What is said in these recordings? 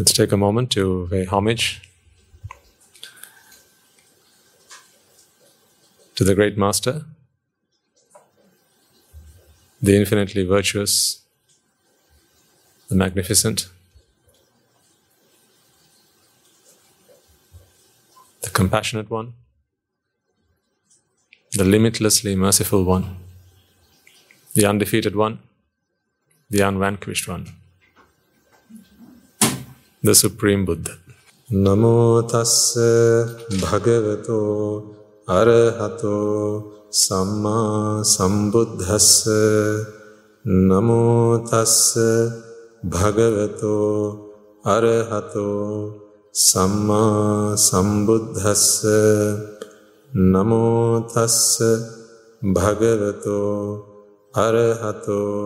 Let's take a moment to pay homage to the great master, the infinitely virtuous, the magnificent, the compassionate one, the limitlessly merciful one, the undefeated one, the unvanquished one. The Supreme Buddha. නමෝ තස්ස භගවතෝ අරහතෝ සම්මා සම්බුද්දස්ස නමෝ තස්ස භගවතෝ අරහතෝ සම්මා සම්බුද්දස්ස නමෝ තස්ස භගවතෝ අරහතෝ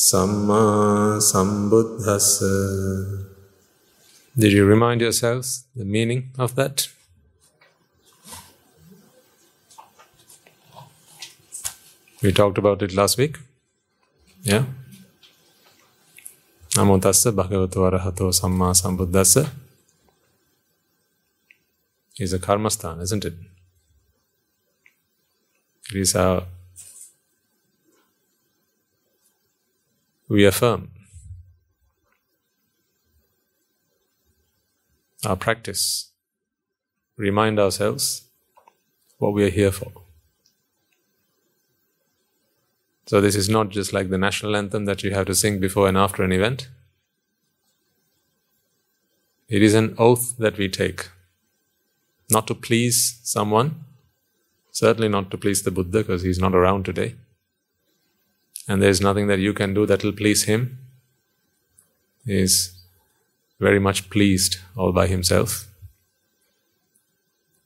සම්මා සම්බුද්දස්ස Did you remind yourselves the meaning of that? We talked about it last week. Yeah? Namo bhagavato arahato samma sambuddhassa is a karmastan, isn't it? It is how we affirm our practice, remind ourselves what we are here for. So, this is not just like the national anthem that you have to sing before and after an event. It is an oath that we take. Not to please someone, certainly not to please the Buddha because he's not around today. And there's nothing that you can do that will please him. He is very much pleased all by himself.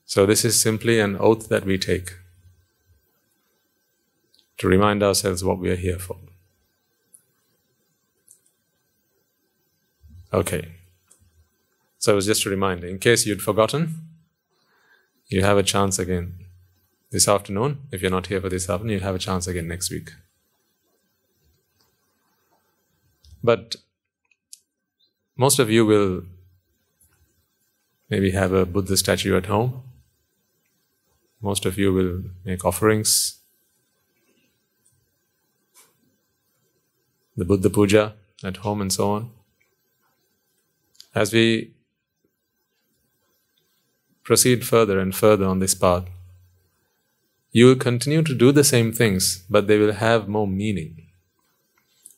So, this is simply an oath that we take to remind ourselves what we are here for. Okay. So, it was just a reminder. In case you'd forgotten, you have a chance again this afternoon. If you're not here for this afternoon, you'll have a chance again next week. But most of you will maybe have a Buddha statue at home. Most of you will make offerings. The Buddha puja at home and so on. As we proceed further and further on this path, you will continue to do the same things, but they will have more meaning.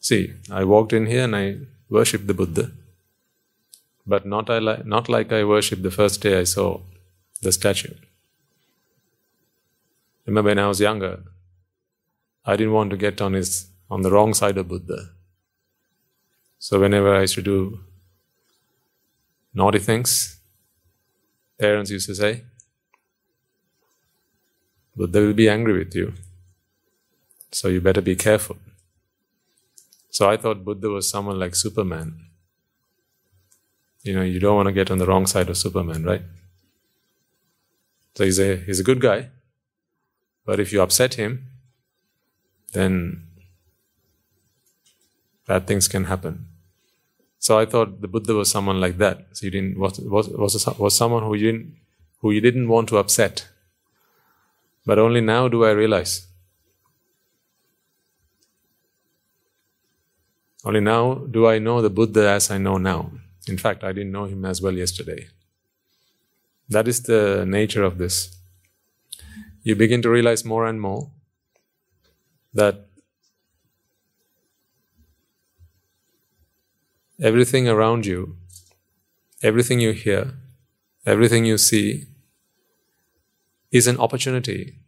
See, I walked in here and I worshipped the Buddha but not, I li- not like I worshipped the first day I saw the statue. Remember when I was younger, I didn't want to get on his on the wrong side of Buddha. So whenever I used to do naughty things, parents used to say, Buddha will be angry with you. So you better be careful. So I thought Buddha was someone like Superman you know, you don't want to get on the wrong side of Superman, right? So he's a he's a good guy, but if you upset him, then bad things can happen. So I thought the Buddha was someone like that. So you didn't was was was, a, was someone who you didn't who you didn't want to upset. But only now do I realize. Only now do I know the Buddha as I know now. In fact, I didn't know him as well yesterday. That is the nature of this. You begin to realize more and more that everything around you, everything you hear, everything you see is an opportunity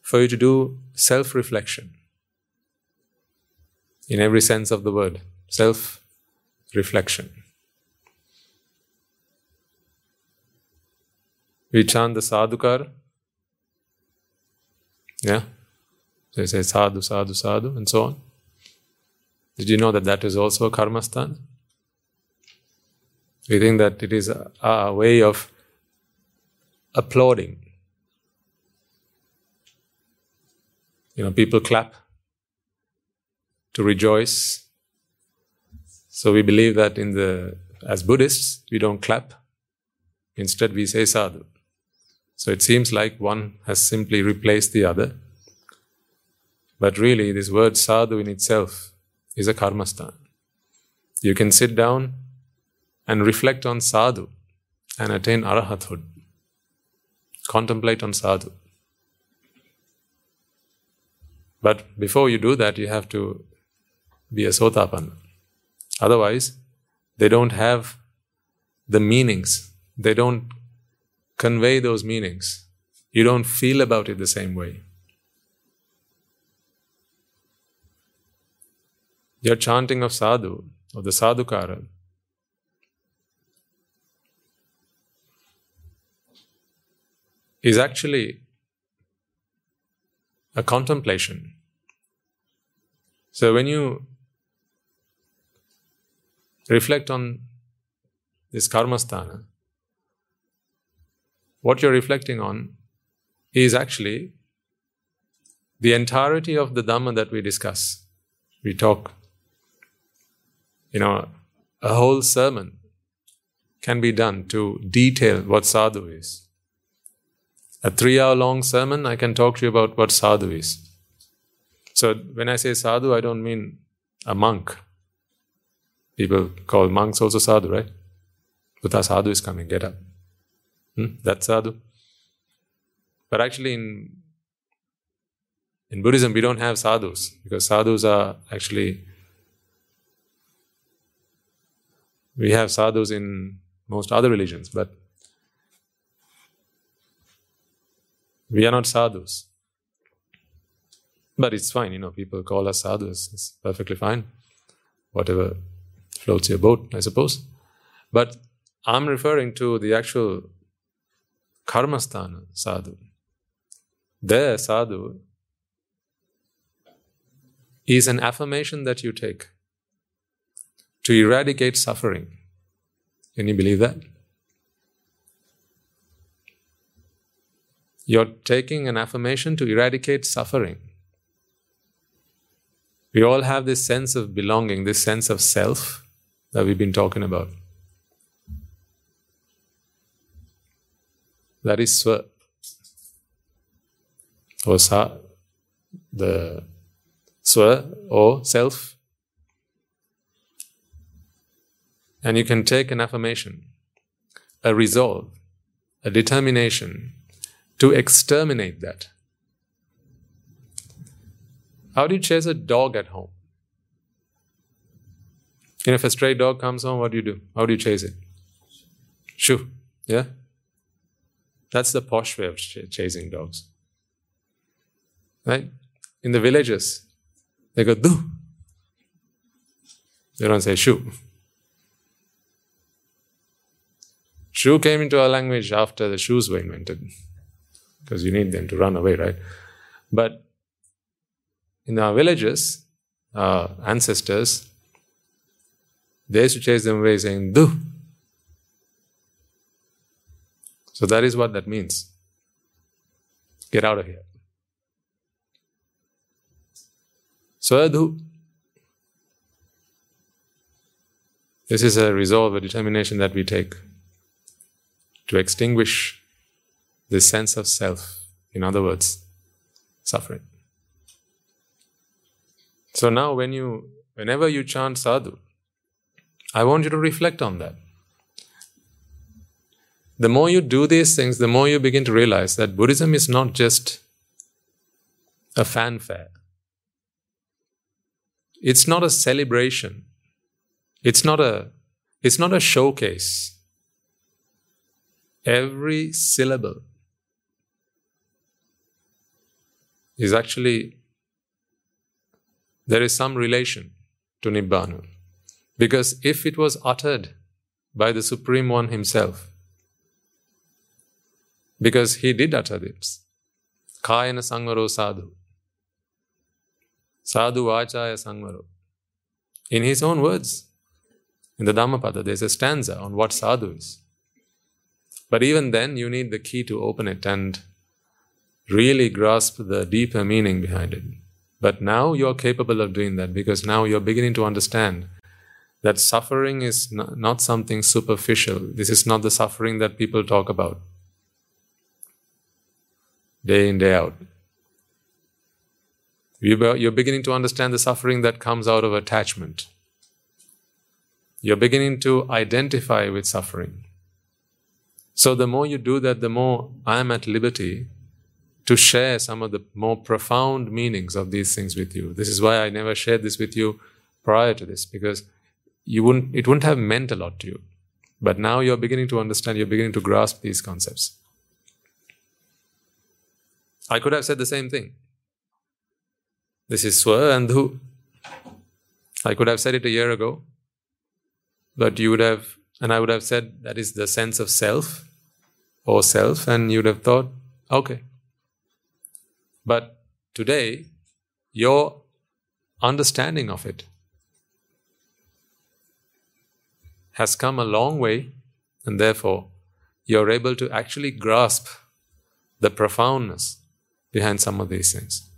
for you to do self reflection in every sense of the word. Self reflection. We chant the sadhukar. Yeah? They say sadhu, sadhu, sadhu, and so on. Did you know that that is also a karmastan? We think that it is a, a way of applauding. You know, people clap to rejoice so we believe that in the as Buddhists, we don't clap. Instead, we say sadhu. So it seems like one has simply replaced the other. But really, this word sadhu in itself is a karmasthana. You can sit down and reflect on sadhu and attain arahathood. Contemplate on sadhu. But before you do that, you have to be a sotapanna. Otherwise, they don't have the meanings. They don't convey those meanings. You don't feel about it the same way. Your chanting of sadhu, of the sadhukara, is actually a contemplation. So when you reflect on this karmasthana, what you're reflecting on is actually the entirety of the Dhamma that we discuss. We talk, you know, a whole sermon can be done to detail what sadhu is. A three hour long sermon, I can talk to you about what sadhu is. So when I say sadhu, I don't mean a monk. People call monks also sadhu, right? Buddha sadhu is coming, get up. Hmm? That's sadhu. But actually, in in Buddhism, we don't have sadhus because sadhus are actually we have sadhus in most other religions, but we are not sadhus. But it's fine, you know, people call us sadhus, it's perfectly fine. Whatever floats your boat, I suppose. But I'm referring to the actual karmasthana sadhu. There, sadhu is an affirmation that you take to eradicate suffering. Can you believe that? You're taking an affirmation to eradicate suffering. We all have this sense of belonging, this sense of self that we've been talking about. That is swa. Or sa, the swa or self. And you can take an affirmation, a resolve, a determination to exterminate that. How do you chase a dog at home? Know, if a stray dog comes home, what do you do? How do you chase it? Shoo, yeah? That's the posh way of ch- chasing dogs. Right? In the villages, they go, do. They don't say shoo. Shoo came into our language after the shoes were invented, because you need them to run away, right? But in our villages, our ancestors, they used to chase them away saying, do. So that is what that means. Get out of here. Swadhu. Uh, this is a resolve, a determination that we take to extinguish this sense of self. In other words, suffering. So now when you whenever you chant sadhu, I want you to reflect on that. The more you do these things, the more you begin to realize that Buddhism is not just a fanfare. It's not a celebration. It's not a, it's not a showcase. Every syllable is actually, there is some relation to Nibbana. Because if it was uttered by the Supreme One Himself, because He did utter this, Kayena Sangvaro Sadhu, Sadhu Vachaya Sangvaro, in His own words, in the Dhammapada, there's a stanza on what sadhu is. But even then, you need the key to open it and really grasp the deeper meaning behind it. But now you're capable of doing that because now you're beginning to understand that suffering is not, something superficial. This is not the suffering that people talk about day in, day out. You're beginning to understand the suffering that comes out of attachment. You're beginning to identify with suffering. So, the more you do that, the more I am at liberty to share some of the more profound meanings of these things with you. This is why I never shared this with you prior to this, because you wouldn't, it wouldn't have meant a lot to you. But now you're beginning to understand, you're beginning to grasp these concepts. I could have said the same thing. This is Swa and Dhu. I could have said it a year ago, but you would have, and I would have said that is the sense of self or self, and you'd have thought, okay. But today, your understanding of it has come a long way, and therefore, you're able to actually grasp the profoundness behind some of these things.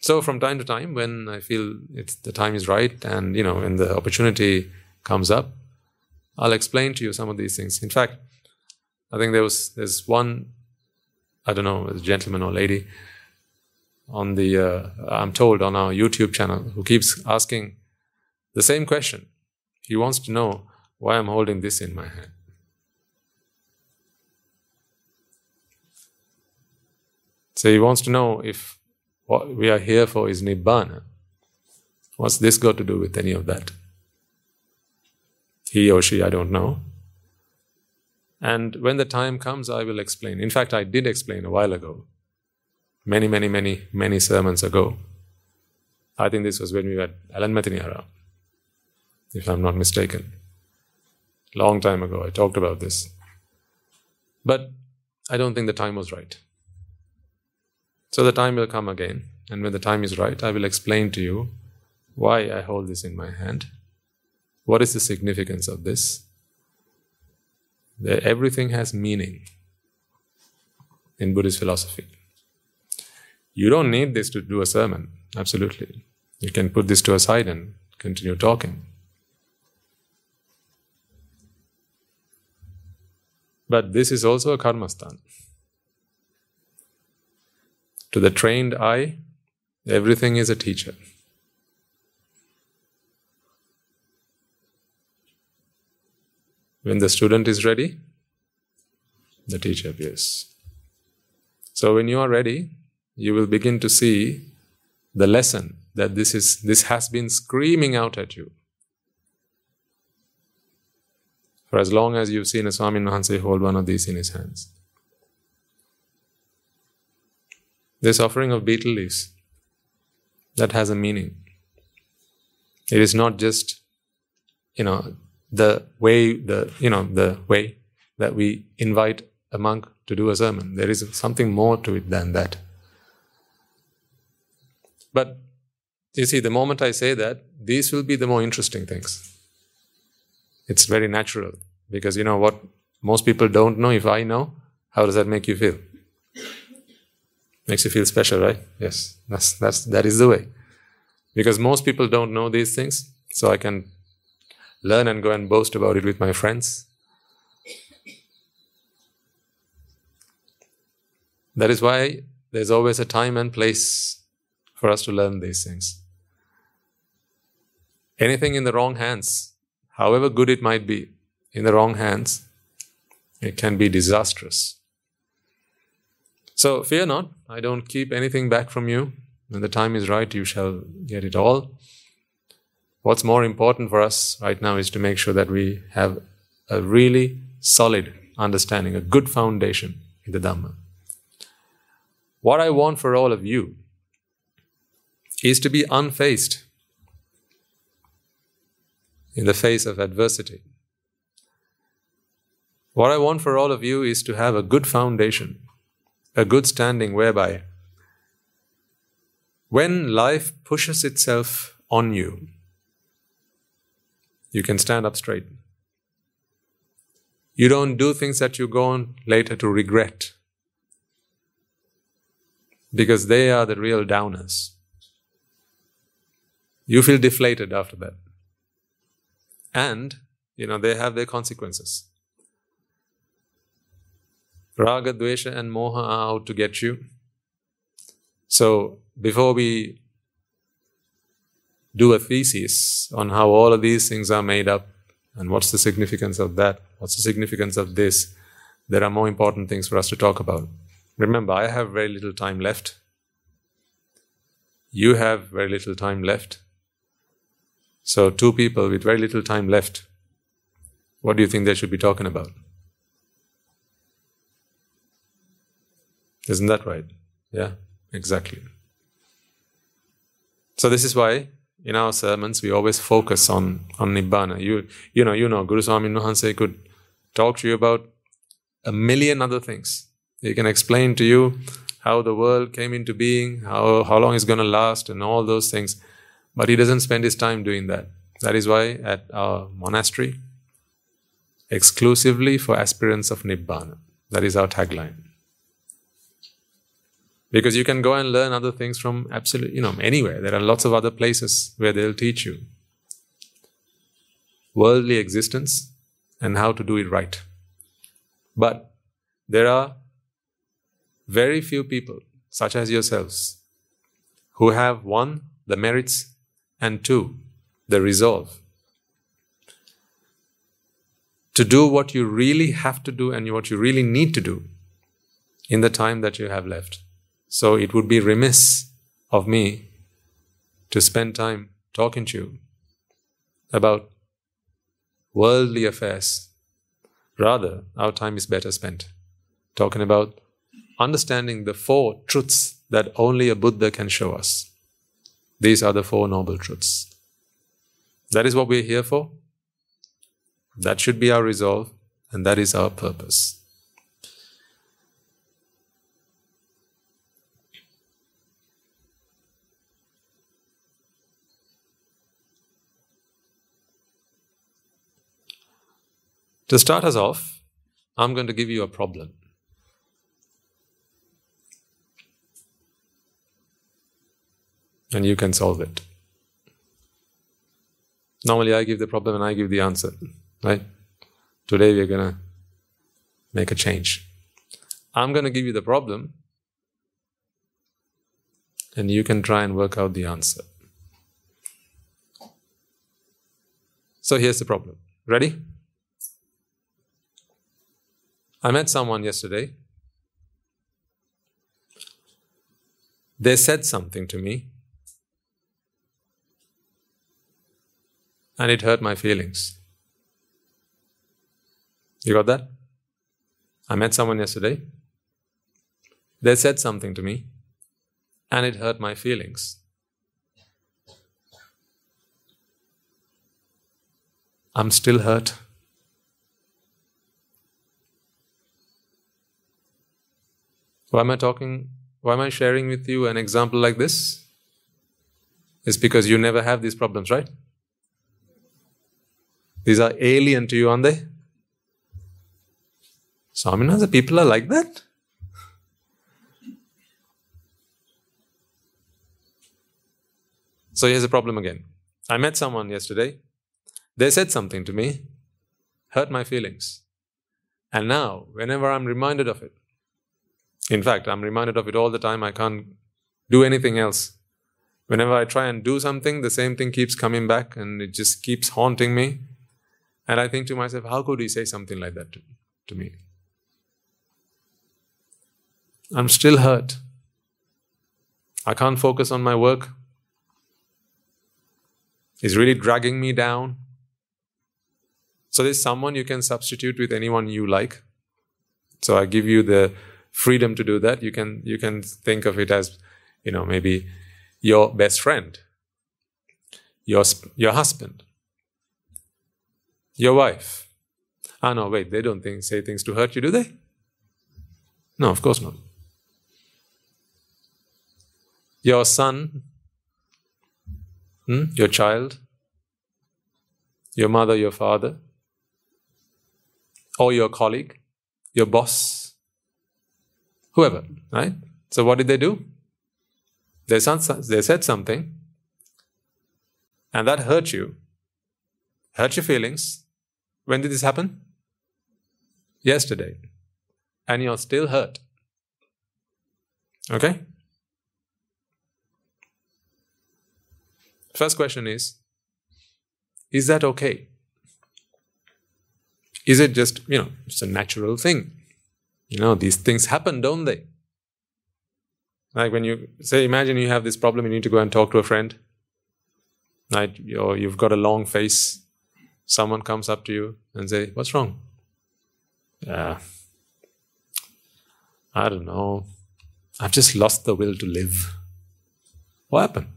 So from time to time, when I feel it's the time is right, and you know, when the opportunity comes up, I'll explain to you some of these things. In fact, I think there was there's one, I don't know, a gentleman or lady on the uh, I'm told on our YouTube channel who keeps asking the same question. He wants to know why I'm holding this in my hand. So he wants to know if what we are here for is Nibbana. What's this got to do with any of that? He or she, I don't know. And when the time comes, I will explain. In fact, I did explain a while ago, many, many, many, many sermons ago. I think this was when we were at Alan Matiniara, if I'm not mistaken. Long time ago, I talked about this. But I don't think the time was right. So the time will come again, and when the time is right, I will explain to you why I hold this in my hand, what is the significance of this. That everything has meaning in Buddhist philosophy. You don't need this to do a sermon, absolutely. You can put this to a side and continue talking. But this is also a karmastan. To the trained eye, everything is a teacher. When the student is ready, the teacher appears. So when you are ready, you will begin to see the lesson that this is this has been screaming out at you. For as long as you've seen a Swami Mahanse hold one of these in his hands. This offering of betel leaves, that has a meaning. It is not just, you know, the way, the, you know, the way that we invite a monk to do a sermon. There is something more to it than that. But you see, the moment I say that, these will be the more interesting things. It's very natural because you know what most people don't know, if I know, how does that make you feel? Makes you feel special, right? Yes, that's, that's, that is the way. Because most people don't know these things, so I can learn and go and boast about it with my friends. That is why there's always a time and place for us to learn these things. Anything in the wrong hands, however good it might be, in the wrong hands, it can be disastrous. So fear not, I don't keep anything back from you. When the time is right, you shall get it all. What's more important for us right now is to make sure that we have a really solid understanding, a good foundation in the Dhamma. What I want for all of you is to be unfazed in the face of adversity. What I want for all of you is to have a good foundation a good standing whereby when life pushes itself on you, you can stand up straight. You don't do things that you go on later to regret because they are the real downers. You feel deflated after that. And, you know, they have their consequences. Raga, Dvesha, and Moha are out to get you. So, before we do a thesis on how all of these things are made up and what's the significance of that, what's the significance of this, there are more important things for us to talk about. Remember, I have very little time left. You have very little time left. So, two people with very little time left, what do you think they should be talking about? Isn't that right? Yeah, exactly. So, this is why in our sermons we always focus on, on Nibbana. You, you know, you know, Guru Swami Nuhanse could talk to you about a million other things. He can explain to you how the world came into being, how, how long it's going to last, and all those things. But he doesn't spend his time doing that. That is why at our monastery, exclusively for aspirants of Nibbana. That is our tagline. Because you can go and learn other things from absolutely, you know, anywhere. There are lots of other places where they'll teach you worldly existence and how to do it right. But there are very few people, such as yourselves, who have one, the merits, and two, the resolve to do what you really have to do and what you really need to do in the time that you have left. So it would be remiss of me to spend time talking to you about worldly affairs. Rather, our time is better spent talking about understanding the four truths that only a Buddha can show us. These are the four noble truths. That is what we're here for. That should be our resolve, and that is our purpose. To start us off, I'm going to give you a problem. And you can solve it. Normally, I give the problem and I give the answer, right? Today, we're going to make a change. I'm going to give you the problem, and you can try and work out the answer. So, here's the problem. Ready? I met someone yesterday. They said something to me and it hurt my feelings. You got that? I met someone yesterday. They said something to me, and it hurt my feelings. I'm still hurt. Why am I talking? Why am I sharing with you an example like this? It's because you never have these problems, right? These are alien to you, aren't they? Swaminatha, people are like that? So here's the problem again. I met someone yesterday. They said something to me, hurt my feelings. And now, whenever I'm reminded of it, in fact, I'm reminded of it all the time, I can't do anything else. Whenever I try and do something, the same thing keeps coming back and it just keeps haunting me. And I think to myself, how could he say something like that to, to me? I'm still hurt. I can't focus on my work. It's really dragging me down. So there's someone you can substitute with anyone you like. So I give you the freedom to do that. You can you can think of it as, you know, maybe your best friend, your your husband, your wife. Ah, no, wait, they don't think, say things to hurt you, do they? No, of course not. Your son, hmm? your child, your mother, your father, or your colleague, your boss, whoever, right? So, what did they do? They they said something, and that hurt you hurt your feelings. When did this happen? Yesterday. And you're still hurt. Okay? First question is Is that okay? Is it just, you know, it's a natural thing? You know, these things happen, don't they? Like when you say, imagine you have this problem, you need to go and talk to a friend, right? Or you've got a long face, someone comes up to you and say, "What's wrong?" Yeah, I don't know. I've just lost the will to live. What happened?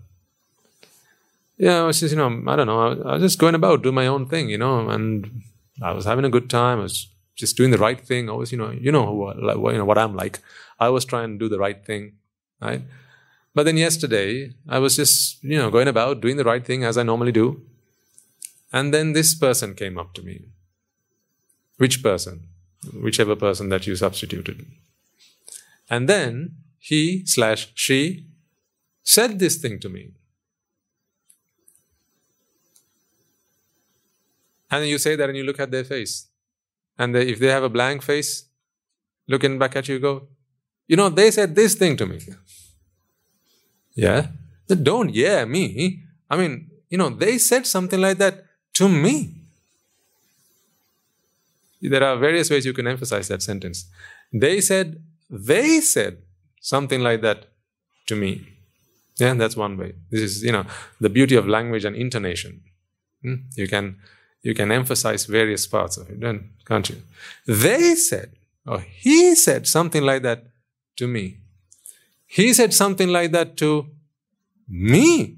Yeah, I was just, you know, I don't know. I was just going about, doing my own thing, you know, and I was having a good time. I was just doing the right thing. Always, you know, you know, who, you know what I'm like. I was trying to do the right thing right? But then yesterday, I was just, you know, going about doing the right thing as I normally do. And then this person came up to me. Which person? Whichever person that you substituted. And then he slash she said this thing to me. And you say that and you look at their face. And they, if they have a blank face, looking back at you, go, you know, they said this thing to me. Yeah? They Don't yeah me. I mean, you know, they said something like that to me. There are various ways you can emphasize that sentence. They said, they said something like that to me. Yeah, that's one way. This is, you know, the beauty of language and intonation. Hmm? You can you can emphasize various parts of it, can't you? They said, or he said something like that to me. He said something like that to me.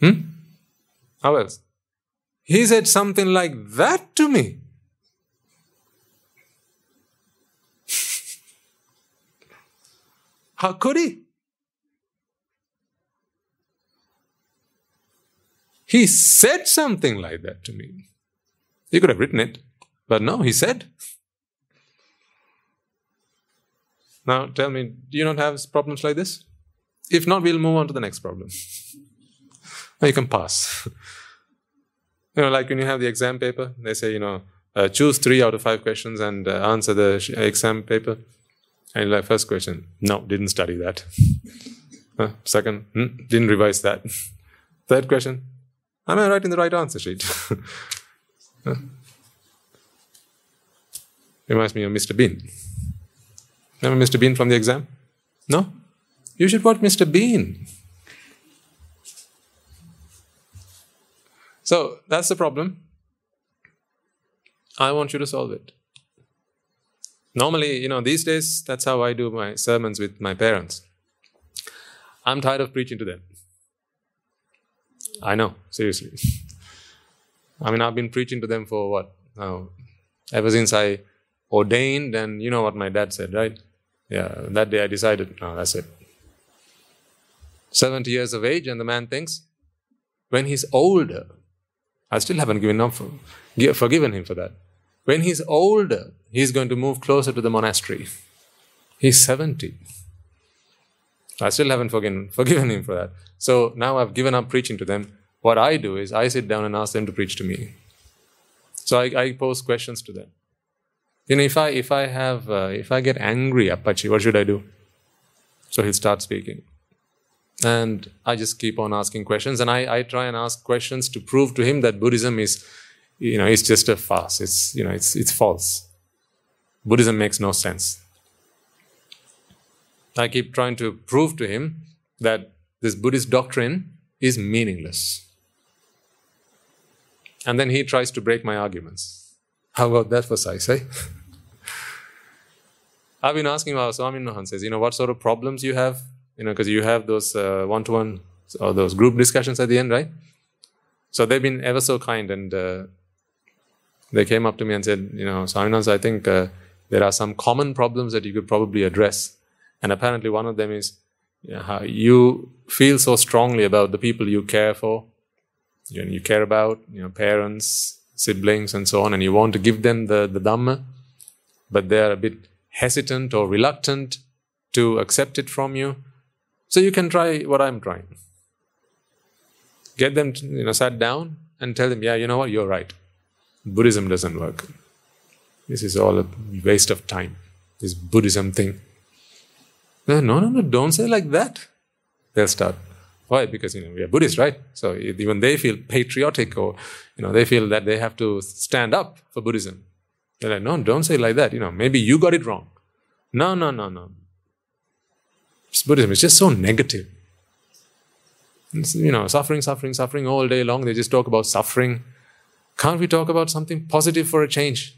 Hmm? How else? He said something like that to me. How could he? He said something like that to me. He could have written it, but no, he said. Now tell me, do you not have problems like this? If not, we'll move on to the next problem. You can pass. you know, like when you have the exam paper, they say, you know, uh, choose three out of five questions and uh, answer the sh- exam paper. And like, first question, no, didn't study that. uh, second, hmm, didn't revise that. Third question, am I writing the right answer sheet? Reminds me of Mr. Bean. Remember Mr. Bean from the exam? No? You should watch Mr. Bean. So that's the problem. I want you to solve it. Normally, you know, these days, that's how I do my sermons with my parents. I'm tired of preaching to them. I know, seriously. I mean, I've been preaching to them for what? Now, ever since I ordained, and you know what my dad said, right? Yeah, that day I decided, no, that's it. 70 years of age, and the man thinks, when he's older, I still haven't given up for, forgiven him for that. When he's older, he's going to move closer to the monastery. He's 70. I still haven't forgiven, forgiven him for that. So now I've given up preaching to them. What I do is I sit down and ask them to preach to me. So I, I pose questions to them. You know, if I if I have uh, if I get angry, Appachchi, what should I do? So he'll start speaking, and I just keep on asking questions, and I, I try and ask questions to prove to him that Buddhism is, you know, it's just a farce. It's you know, it's it's false. Buddhism makes no sense. I keep trying to prove to him that this Buddhist doctrine is meaningless. And then he tries to break my arguments. How about that for size, eh? I've been asking about Swami Nohan says, you know, what sort of problems you have, you know, because you have those uh, one-to-one or those group discussions at the end, right? So they've been ever so kind, and uh, they came up to me and said, you know, Swami I think uh, there are some common problems that you could probably address, and apparently one of them is you know, how you feel so strongly about the people you care for, you, know, you care about, you know, parents, siblings, and so on, and you want to give them the the Dhamma, but they're a bit hesitant or reluctant to accept it from you. So you can try what I'm trying. Get them, to, you know, sat down and tell them, yeah, you know what, you're right. Buddhism doesn't work. This is all a waste of time. This Buddhism thing. No, no, no, don't say like that. They'll start. Why? Because you know we are Buddhists, right? So even they feel patriotic, or you know they feel that they have to stand up for Buddhism. They're like, no, don't say like that. You know, maybe you got it wrong. No, no, no, no. Buddhism is just so negative. It's, you know, suffering, suffering, suffering all day long. They just talk about suffering. Can't we talk about something positive for a change?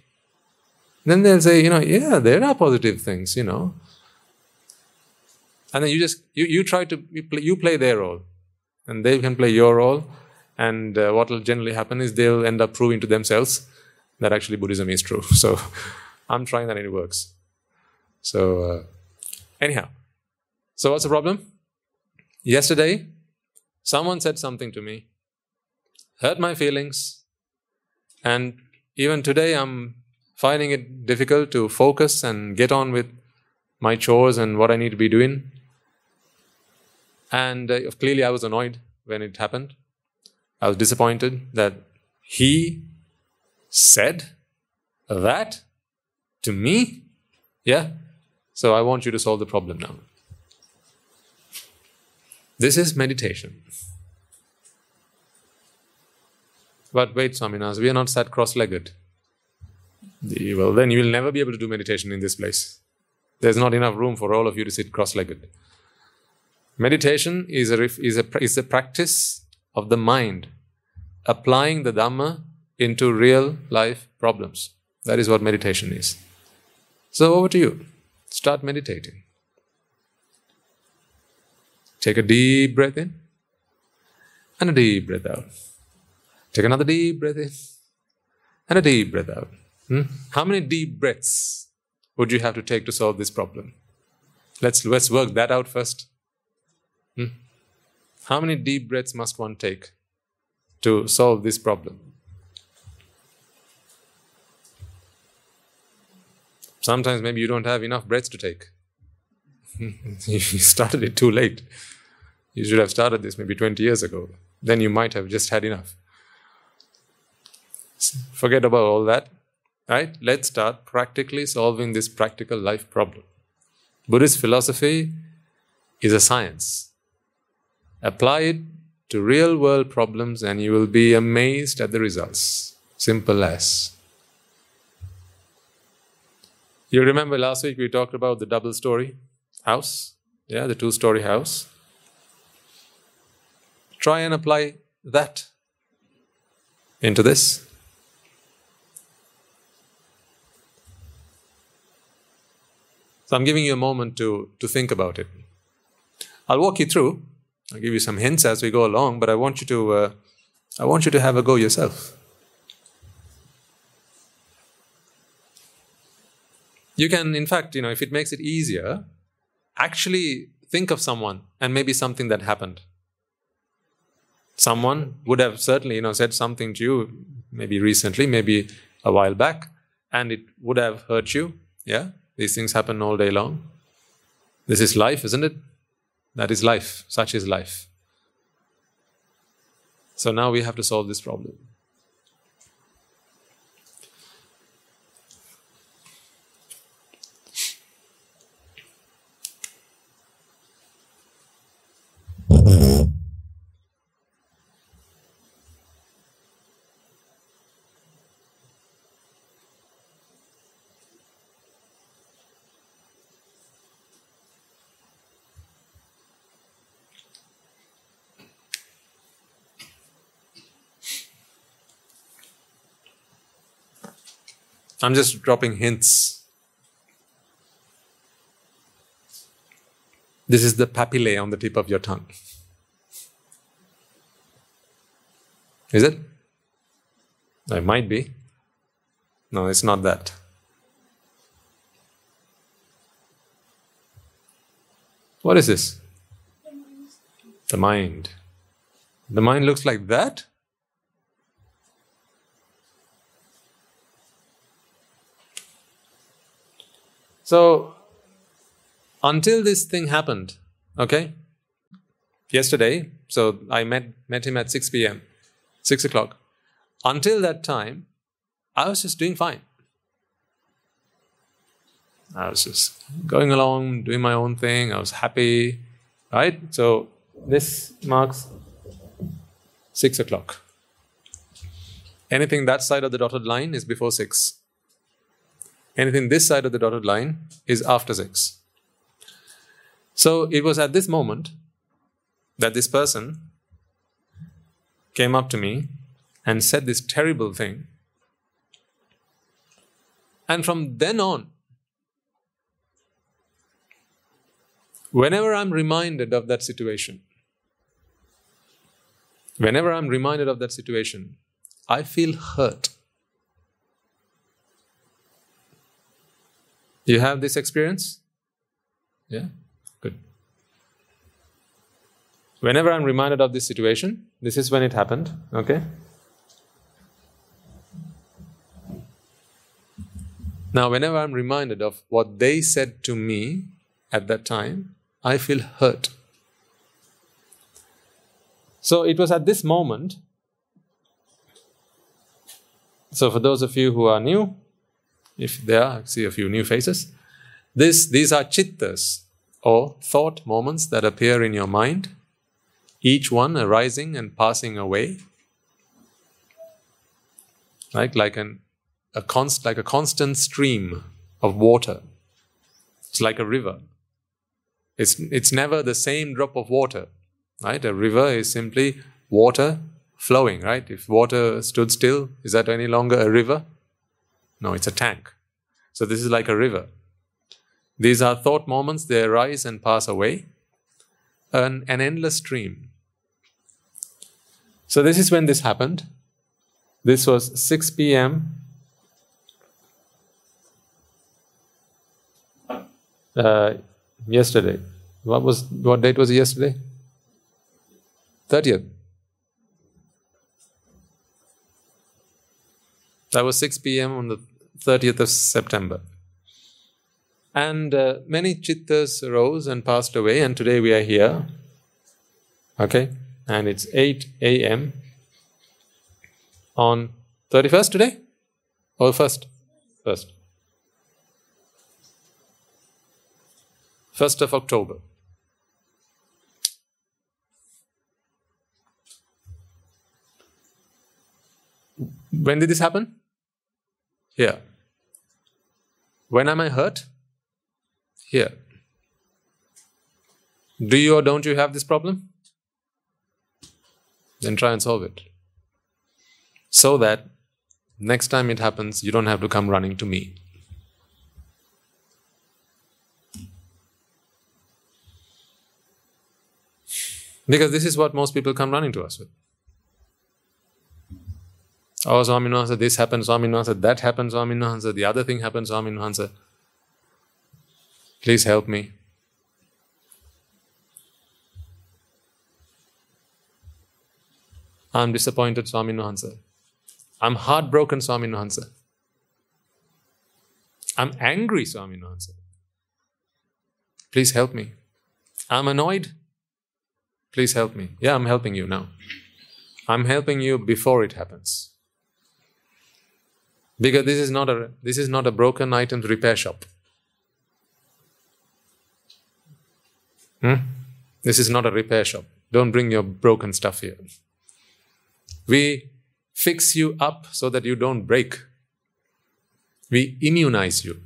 Then they'll say, you know, yeah, there are positive things, you know. And then you just, you, you try to, you play, you play their role. And they can play your role. And uh, what will generally happen is they'll end up proving to themselves that actually Buddhism is true. So I'm trying that and it works. So, uh, anyhow. So what's the problem? Yesterday, someone said something to me, hurt my feelings, and even today I'm finding it difficult to focus and get on with my chores and what I need to be doing. And uh, clearly, I was annoyed when it happened. I was disappointed that he said that to me. Yeah. So I want you to solve the problem now. This is meditation. But wait, Swaminas, we are not sat cross legged. Well, then you will never be able to do meditation in this place. There's not enough room for all of you to sit cross legged. Meditation is a, is, a, is a practice of the mind applying the Dhamma into real life problems. That is what meditation is. So, over to you. Start meditating. Take a deep breath in and a deep breath out. Take another deep breath in and a deep breath out. Hmm? How many deep breaths would you have to take to solve this problem? Let's, let's work that out first. Hmm? How many deep breaths must one take to solve this problem? Sometimes maybe you don't have enough breaths to take. you started it too late. You should have started this maybe 20 years ago. Then you might have just had enough. Forget about all that. Right? Let's start practically solving this practical life problem. Buddhist philosophy is a science. Apply it to real world problems and you will be amazed at the results. Simple as. You remember last week we talked about the double story house? Yeah, the two story house. Try and apply that into this. So I'm giving you a moment to, to think about it. I'll walk you through. I'll give you some hints as we go along, but I want you to uh, I want you to have a go yourself. You can, in fact, you know, if it makes it easier, actually think of someone and maybe something that happened. Someone would have certainly, you know, said something to you, maybe recently, maybe a while back, and it would have hurt you. Yeah, these things happen all day long. This is life, isn't it? That is life. Such is life. So now we have to solve this problem. I'm just dropping hints. This is the papillae on the tip of your tongue. Is it? It might be. No, it's not that. What is this? The mind. The mind looks like that? So, until this thing happened, okay, yesterday, so I met, met him at 6 p.m., 6 o'clock. Until that time, I was just doing fine. I was just going along, doing my own thing. I was happy, right? So this marks six o'clock. Anything that side of the dotted line is before six. Anything this side of the dotted line is after six. So it was at this moment that this person came up to me and said this terrible thing. And from then on, whenever I'm reminded of that situation, whenever I'm reminded of that situation, I feel hurt. You have this experience? Yeah? Good. Whenever I'm reminded of this situation, this is when it happened, okay? Now, whenever I'm reminded of what they said to me at that time, I feel hurt. So it was at this moment. So, for those of you who are new, if there are, see a few new faces. This, these are chittas, or thought moments that appear in your mind, each one arising and passing away. Right? Like an a const, like a constant stream of water. It's like a river. It's, it's never the same drop of water, right? A river is simply water flowing, right? If water stood still, is that any longer a river? No, it's a tank. So this is like a river. These are thought moments, they arise and pass away. An, an endless stream. So this is when this happened. This was 6 p.m. uh, yesterday. What was what date was it yesterday? 30th. That was 6 p.m. on the 30th of September. And uh, many chittas arose and passed away, and today we are here. Okay? And it's 8 a.m. on 31st today? Or 1st? 1st. 1st of October. When did this happen? Here. When am I hurt? Here. Do you or don't you have this problem? Then try and solve it. So that next time it happens, you don't have to come running to me. Because this is what most people come running to us with. Oh, Swami this happened, Swami Nansa, that happened, Swami nohansa, the other thing happened, Swami nohansa. Please help me. I'm disappointed, Swami Nuhansa. I'm heartbroken, Swami Nuhansa. I'm angry, Swami Nuhansa. Please help me. I'm annoyed. Please help me. Yeah, I'm helping you now. I'm helping you before it happens. Because this is not a this is not a broken items repair shop. Hmm? This is not a repair shop. Don't bring your broken stuff here. We fix you up so that you don't break. We immunize you.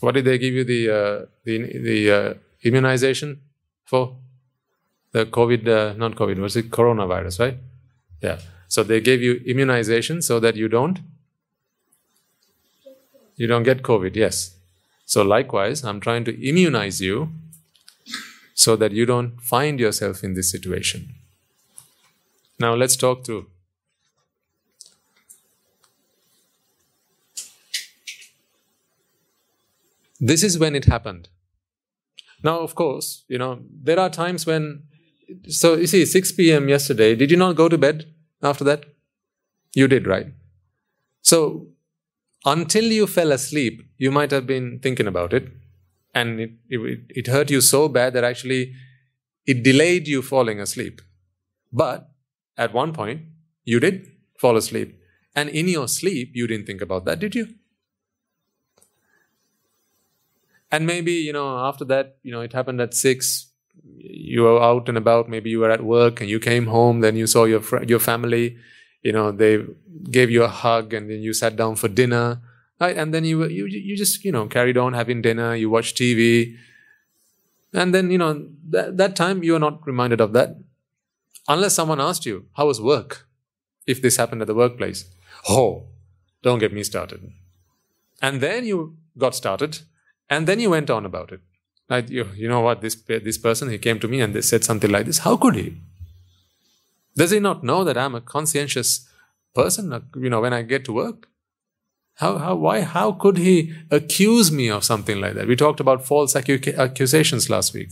What did they give you the uh, the the uh, immunization for? The COVID, uh, not COVID, was it coronavirus, right? Yeah. So they gave you immunization so that you don't you don't get COVID. Yes. So likewise, I'm trying to immunize you so that you don't find yourself in this situation. Now let's talk through This is when it happened. Now, of course, you know, there are times when, so you see, 6 p.m. yesterday, did you not go to bed after that? You did, right? So, until you fell asleep, you might have been thinking about it. And it, it, it hurt you so bad that actually it delayed you falling asleep. But at one point, you did fall asleep. And in your sleep, you didn't think about that, did you? And maybe, you know, after that, you know, it happened at six, you were out and about, maybe you were at work and you came home, then you saw your, fr- your family, you know, they gave you a hug and then you sat down for dinner, right? And then you, you, you just, you know, carried on having dinner, you watched TV. And then, you know, that, that time you are not reminded of that. Unless someone asked you, how was work? If this happened at the workplace. Oh, don't get me started. And then you got started and then you went on about it. Like, you, you know what, this, this person, he came to me and they said something like this. How could he? Does he not know that I'm a conscientious person, you know, when I get to work? How, how, why, how could he accuse me of something like that? We talked about false acu- accusations last week.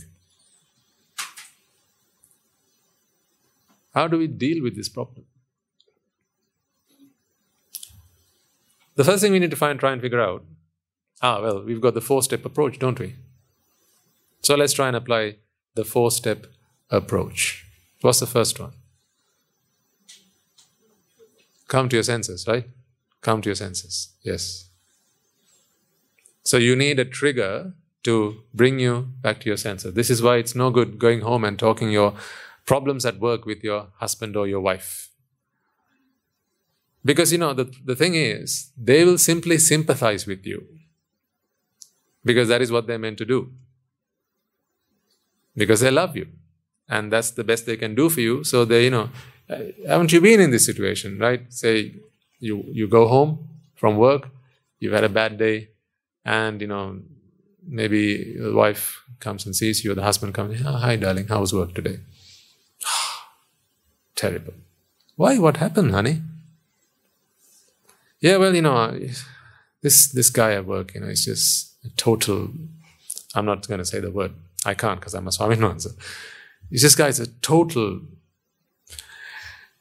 How do we deal with this problem? The first thing we need to find, try and figure out ah, well, we've got the four step approach, don't we? So let's try and apply the four step approach. What's the first one? Come to your senses, right? Come to your senses. Yes. So you need a trigger to bring you back to your senses. This is why it's no good going home and talking your problems at work with your husband or your wife. Because you know, the, the thing is, they will simply sympathize with you. Because that is what they're meant to do. Because they love you. And that's the best they can do for you. So they, you know, uh, haven't you been in this situation, right? Say you you go home from work, you've had a bad day, and you know maybe the wife comes and sees you, or the husband comes, oh, hi darling, how was work today? Terrible. Why? What happened, honey? Yeah, well, you know, this this guy at work, you know, he's just a total. I'm not going to say the word. I can't because I'm a Swaminwansa. This guy is a total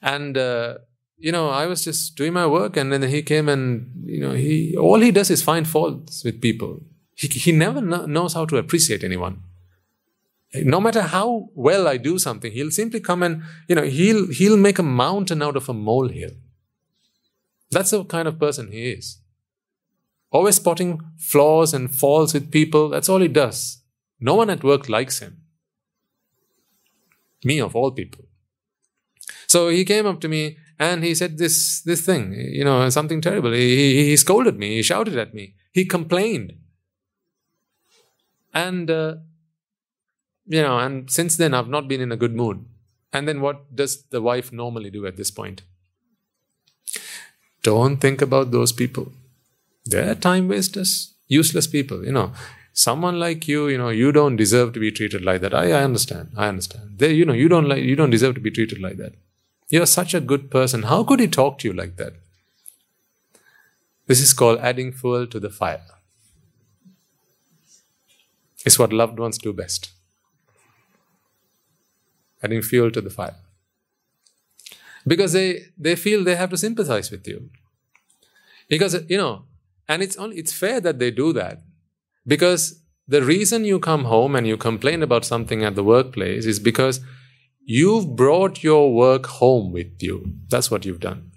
and, uh, you know, I was just doing my work and then he came and, you know, he, all he does is find faults with people. He, he never knows how to appreciate anyone. No matter how well I do something, he'll simply come and, you know, he'll, he'll make a mountain out of a molehill. That's the kind of person he is. Always spotting flaws and faults with people. That's all he does. No one at work likes him. Me, of all people. So he came up to me and he said this this thing, you know, something terrible. He, he, he scolded me. He shouted at me. He complained. And uh, you know, and since then I've not been in a good mood. And then what does the wife normally do at this point? Don't think about those people. They're time wasters, useless people. You know, someone like you, you know, you don't deserve to be treated like that. I, I understand. I understand. They, you know, you don't like, you don't deserve to be treated like that. You're such a good person. How could he talk to you like that? This is called adding fuel to the fire. It's what loved ones do best. Adding fuel to the fire. Because they, they feel they have to sympathize with you. Because, you know, and it's only it's fair that they do that. Because the reason you come home and you complain about something at the workplace is because You've brought your work home with you. That's what you've done.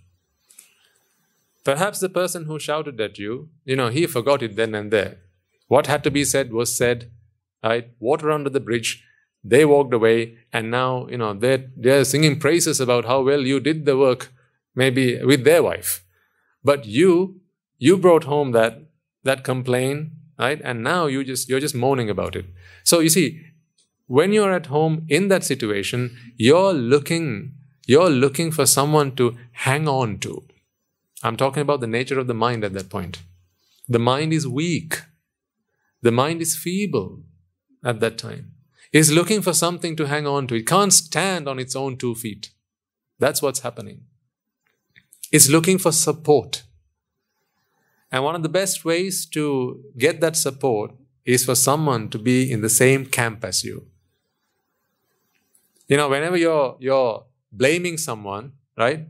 Perhaps the person who shouted at you, you know, he forgot it then and there. What had to be said was said, right? Water under the bridge. They walked away, and now, you know, they're, they're singing praises about how well you did the work, maybe with their wife. But you, you brought home that, that complaint, right? And now you just, you're just moaning about it. So you see, when you're at home in that situation, you're looking, you're looking for someone to hang on to. I'm talking about the nature of the mind at that point. The mind is weak. The mind is feeble at that time. is looking for something to hang on to. It can't stand on its own two feet. That's what's happening. It's looking for support. And one of the best ways to get that support is for someone to be in the same camp as you. You know, whenever you're you're blaming someone, right?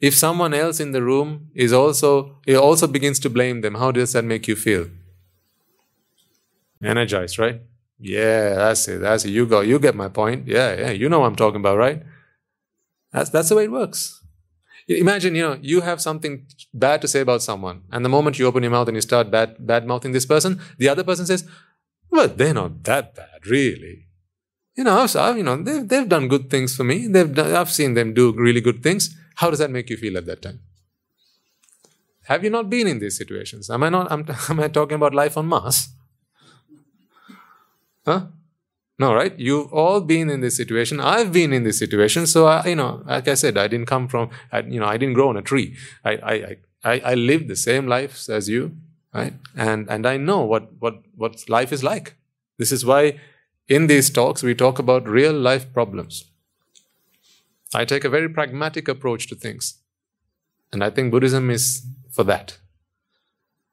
If someone else in the room is also it also begins to blame them, how does that make you feel? Energized, right? Yeah, that's it. That's it. You go. You get my point. Yeah, yeah. You know what I'm talking about, right? That's that's the way it works. Imagine, you know, you have something bad to say about someone, and the moment you open your mouth and you start bad bad mouthing this person, the other person says, "Well, they're not that bad, really." You know, I've, you know, they've, they've done good things for me. They've done, I've seen them do really good things. How does that make you feel at that time? Have you not been in these situations? Am I not? Am, am I talking about life on Mars? Huh? No, right? You've all been in this situation. I've been in this situation. So, I, you know, like I said, I didn't come from, I, you know, I didn't grow on a tree. I, I, I, I lived the same life as you, right? And, and I know what, what, what life is like. This is why in these talks we talk about real life problems. I take a very pragmatic approach to things. And I think Buddhism is for that.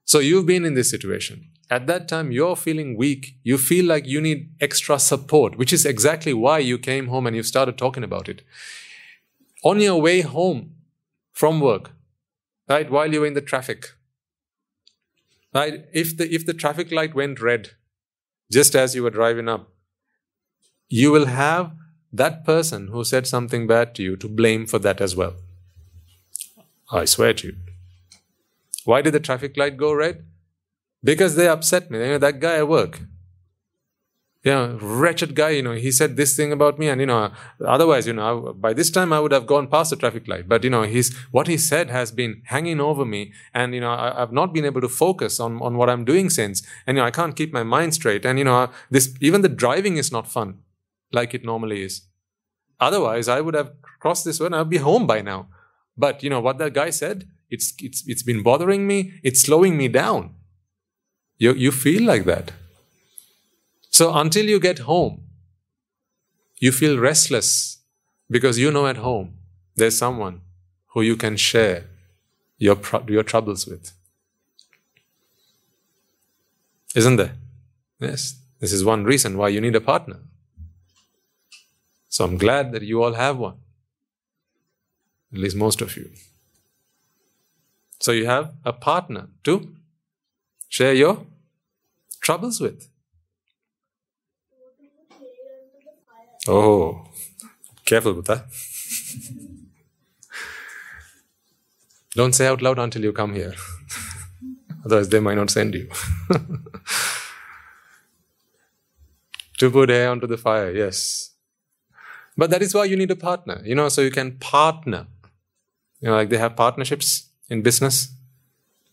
So you've been in this situation. At that time, you're feeling weak. You feel like you need extra support, which is exactly why you came home and you started talking about it. On your way home from work, right, while you were in the traffic, right, if the, if the traffic light went red, just as you were driving up, you will have that person who said something bad to you to blame for that as well. I swear to you. Why did the traffic light go red? Because they upset me. You know, that guy at work. You know, wretched guy, you know, he said this thing about me, and you know, otherwise, you know, by this time I would have gone past the traffic light. But you know, he's what he said has been hanging over me, and you know, I, have not been able to focus on, on what I'm doing since, and you know, I can't keep my mind straight, and you know, this even the driving is not fun, like it normally is. Otherwise, I would have crossed this one, I'd be home by now. But you know what that guy said? It's it's it's been bothering me. It's slowing me down. You you feel like that. So until you get home, you feel restless because you know at home there's someone who you can share your your troubles with. Isn't there? Yes. This is one reason why you need a partner. So I'm glad that you all have one. At least most of you. So you have a partner to share your troubles with. Oh, careful that. Don't say out loud until you come here. Otherwise, they might not send you. to put air onto the fire, yes. But that is why you need a partner, you know, so you can partner. You know, like they have partnerships in business,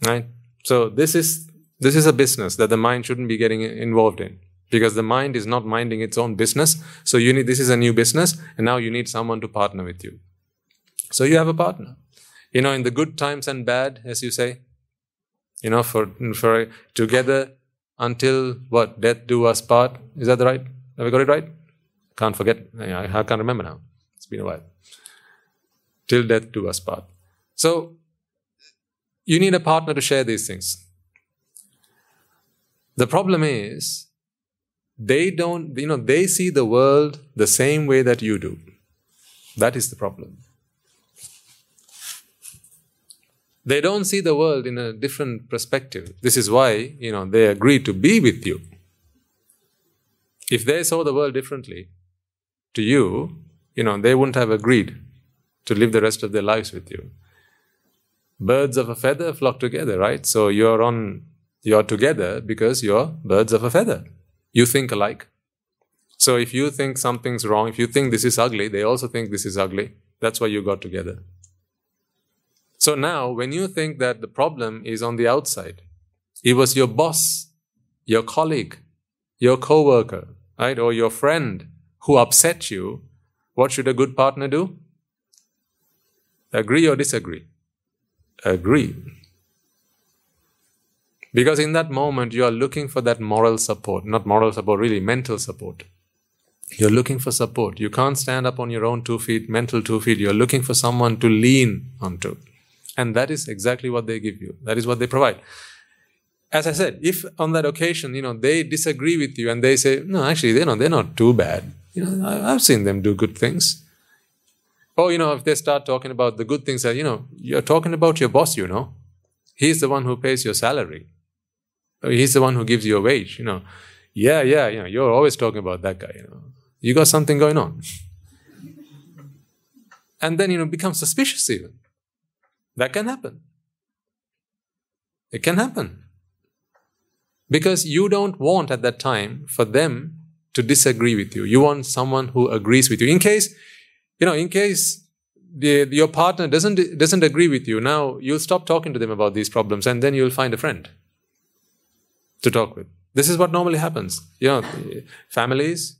right? So this is this is a business that the mind shouldn't be getting involved in because the mind is not minding its own business. So you need this is a new business, and now you need someone to partner with you. So you have a partner. You know, in the good times and bad, as you say, you know, for for together until what death do us part. Is that the right? Have we got it right? Can't forget. I can't remember now. It's been a while. Till death do us part. So you need a partner to share these things. The problem is they don't, you know, they see the world the same way that you do. That is the problem. They don't see the world in a different perspective. This is why, you know, they agree to be with you. If they saw the world differently, to you, you know, they wouldn't have agreed to live the rest of their lives with you. Birds of a feather flock together, right? So you're on, you're together because you're birds of a feather. You think alike. So if you think something's wrong, if you think this is ugly, they also think this is ugly. That's why you got together. So now, when you think that the problem is on the outside, it was your boss, your colleague, your coworker, right, or your friend who upset you, what should a good partner do? Agree or disagree? Agree. Because in that moment, you are looking for that moral support, not moral support, really mental support. You're looking for support. You can't stand up on your own two feet, mental two feet. You're looking for someone to lean onto. And that is exactly what they give you. That is what they provide. As I said, if on that occasion, you know, they disagree with you and they say, no, actually, they're not, they're not too bad. You know, I've seen them do good things. Or, you know, if they start talking about the good things that, you know, you're talking about your boss, you know. He's the one who pays your salary. Oh, he's the one who gives you a wage, you know. Yeah, yeah, you know, you're always talking about that guy, you know. You got something going on. and then, you know, become suspicious even. That can happen. It can happen. Because you don't want at that time for them to disagree with you. You want someone who agrees with you. In case, you know, in case the, your partner doesn't doesn't agree with you, now you'll stop talking to them about these problems, and then you'll find a friend to talk with. This is what normally happens. You know, families.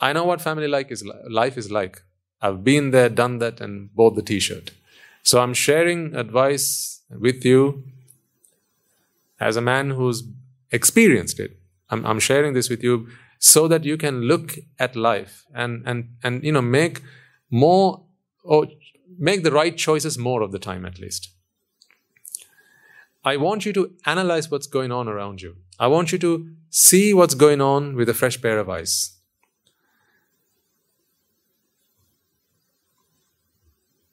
I know what family like is life is like. I've been there, done that, and bought the T-shirt. So I'm sharing advice with you as a man who's experienced it. I'm, I'm sharing this with you so that you can look at life and and and you know make more or make the right choices more of the time at least. I want you to analyze what's going on around you. I want you to see what's going on with a fresh pair of eyes.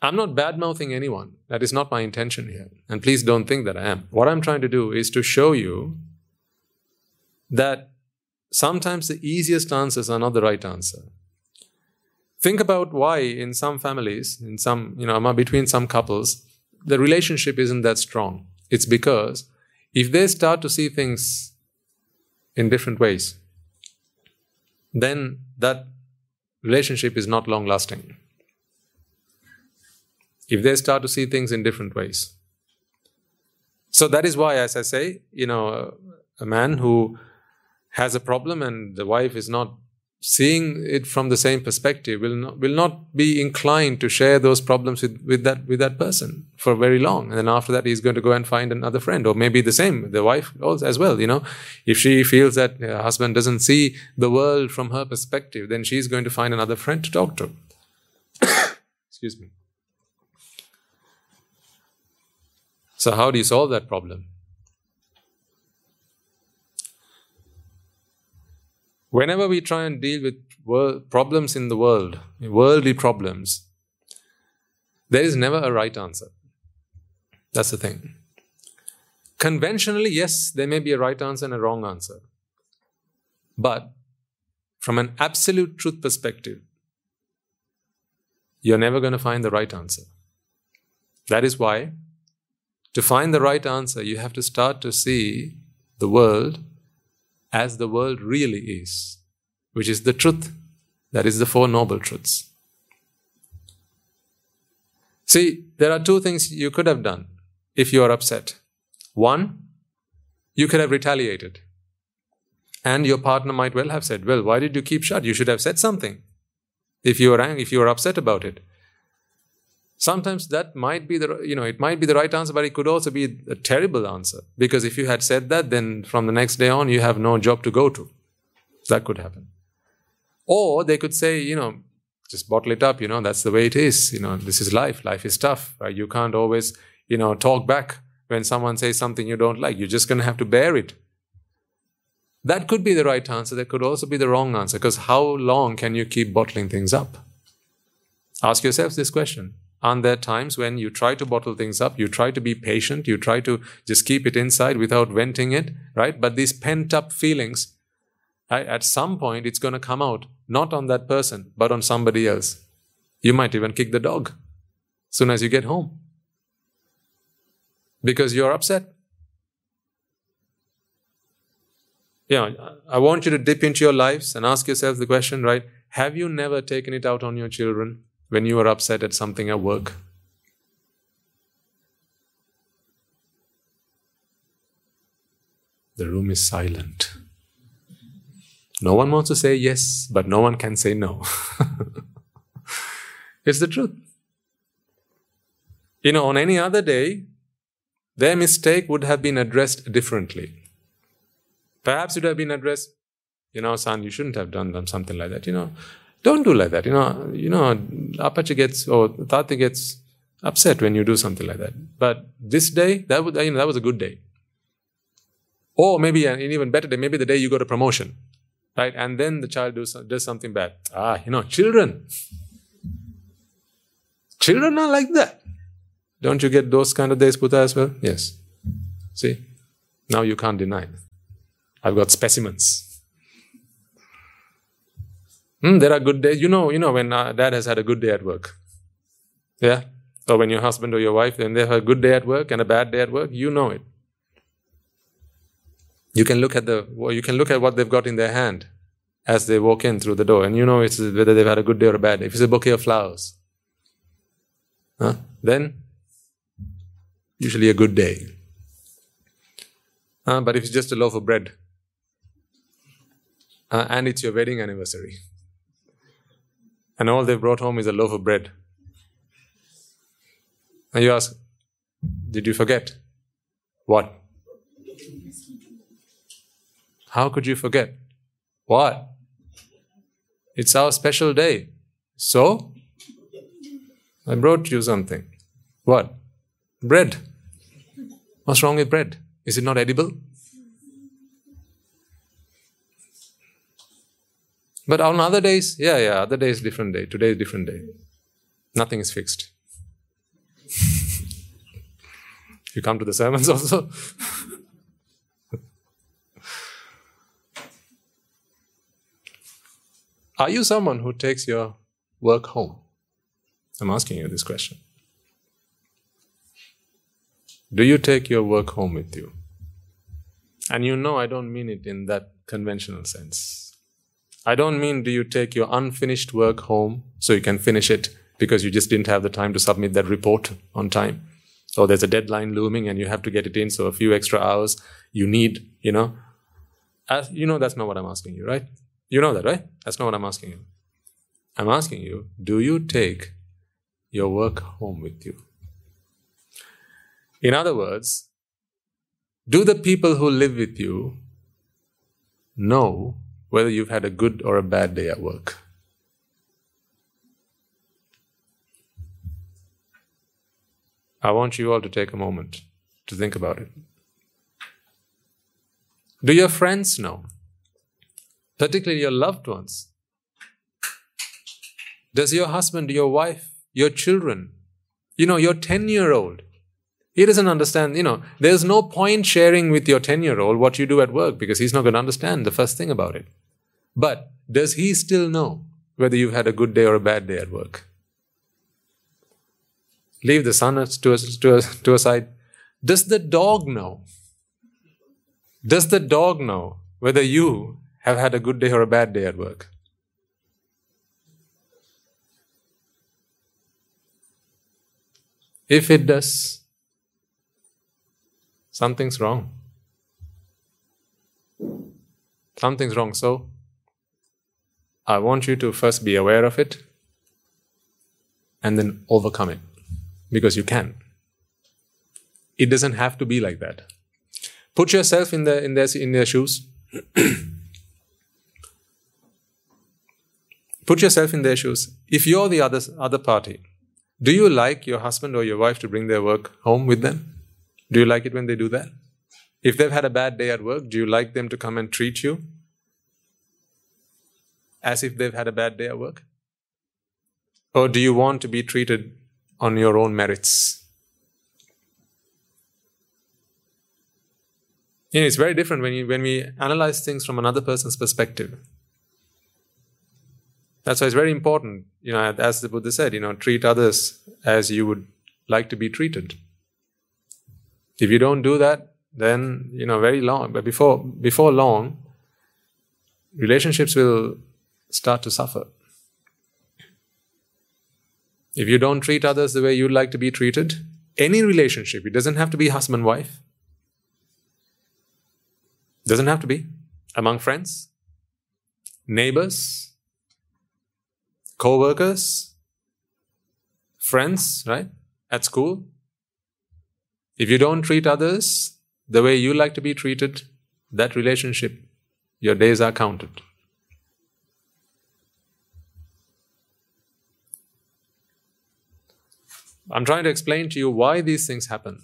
I'm not bad mouthing anyone. That is not my intention here. And please don't think that I am. What I'm trying to do is to show you that sometimes the easiest answers are not the right answer. Think about why in some families, in some, you know, between some couples, the relationship isn't that strong. It's because if they start to see things in different ways, then that relationship is not long lasting. If they start to see things in different ways. So that is why, as I say, you know, a man who has a problem and the wife is not seeing it from the same perspective will not, will not be inclined to share those problems with, with that with that person for very long. And then after that he's going to go and find another friend or maybe the same the wife also as well you know. If she feels that her husband doesn't see the world from her perspective then she's going to find another friend to talk to. Excuse me. So how do you solve that problem Whenever we try and deal with world, problems in the world, worldly problems, there is never a right answer. That's the thing. Conventionally, yes, there may be a right answer and a wrong answer. But from an absolute truth perspective, you're never going to find the right answer. That is why, to find the right answer, you have to start to see the world as the world really is, which is the truth. That is the Four Noble Truths. See, there are two things you could have done if you are upset. One, you could have retaliated. And your partner might well have said, Well, why did you keep shut? You should have said something if you were angry, if you were upset about it. Sometimes that might be the you know it might be the right answer, but it could also be a terrible answer because if you had said that, then from the next day on you have no job to go to. That could happen. Or they could say, you know, just bottle it up. You know, that's the way it is. You know, this is life. Life is tough. Right? You can't always you know talk back when someone says something you don't like. You're just going to have to bear it. That could be the right answer. That could also be the wrong answer because how long can you keep bottling things up? Ask yourselves this question Aren't there times when you try to bottle things up, you try to be patient, you try to just keep it inside without venting it, right? But these pent up feelings, right, at some point it's going to come out, not on that person, but on somebody else. You might even kick the dog soon as you get home because you're upset. You know, I want you to dip into your lives and ask yourself the question, right? Have you never taken it out on your children? When you are upset at something at work? The room is silent. No one wants to say yes, but no one can say no. it's the truth. You know, on any other day, their mistake would have been addressed differently. Perhaps it would have been addressed, you know, son, you shouldn't have done something like that. You know, don't do like that. You know, you know, Appachchi gets or Tati gets upset when you do something like that. But this day, that was you know, that was a good day. Or maybe an even better day, maybe the day you got a promotion, right? And then the child does, does something bad. Ah, you know, children. Children are like that. Don't you get those kind of days, Buddha, as well? Yes. See? Now you can't deny. I've got specimens. Hmm, there are good days. You know, you know when uh, dad has had a good day at work. Yeah? Or when your husband or your wife, then they have a good day at work and a bad day at work, you know it. You can look at the you can look at what they've got in their hand as they walk in through the door, and you know it's whether they've had a good day or a bad day. If it's a bouquet of flowers, huh? then usually a good day. Uh, but if it's just a loaf of bread, uh, and it's your wedding anniversary, and all they've brought home is a loaf of bread, and you ask, Did you forget? What? How could you forget? What? It's our special day. So? I brought you something. What? Bread. What's wrong with bread? Is it not edible? But on other days, yeah, yeah, other days different day. Today is different day. Nothing is fixed. you come to the sermons also. Are you someone who takes your work home? I'm asking you this question. Do you take your work home with you? And you know I don't mean it in that conventional sense. I don't mean do you take your unfinished work home so you can finish it because you just didn't have the time to submit that report on time. Or there's a deadline looming and you have to get it in, so a few extra hours you need, you know. As, you know that's not what I'm asking you, right? You know that, right? That's not what I'm asking you. I'm asking you, do you take your work home with you? In other words, do the people who live with you know whether you've had a good or a bad day at work? I want you all to take a moment to think about it. Do your friends know? particularly your loved ones? Does your husband, your wife, your children, you know, your 10 year old, he doesn't understand, you know, there's no point sharing with your 10 year old what you do at work because he's not going to understand the first thing about it. But does he still know whether you've had a good day or a bad day at work? Leave the son to, to, to a side. Does the dog know? Does the dog know whether you have had a good day or a bad day at work? If it does, something's wrong. Something's wrong. So, I want you to first be aware of it and then overcome it because you can. It doesn't have to be like that. Put yourself in, the, in, their, in their shoes. Put yourself in their shoes. If you're the other, other party, do you like your husband or your wife to bring their work home with them? Do you like it when they do that? If they've had a bad day at work, do you like them to come and treat you as if they've had a bad day at work? Or do you want to be treated on your own merits? You know, it's very different when, you, when we analyze things from another person's perspective. That's why it's very important, you know, as the Buddha said, you know, treat others as you would like to be treated. If you don't do that, then you know, very long, but before before long, relationships will start to suffer. If you don't treat others the way you'd like to be treated, any relationship, it doesn't have to be husband wife. Doesn't have to be among friends, neighbors, co workers, friends, right? At school. If you don't treat others the way you like to be treated, that relationship, your days are counted. I'm trying to explain to you why these things happen.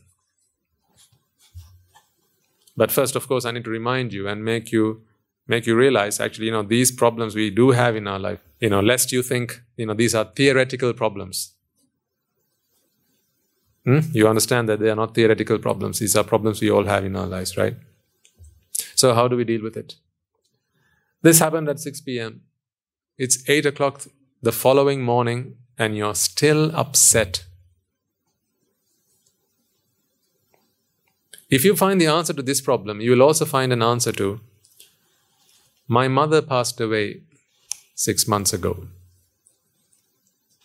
But first, of course, I need to remind you and make you make you realize actually, you know, these problems we do have in our life, you know, lest you think, you know, these are theoretical problems. Hmm? You understand that they are not theoretical problems. These are problems we all have in our lives, right? So, how do we deal with it? This happened at 6 p.m. It's 8 o'clock the following morning, and you're still upset. If you find the answer to this problem, you will also find an answer to My mother passed away six months ago.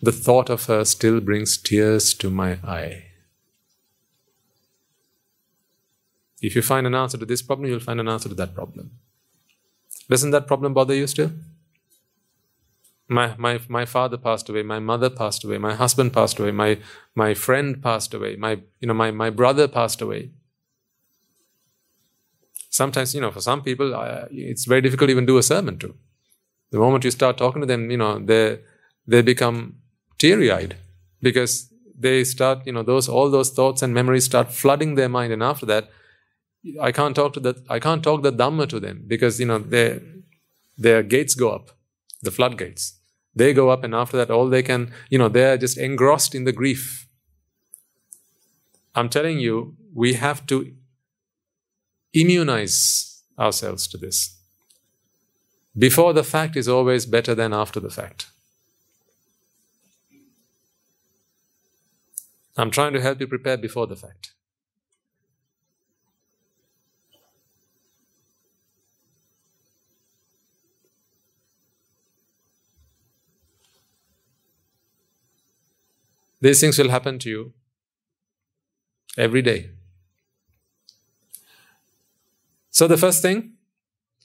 The thought of her still brings tears to my eye. If you find an answer to this problem, you'll find an answer to that problem. Doesn't that problem bother you still? My, my, my father passed away, my mother passed away, my husband passed away, my, my friend passed away, my, you know, my, my brother passed away. Sometimes, you know, for some people, uh, it's very difficult to even do a sermon to. The moment you start talking to them, you know, they, they become teary eyed because they start, you know, those, all those thoughts and memories start flooding their mind. And after that, I can't talk to the I can't talk the Dhamma to them because you know their their gates go up, the floodgates. They go up, and after that, all they can, you know, they're just engrossed in the grief. I'm telling you, we have to immunize ourselves to this. Before the fact is always better than after the fact. I'm trying to help you prepare before the fact. These things will happen to you every day. So, the first thing,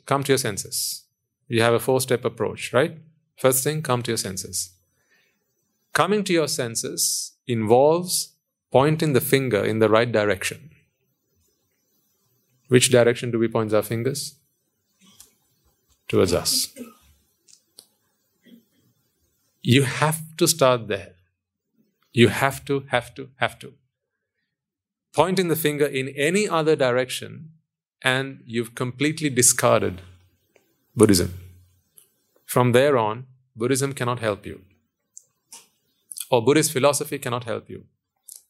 come to your senses. You have a four step approach, right? First thing, come to your senses. Coming to your senses involves pointing the finger in the right direction. Which direction do we point our fingers? Towards us. You have to start there. You have to, have to, have to. Pointing the finger in any other direction, and you've completely discarded Buddhism. From there on, Buddhism cannot help you. Or Buddhist philosophy cannot help you.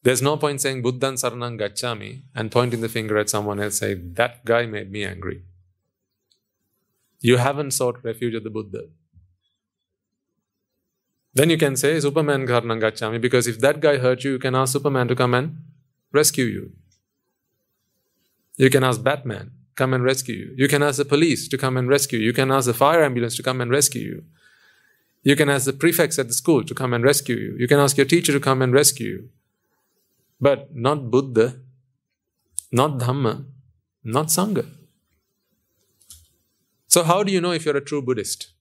There's no point saying Buddhan Saranang Gacchami and pointing the finger at someone else say, that guy made me angry. You haven't sought refuge at the Buddha. Then you can say Superman Karanang Gacchami because if that guy hurt you, you can ask Superman to come and rescue you. You can ask Batman, come and rescue you. You can ask the police to come and rescue you. You can ask the fire ambulance to come and rescue you. You can ask the prefects at the school to come and rescue you. You can ask your teacher to come and rescue you. But not Buddha, not Dhamma, not Sangha. So, how do you know if you're a true Buddhist?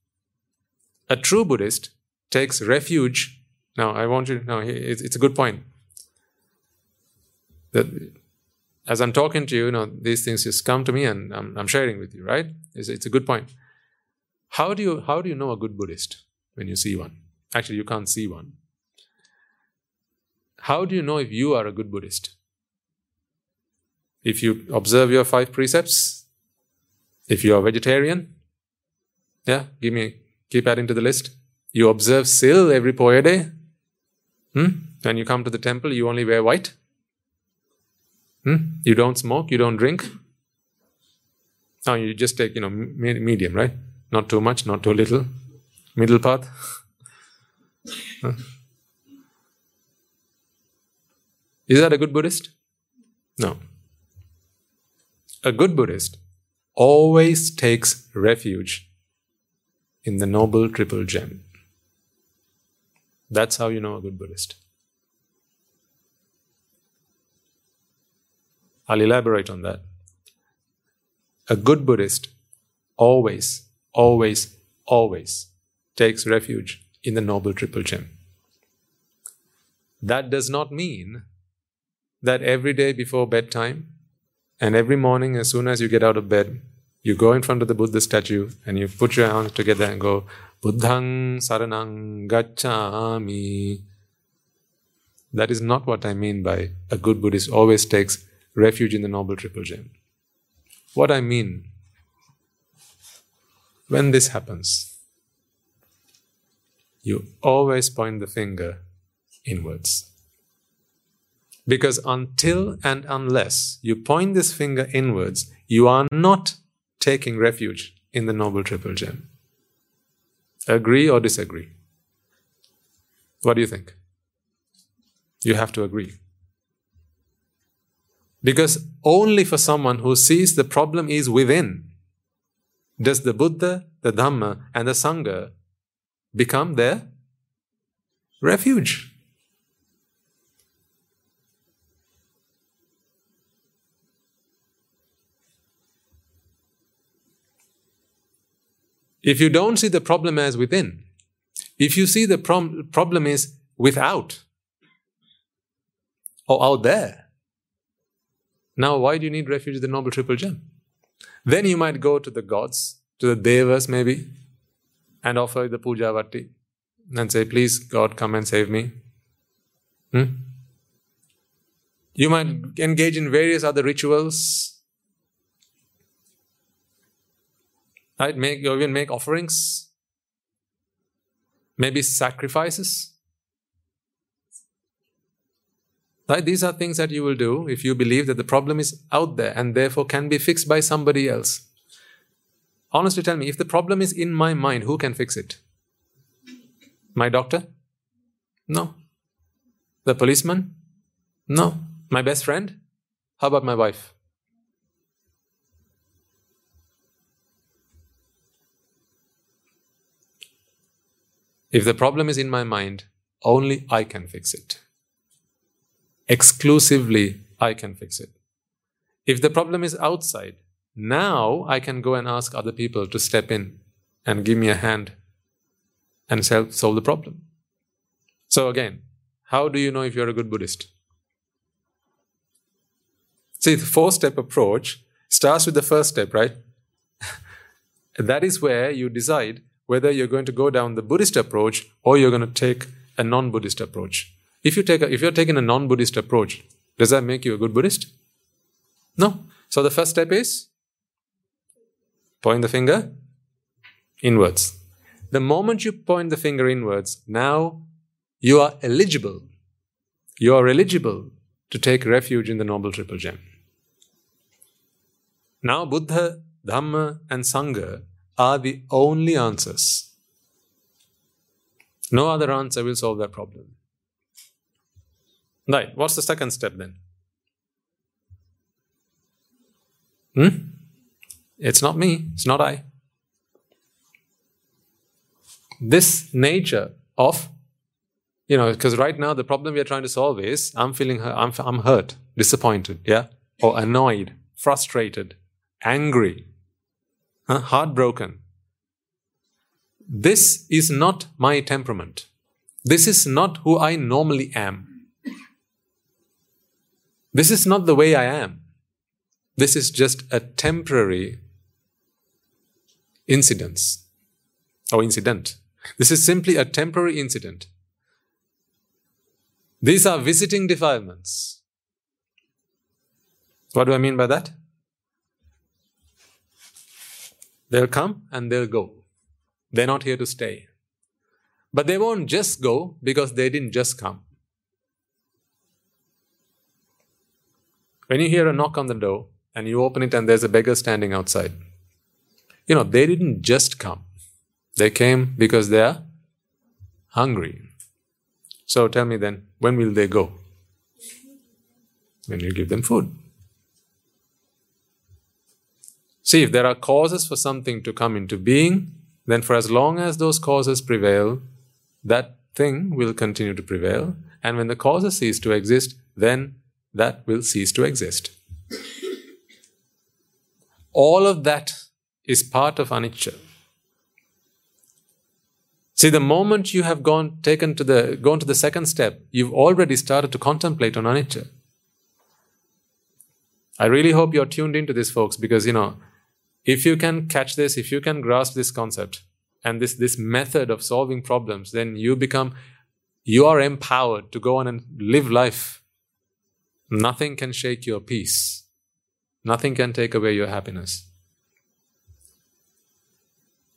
A true Buddhist takes refuge. Now, I want you to know, it's, it's a good point. That as I'm talking to you, you know, these things just come to me and I'm, I'm sharing with you, right? It's, it's a good point. How do you how do you know a good Buddhist when you see one? Actually, you can't see one. How do you know if you are a good Buddhist? If you observe your five precepts, if you are vegetarian, yeah, give me keep adding to the list. You observe sil every poya day. Hmm? When you come to the temple, you only wear white. Hmm? You don't smoke, you don't drink. Now you just take, you know, medium, right? Not too much, not too little. Middle path. huh? Is that a good Buddhist? No. A good Buddhist always takes refuge in the Noble Triple Gem. That's how you know a good Buddhist. I'll elaborate on that. A good Buddhist always, always, always takes refuge in the Noble Triple Gem. That does not mean that every day before bedtime and every morning as soon as you get out of bed, you go in front of the Buddha statue and you put your hands together and go, Buddhang saranang gacchami. That is not what I mean by a good Buddhist always takes refuge in the Noble Triple Gem. What I mean, when this happens, you always point the finger inwards. Because until and unless you point this finger inwards, you are not taking refuge in the Noble Triple Gem. Agree or disagree? What do you think? You have to agree. Because only for someone who sees the problem is within does the Buddha, the Dhamma, and the Sangha become their refuge. If you don't see the problem as within, if you see the problem is without or out there, now why do you need refuge in the Noble Triple Gem? Then you might go to the gods, to the devas maybe, and offer the puja vatti and say, please, God, come and save me. Hmm? You might engage in various other rituals. Right? Make you even make offerings. Maybe sacrifices. Right? These are things that you will do if you believe that the problem is out there and therefore can be fixed by somebody else. Honestly, tell me, if the problem is in my mind, who can fix it? My doctor? No. The policeman? No. My best friend? How about my wife? If the problem is in my mind, only I can fix it. Exclusively, I can fix it. If the problem is outside, now I can go and ask other people to step in and give me a hand and solve the problem. So, again, how do you know if you're a good Buddhist? See, the four step approach starts with the first step, right? that is where you decide whether you're going to go down the Buddhist approach or you're going to take a non Buddhist approach. If, you take a, if you're taking a non Buddhist approach, does that make you a good Buddhist? No. So the first step is point the finger inwards. The moment you point the finger inwards, now you are eligible. You are eligible to take refuge in the Noble Triple Gem. Now, Buddha, Dhamma, and Sangha are the only answers. No other answer will solve that problem. Right, what's the second step then? Hmm? It's not me, it's not I this nature of you know because right now the problem we are trying to solve is i'm feeling i'm, I'm hurt disappointed yeah or annoyed frustrated angry huh? heartbroken this is not my temperament this is not who i normally am this is not the way i am this is just a temporary incidence or incident this is simply a temporary incident. These are visiting defilements. What do I mean by that? They'll come and they'll go. They're not here to stay. But they won't just go because they didn't just come. When you hear a knock on the door and you open it and there's a beggar standing outside, you know, they didn't just come. They came because they are hungry. So tell me then, when will they go? When you give them food. See, if there are causes for something to come into being, then for as long as those causes prevail, that thing will continue to prevail. And when the causes cease to exist, then that will cease to exist. All of that is part of anicca. See, the moment you have gone taken to the gone to the second step, you've already started to contemplate on anicca. I really hope you're tuned into this, folks, because you know, if you can catch this, if you can grasp this concept and this this method of solving problems, then you become you are empowered to go on and live life. Nothing can shake your peace. Nothing can take away your happiness.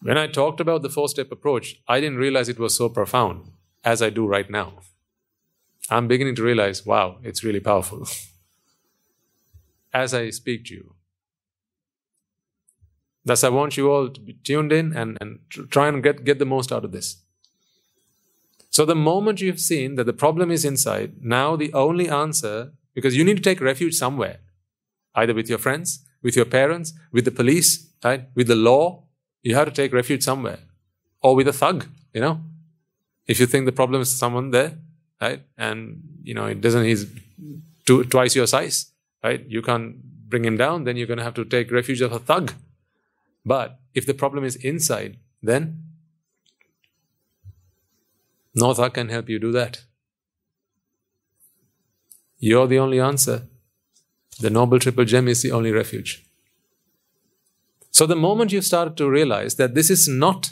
When I talked about the four step approach, I didn't realize it was so profound as I do right now. I'm beginning to realize, wow, it's really powerful as I speak to you. Thus, I want you all to be tuned in and, and try and get, get the most out of this. So, the moment you've seen that the problem is inside, now the only answer, because you need to take refuge somewhere, either with your friends, with your parents, with the police, right, with the law, you have to take refuge somewhere, or with a thug, you know. If you think the problem is someone there, right, and you know it doesn't, he's two, twice your size, right, you can't bring him down, then you're going to have to take refuge of a thug. But if the problem is inside, then no thought can help you do that. You're the only answer. The Noble Triple Gem is the only refuge. So, the moment you start to realize that this is not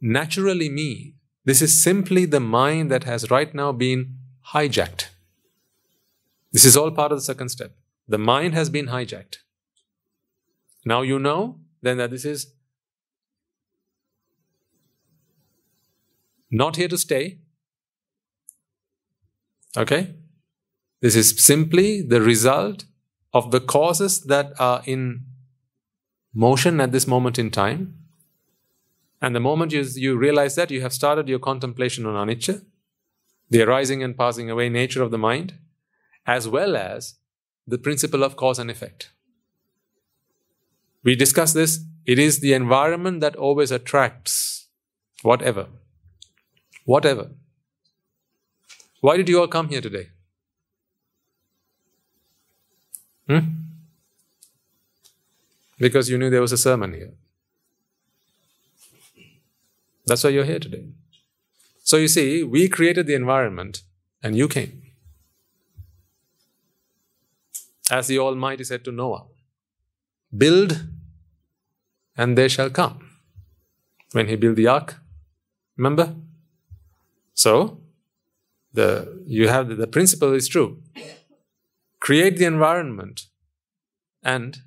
naturally me, this is simply the mind that has right now been hijacked. This is all part of the second step. The mind has been hijacked. Now you know then that this is not here to stay. Okay? This is simply the result of the causes that are in motion at this moment in time. And the moment you, you realize that, you have started your contemplation on anicca, the arising and passing away nature of the mind, as well as the principle of cause and effect. We discuss this. It is the environment that always attracts whatever. Whatever. Why did you all come here today? Hmm? Because you knew there was a sermon here. That's why you're here today. So you see, we created the environment and you came. As the Almighty said to Noah, build and they shall come. When he built the ark, remember? So, the, you have the, the principle is true. Create the environment and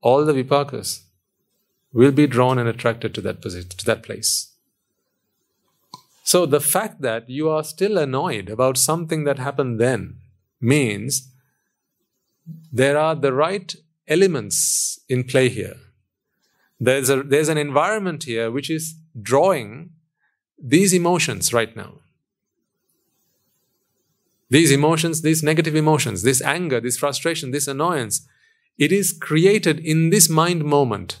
all the vipakas will be drawn and attracted to that position, to that place. So the fact that you are still annoyed about something that happened then means there are the right elements in play here. There's, a, there's an environment here which is drawing these emotions right now. These emotions, these negative emotions, this anger, this frustration, this annoyance, it is created in this mind moment.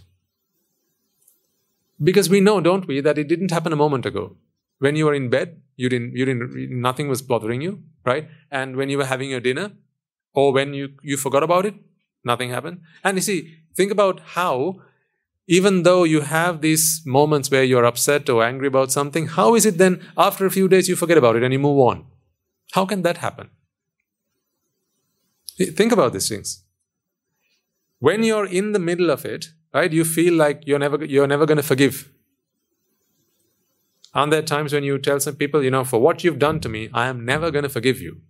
Because we know, don't we, that it didn't happen a moment ago. When you were in bed, you didn't, you didn't, nothing was bothering you, right? And when you were having your dinner, or when you, you forgot about it, nothing happened. And you see, think about how even though you have these moments where you're upset or angry about something, how is it then after a few days you forget about it and you move on? How can that happen? Think about these things. When you're in the middle of it, right, you feel like you're never you're never going to forgive. Aren't there times when you tell some people, you know, for what you've done to me, I am never going to forgive you.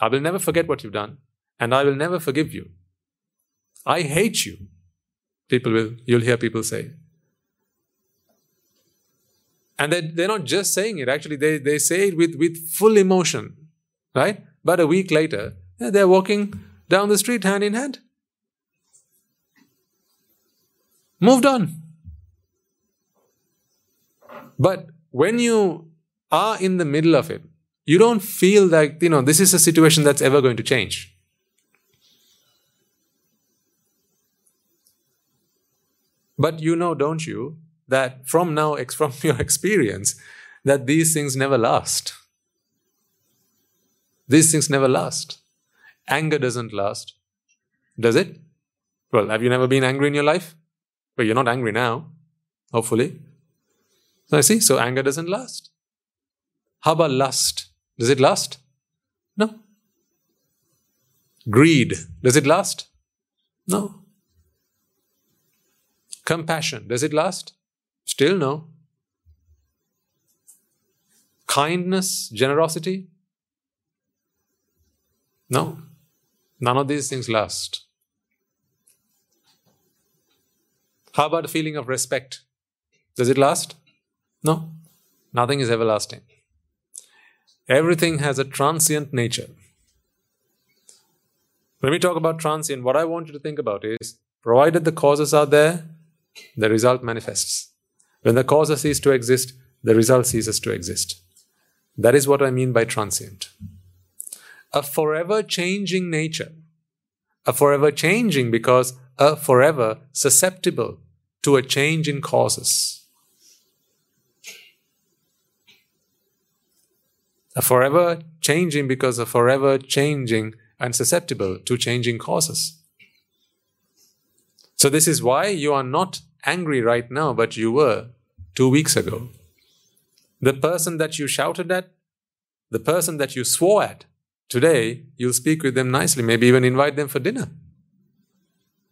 I will never forget what you've done, and I will never forgive you. I hate you. People will, you'll hear people say. And they, they're not just saying it, actually, they, they say it with, with full emotion, right? But a week later, they're walking down the street hand in hand. Moved on. But when you are in the middle of it, you don't feel like, you know, this is a situation that's ever going to change. But you know, don't you, that from now, from your experience, that these things never last. These things never last. Anger doesn't last. Does it? Well, have you never been angry in your life? Well, you're not angry now, hopefully. So I see, so anger doesn't last. How about lust? Does it last? No. Greed, does it last? No. Compassion, does it last? Still no. Kindness, generosity? No. None of these things last. How about a feeling of respect? Does it last? No. Nothing is everlasting. Everything has a transient nature. When we talk about transient, what I want you to think about is Provided the causes are there, the result manifests. When the causes cease to exist, the result ceases to exist. That is what I mean by transient. A forever changing nature. A forever changing because a forever susceptible to a change in causes. A forever changing because a forever changing and susceptible to changing causes. So, this is why you are not angry right now, but you were two weeks ago. The person that you shouted at, the person that you swore at, today you'll speak with them nicely, maybe even invite them for dinner.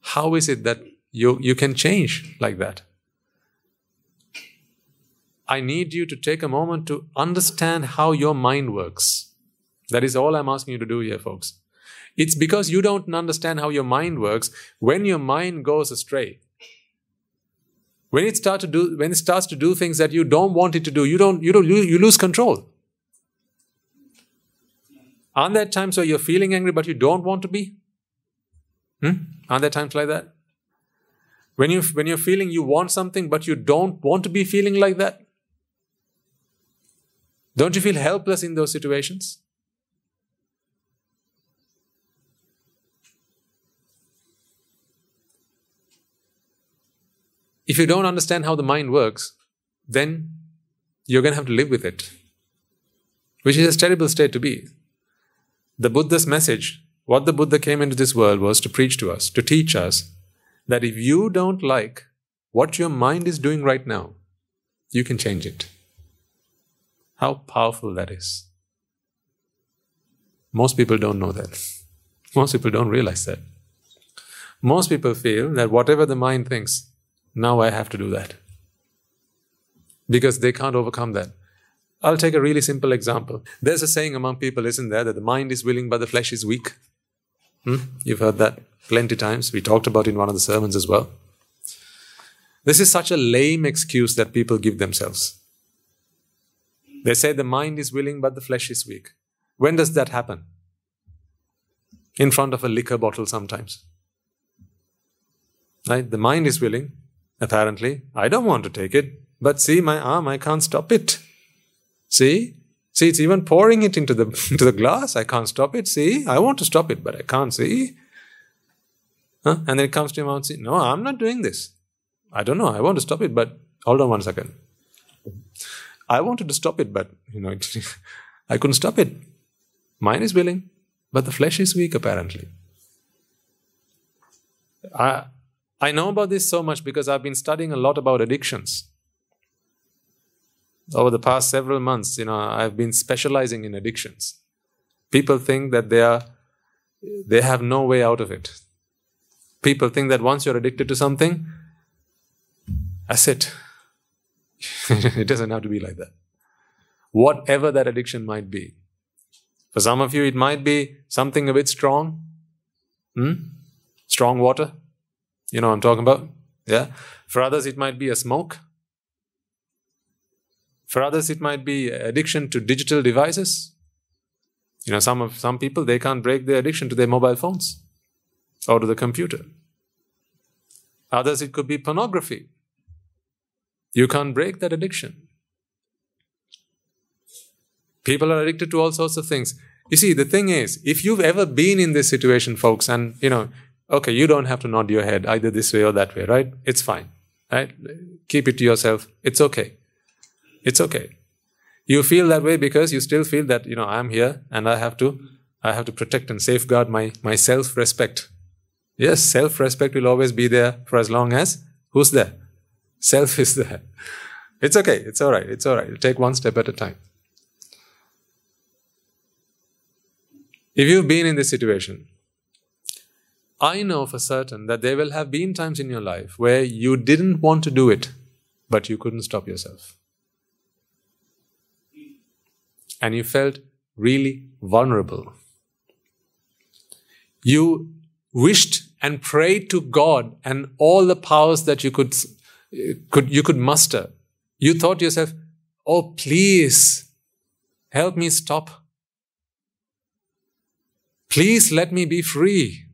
How is it that you, you can change like that? I need you to take a moment to understand how your mind works. That is all I'm asking you to do here, folks. It's because you don't understand how your mind works. When your mind goes astray, when it starts to do, when it starts to do things that you don't want it to do, you don't, you don't, you lose control. Aren't there times where you're feeling angry but you don't want to be? Hmm? Aren't there times like that? When you when you're feeling you want something but you don't want to be feeling like that? Don't you feel helpless in those situations? If you don't understand how the mind works, then you're going to have to live with it, which is a terrible state to be. The Buddha's message, what the Buddha came into this world was to preach to us, to teach us that if you don't like what your mind is doing right now, you can change it. How powerful that is. Most people don't know that. Most people don't realize that. Most people feel that whatever the mind thinks, now I have to do that. Because they can't overcome that. I'll take a really simple example. There's a saying among people, isn't there, that the mind is willing but the flesh is weak? Hmm? You've heard that plenty times. We talked about it in one of the sermons as well. This is such a lame excuse that people give themselves. They say the mind is willing but the flesh is weak. When does that happen? In front of a liquor bottle sometimes. Right? The mind is willing, apparently. I don't want to take it, but see my arm, I can't stop it. See? See, it's even pouring it into the, into the glass. I can't stop it. See? I want to stop it, but I can't see. Huh? And then it comes to mouth, and see, no, I'm not doing this. I don't know. I want to stop it, but hold on one second. I wanted to stop it, but you know, it, I couldn't stop it. Mind is willing, but the flesh is weak, apparently. I, I know about this so much because I've been studying a lot about addictions. Over the past several months, you know, I've been specializing in addictions. People think that they are they have no way out of it. People think that once you're addicted to something, that's it. it doesn't have to be like that. Whatever that addiction might be. For some of you, it might be something a bit strong. Hmm? Strong water. You know what I'm talking about? Yeah. For others, it might be a smoke. For others, it might be addiction to digital devices. You know, some of some people they can't break their addiction to their mobile phones or to the computer. Others, it could be pornography. You can't break that addiction. People are addicted to all sorts of things. You see, the thing is, if you've ever been in this situation, folks, and you know, okay, you don't have to nod your head either this way or that way, right? It's fine, right? Keep it to yourself. It's okay. It's okay. You feel that way because you still feel that you know I'm here and I have to, I have to protect and safeguard my my self-respect. Yes, self-respect will always be there for as long as who's there Self is there. It's okay. It's all right. It's all right. Take one step at a time. If you've been in this situation, I know for certain that there will have been times in your life where you didn't want to do it, but you couldn't stop yourself. And you felt really vulnerable. You wished and prayed to God and all the powers that you could could, you could muster. You thought to yourself, oh, please help me stop. Please let me be free.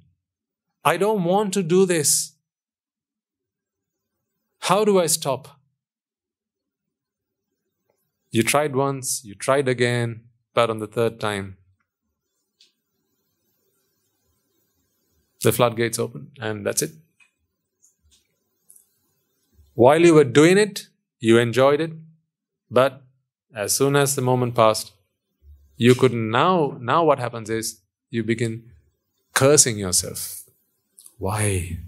I don't want to do this. How do I stop? You tried once, you tried again, but on the third time, the floodgates open, and that's it. While you were doing it, you enjoyed it, but as soon as the moment passed, you could now, now what happens is you begin cursing yourself. Why?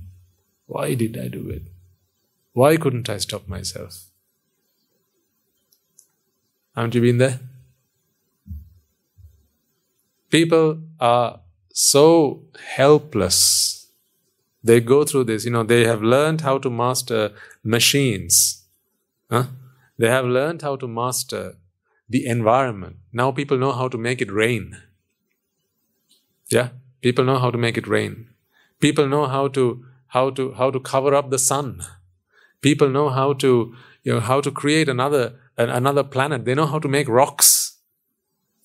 Why did I do it? Why couldn't I stop myself? Haven't you been there? People are so helpless. They go through this, you know, they have learned how to master machines. Huh? They have learned how to master the environment. Now people know how to make it rain. Yeah? People know how to make it rain. People know how to how to how to cover up the sun. People know how to you know how to create another another planet. They know how to make rocks.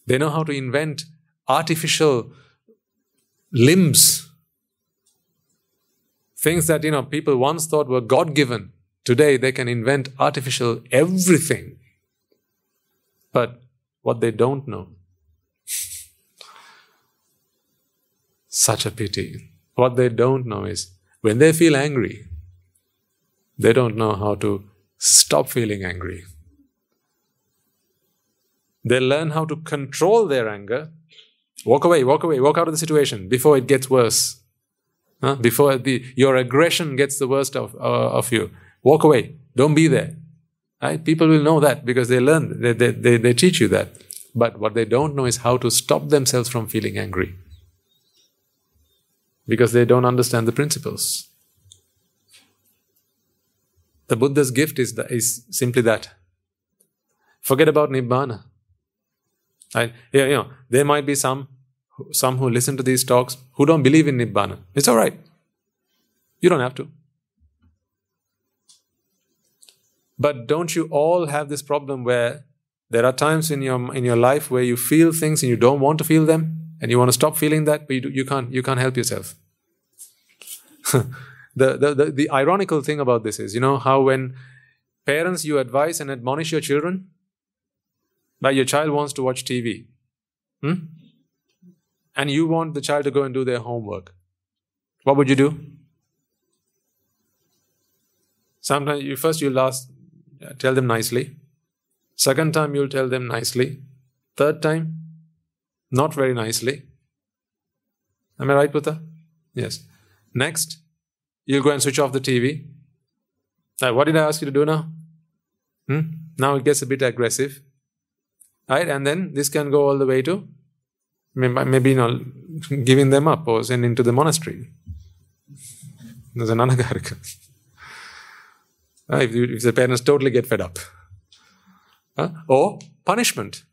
They know how to invent artificial limbs. Things that you know people once thought were God given. Today they can invent artificial everything. But what they don't know, such a pity. What they don't know is when they feel angry, they don't know how to stop feeling angry. They learn how to control their anger. Walk away, walk away, walk out of the situation before it gets worse. Huh? Before the, your aggression gets the worst of, uh, of you. Walk away. Don't be there. Right? People will know that because they learn, they, they, they, they teach you that. But what they don't know is how to stop themselves from feeling angry. Because they don't understand the principles. The Buddha's gift is, is simply that. Forget about Nibbana. You know, there might be some, some who listen to these talks who don't believe in Nibbana. It's all right. You don't have to. But don't you all have this problem where there are times in your in your life where you feel things and you don't want to feel them, and you want to stop feeling that, but you, do, you can't you can't help yourself. the, the, the the ironical thing about this is, you know, how when parents you advise and admonish your children, but your child wants to watch TV, hmm? and you want the child to go and do their homework, what would you do? Sometimes you first you'll ask tell them nicely. Second time, you'll tell them nicely. Third time, not very nicely. Am I right, Putta? Yes. Next, you'll go and switch off the TV. Now, what did I ask you to do now? Hmm? Now it gets a bit aggressive. Right? And then this can go all the way to maybe you know, giving them up or sending to the monastery. There's another karaka. Uh, if, you, if the parents totally get fed up. Uh, or punishment.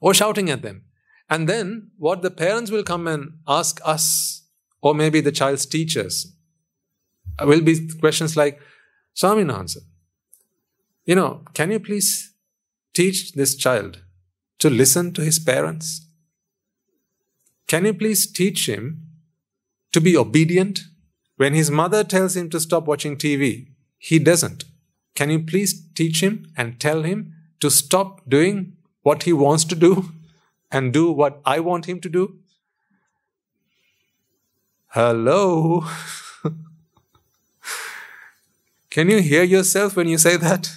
Or shouting at them. And then what the parents will come and ask us, or maybe the child's teachers, will be questions like, Swamin Wahanse, you know, can you please teach this child to listen to his parents? Can you please teach him to be obedient? When his mother tells him to stop watching TV, he doesn't. Can you please teach him and tell him to stop doing what he wants to do and do what I want him to do? Hello? Can you hear yourself when you say that?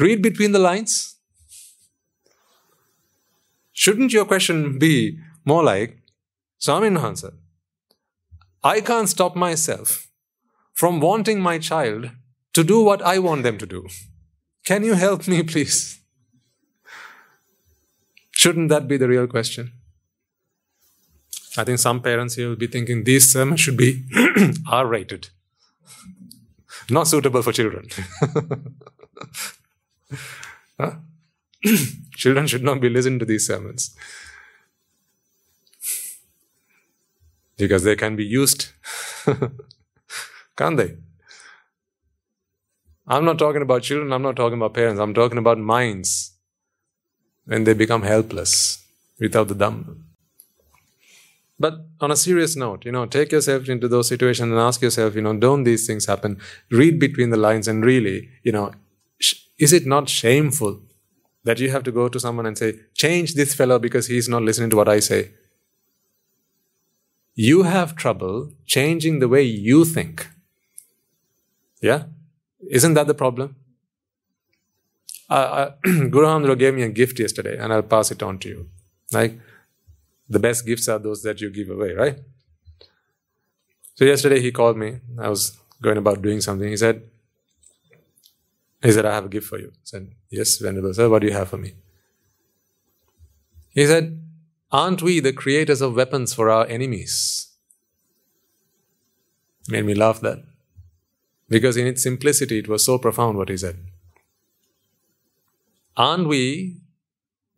Read between the lines. Shouldn't your question be more like, Swamin Wahanse, I can't stop myself from wanting my child to do what I want them to do. Can you help me, please? Shouldn't that be the real question? I think some parents here will be thinking these sermons should be R rated, not suitable for children. children should not be listening to these sermons. because they can be used. Can't they? I'm not talking about children, I'm not talking about parents, I'm talking about minds when they become helpless without the Dhamma. But on a serious note, you know, take yourself into those situations and ask yourself, you know, don't these things happen? Read between the lines and really, you know, sh- is it not shameful that you have to go to someone and say, change this fellow because he's not listening to what I say? You have trouble changing the way you think. Yeah? Isn't that the problem? Uh, uh, Guru Andro gave me a gift yesterday and I'll pass it on to you. Like, the best gifts are those that you give away, right? So yesterday he called me. I was going about doing something. He said, he said, I have a gift for you. I said, Yes, Venerable Sir, what do you have for me? He said, Aren't we the creators of weapons for our enemies? Made me laugh that. Because in its simplicity, it was so profound what he said. Aren't we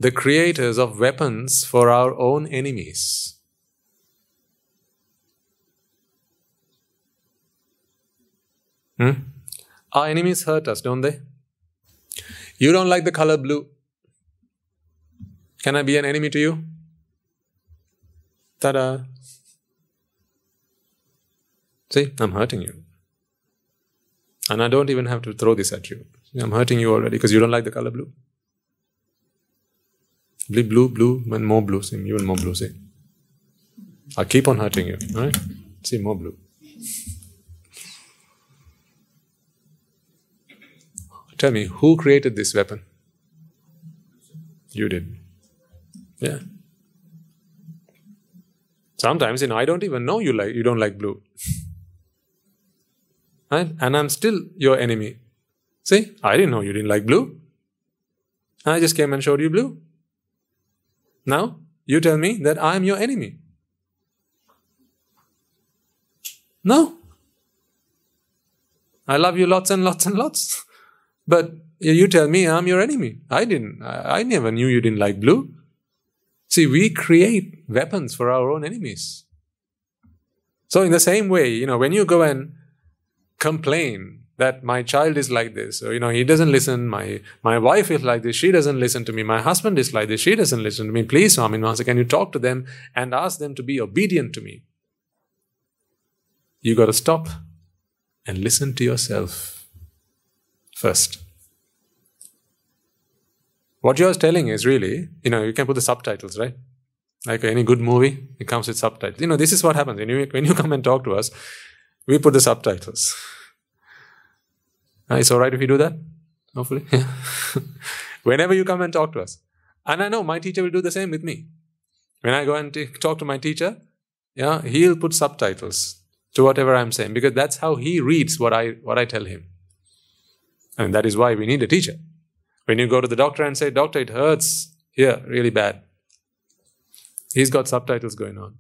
the creators of weapons for our own enemies. Hmm? Our enemies hurt us, don't they? You don't like the color blue. Can I be an enemy to you? Ta da! See, I'm hurting you. And I don't even have to throw this at you. I'm hurting you already because you don't like the color blue. Blue, blue, blue, and more blue. See, even more blue. See, I keep on hurting you. Right? See, more blue. Tell me, who created this weapon? You did. Yeah. Sometimes, you know, I don't even know you like you don't like blue. right? And I'm still your enemy. See, I didn't know you didn't like blue. I just came and showed you blue. Now, you tell me that I am your enemy. No. I love you lots and lots and lots. But you tell me I'm your enemy. I didn't. I, never knew you didn't like blue. See, we create weapons for our own enemies. So, in the same way, you know, when you go and complain that my child is like this or you know he doesn't listen my my wife is like this she doesn't listen to me my husband is like this she doesn't listen to me please Swamin Wahanse, can you talk to them and ask them to be obedient to me you got to stop and listen to yourself first what you're telling is really you know you can put the subtitles right like any good movie it comes with subtitles you know this is what happens when you when you come and talk to us we put the subtitles uh, it's all right if you do that, hopefully. Whenever you come and talk to us. And I know my teacher will do the same with me. When I go and t- talk to my teacher, yeah, he'll put subtitles to whatever I'm saying because that's how he reads what I what I tell him. And that is why we need a teacher. When you go to the doctor and say, Doctor, it hurts here really bad. He's got subtitles going on.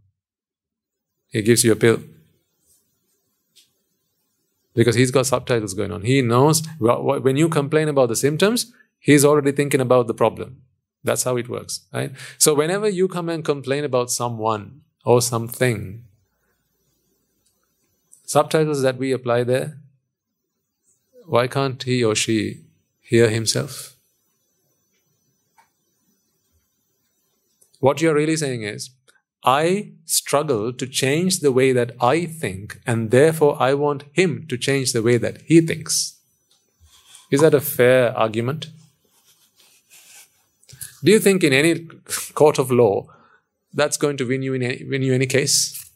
He gives you a pill because he's got subtitles going on. He knows when you complain about the symptoms, he's already thinking about the problem. That's how it works, right? So whenever you come and complain about someone or something, subtitles that we apply there, why can't he or she hear himself? What you're really saying is, I struggle to change the way that I think, and therefore I want him to change the way that he thinks. Is that a fair argument? Do you think in any court of law that's going to win you in any, win you any case?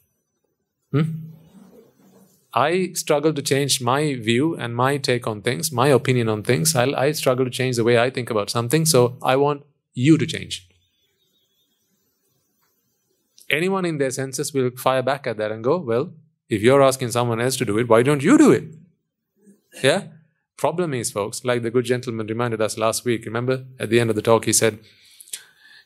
Hmm? I struggle to change my view and my take on things, my opinion on things. I, I struggle to change the way I think about something, so I want you to change anyone in their senses will fire back at that and go, well, if you're asking someone else to do it, why don't you do it? Yeah? Problem is, folks, like the good gentleman reminded us last week, remember at the end of the talk, he said,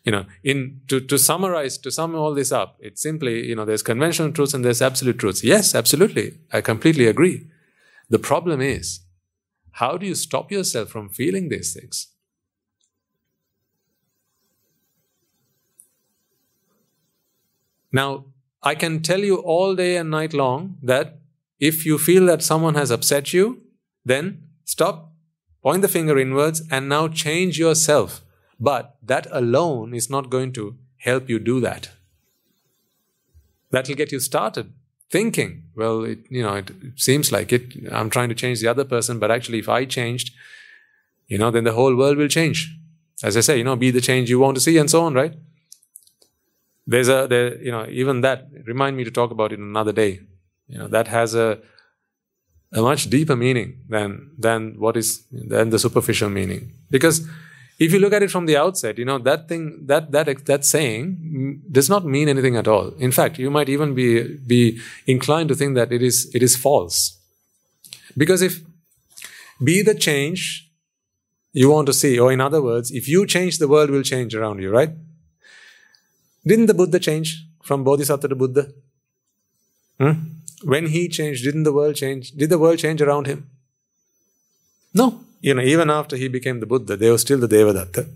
you know, in to, to summarize, to sum all this up, it's simply, you know, there's conventional truths and there's absolute truths. Yes, absolutely. I completely agree. The problem is, how do you stop yourself from feeling these things? Now, I can tell you all day and night long that if you feel that someone has upset you, then stop, point the finger inwards, and now change yourself. But that alone is not going to help you do that. That'll get you started thinking. Well, it, you know, it seems like it. I'm trying to change the other person, but actually, if I changed, you know, then the whole world will change. As I say, you know, be the change you want to see, and so on, right? There's a, there, you know, even that. Remind me to talk about it another day. You know, that has a a much deeper meaning than than what is than the superficial meaning because if you look at it from the outset you know that thing that that that saying does not mean anything at all in fact you might even be be inclined to think that it is it is false because if be the change you want to see or in other words if you change the world will change around you right didn't the buddha change from bodhisattva to buddha hmm? when he changed, didn't the world change? Did the world change around him? No. You know, even after he became the Buddha, there were still the Devadatta.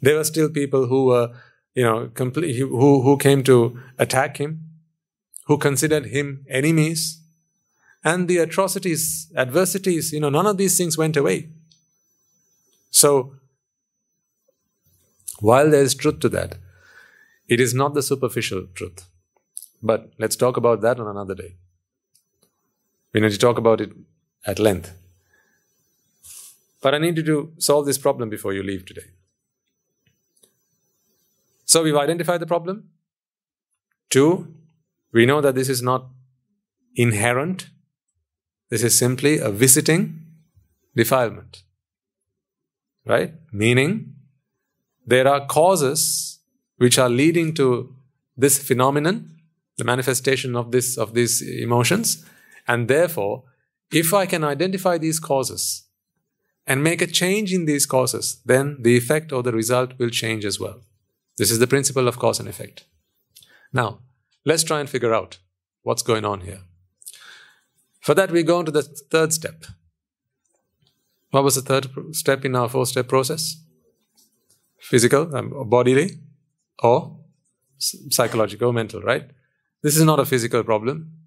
There were still people who were, you know, complete, who, who came to attack him, who considered him enemies. And the atrocities, adversities, you know, none of these things went away. So, while there is truth to that, it is not the superficial truth. But let's talk about that on another day. We need to talk about it at length. But I need you to solve this problem before you leave today. So we've identified the problem. Two, we know that this is not inherent. This is simply a visiting defilement. Right? Meaning, there are causes which are leading to this phenomenon, the manifestation of this of these emotions, and therefore, if I can identify these causes and make a change in these causes, then the effect or the result will change as well. This is the principle of cause and effect. Now, let's try and figure out what's going on here. For that, we go on to the third step. What was the third step in our four step process? Physical, um, bodily, or psychological, mental, right? This is not a physical problem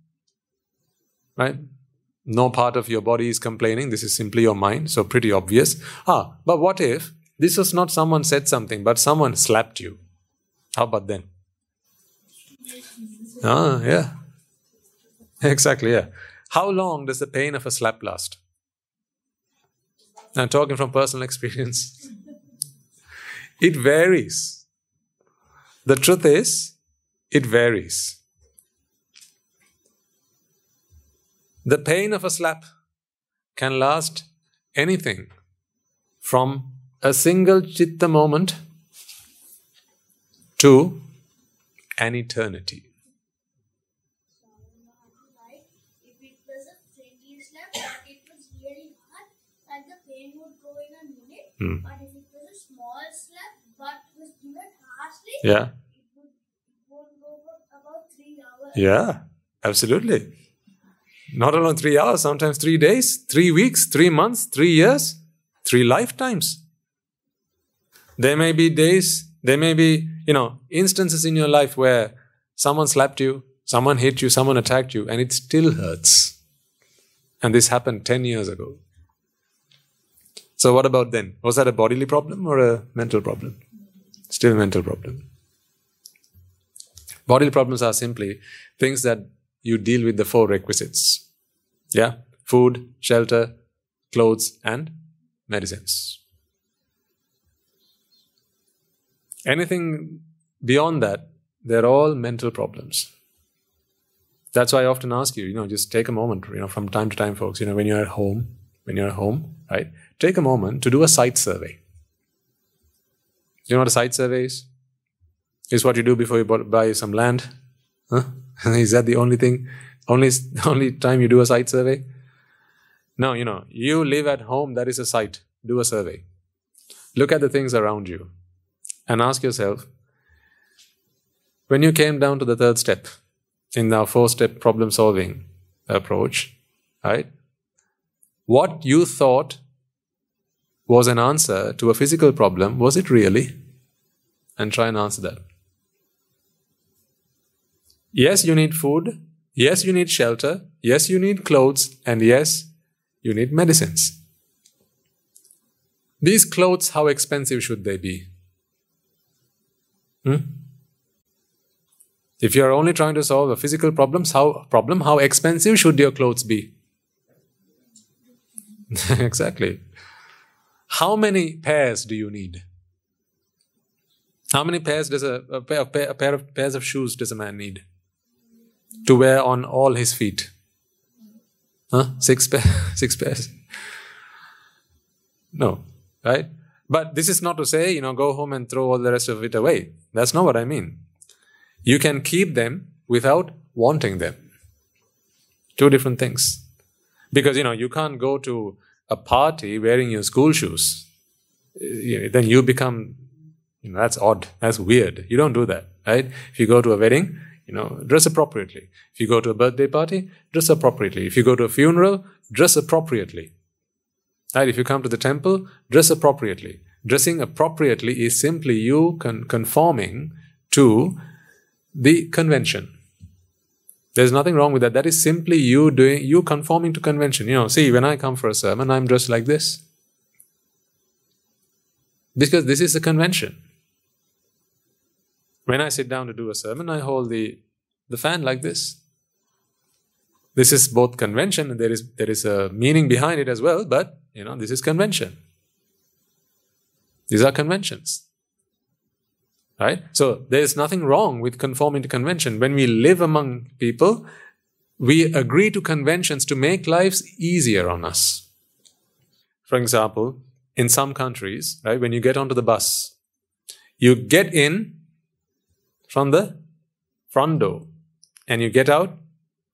right? No part of your body is complaining. This is simply your mind. So pretty obvious. Ah, but what if this was not someone said something, but someone slapped you? How about then? Ah, yeah. Exactly, yeah. How long does the pain of a slap last? I'm talking from personal experience. It varies. The truth is, it varies. The pain of a slap can last anything from a single chitta moment to an eternity. If it was a friendly slap, but it was really hard, and the pain would go in a minute. Hmm. But if it was a small slap, but was given harshly, Yeah, it would it would go for about three hours. yeah, absolutely. Not alone three hours, sometimes three days, three weeks, three months, three years, three lifetimes. There may be days, there may be, you know, instances in your life where someone slapped you, someone hit you, someone attacked you, and it still hurts. And this happened 10 years ago. So, what about then? Was that a bodily problem or a mental problem? Still a mental problem. Bodily problems are simply things that you deal with the four requisites. Yeah? Food, shelter, clothes, and medicines. Anything beyond that, they're all mental problems. That's why I often ask you, you know, just take a moment, you know, from time to time, folks, you know, when you're at home, when you're at home, right? Take a moment to do a site survey. You know what a site survey is? Is what you do before you buy some land. Huh? is that the only thing, only only time you do a site survey? No, you know, you live at home, that is a site. Do a survey. Look at the things around you and ask yourself when you came down to the third step in our four step problem solving approach, right? What you thought was an answer to a physical problem, was it really? And try and answer that. Yes, you need food. Yes, you need shelter. Yes, you need clothes. And yes, you need medicines. These clothes, how expensive should they be? Hmm? If you are only trying to solve a physical problems, how problem, how expensive should your clothes be? exactly. How many pairs do you need? How many pairs does a, a, pair, a, pair, of pairs of shoes does a man need to wear on all his feet? Huh? Six pair, six pairs. No, right? But this is not to say, you know, go home and throw all the rest of it away. That's not what I mean. You can keep them without wanting them. Two different things. Because, you know, you can't go to a party wearing your school shoes. Uh, then you become, you know, that's odd. That's weird. You don't do that, right? If you go to a wedding, you know, dress appropriately. If you go to a birthday party, dress appropriately. If you go to a funeral, dress appropriately. Right? If you come to the temple, dress appropriately. Dressing appropriately is simply you con- conforming to the convention. There's nothing wrong with that. That is simply you doing, you conforming to convention. You know, see, when I come for a sermon, I'm dressed like this. Because this is the convention. When I sit down to do a sermon, I hold the, the fan like this. This is both convention and there is, there is a meaning behind it as well, but you know, this is convention. These are conventions. Right? So there is nothing wrong with conforming to convention. When we live among people, we agree to conventions to make lives easier on us. For example, in some countries, right, when you get onto the bus, you get in from the front door and you get out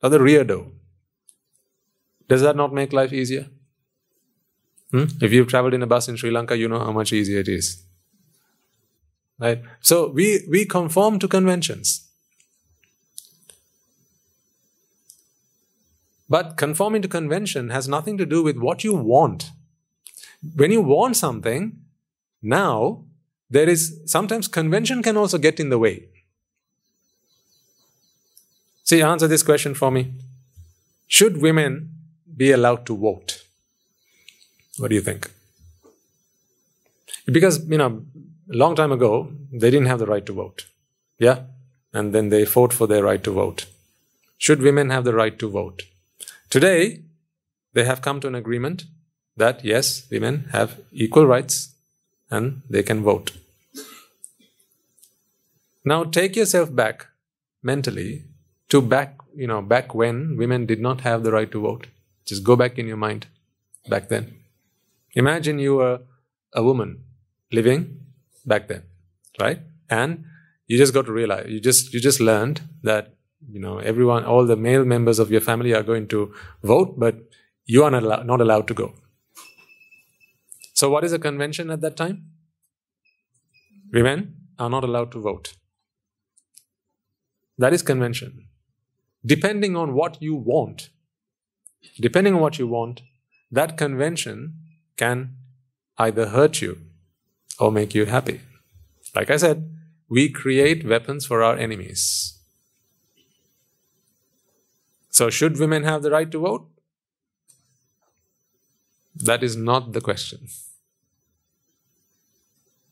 of the rear door. Does that not make life easier? Hmm? If you've traveled in a bus in Sri Lanka, you know how much easier it is. Right? So we, we conform to conventions. But conforming to convention has nothing to do with what you want. When you want something, now there is sometimes convention can also get in the way. See, answer this question for me. Should women be allowed to vote? What do you think? Because, you know, a long time ago, they didn't have the right to vote. Yeah? And then they fought for their right to vote. Should women have the right to vote? Today, they have come to an agreement that yes, women have equal rights and they can vote. Now take yourself back mentally to back, you know, back when women did not have the right to vote. Just go back in your mind back then. Imagine you were a woman living back then, right? And you just got to realize, you just you just learned that you know everyone, all the male members of your family are going to vote, but you are not, not allowed to go. So, what is a convention at that time? Women are not allowed to vote. That is convention. Depending on what you want, depending on what you want, that convention can either hurt you or make you happy. Like I said, we create weapons for our enemies. So, should women have the right to vote? That is not the question.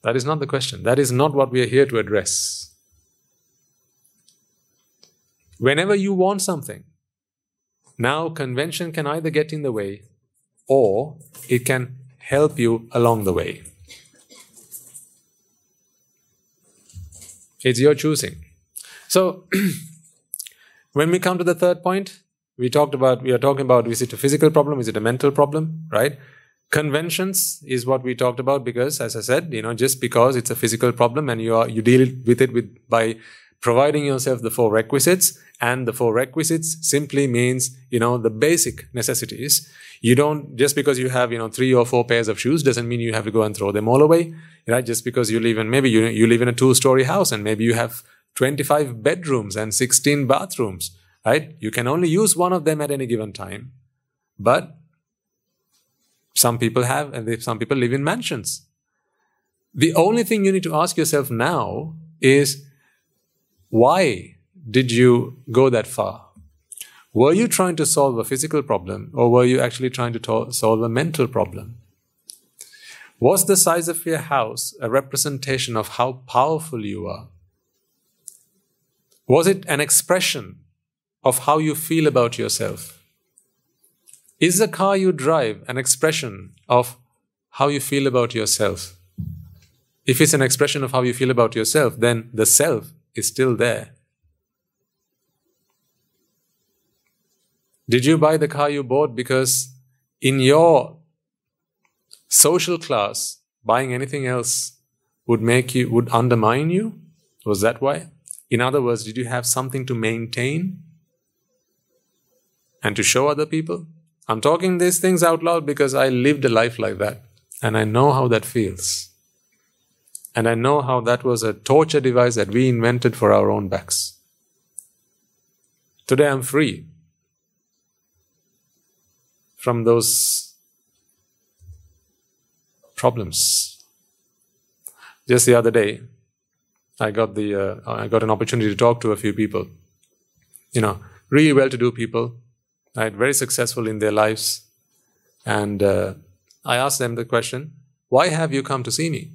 That is not the question. That is not what we are here to address. Whenever you want something, now convention can either get in the way or it can help you along the way. It's your choosing. So, when we come to the third point, we talked about we are talking about is it a physical problem, is it a mental problem, right? Conventions is what we talked about because, as I said, you know, just because it's a physical problem and you are you deal with it with by providing yourself the four requisites, and the four requisites simply means you know the basic necessities. You don't just because you have you know three or four pairs of shoes doesn't mean you have to go and throw them all away, right? Just because you live in maybe you you live in a two-story house and maybe you have 25 bedrooms and 16 bathrooms, right? You can only use one of them at any given time, but some people have, and some people live in mansions. The only thing you need to ask yourself now is why did you go that far? Were you trying to solve a physical problem or were you actually trying to to- solve a mental problem? Was the size of your house a representation of how powerful you are? Was it an expression of how you feel about yourself? Is the car you drive an expression of how you feel about yourself? If it's an expression of how you feel about yourself, then the self is still there. Did you buy the car you bought because in your social class, buying anything else would make you, would undermine you? Was that why? In other words, did you have something to maintain and to show other people? I'm talking these things out loud because I lived a life like that and I know how that feels. And I know how that was a torture device that we invented for our own backs. Today I'm free from those problems. Just the other day, I got the uh, I got an opportunity to talk to a few people. You know, really well-to-do people, right? Very successful in their lives, and uh, I asked them the question, "Why have you come to see me?"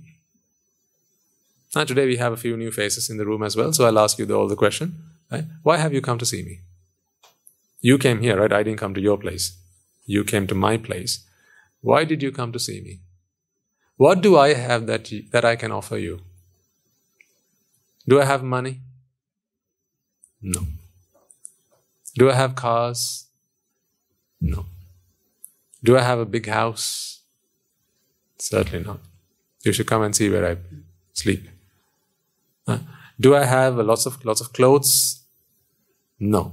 And today we have a few new faces in the room as well, so I'll ask you the, all the question. Right? Why have you come to see me? You came here, right? I didn't come to your place. You came to my place. Why did you come to see me? What do I have that, that I can offer you? Do I have money? No. Do I have cars? No. Do I have a big house? Certainly not. You should come and see where I sleep. Do I have lots of lots of clothes? No.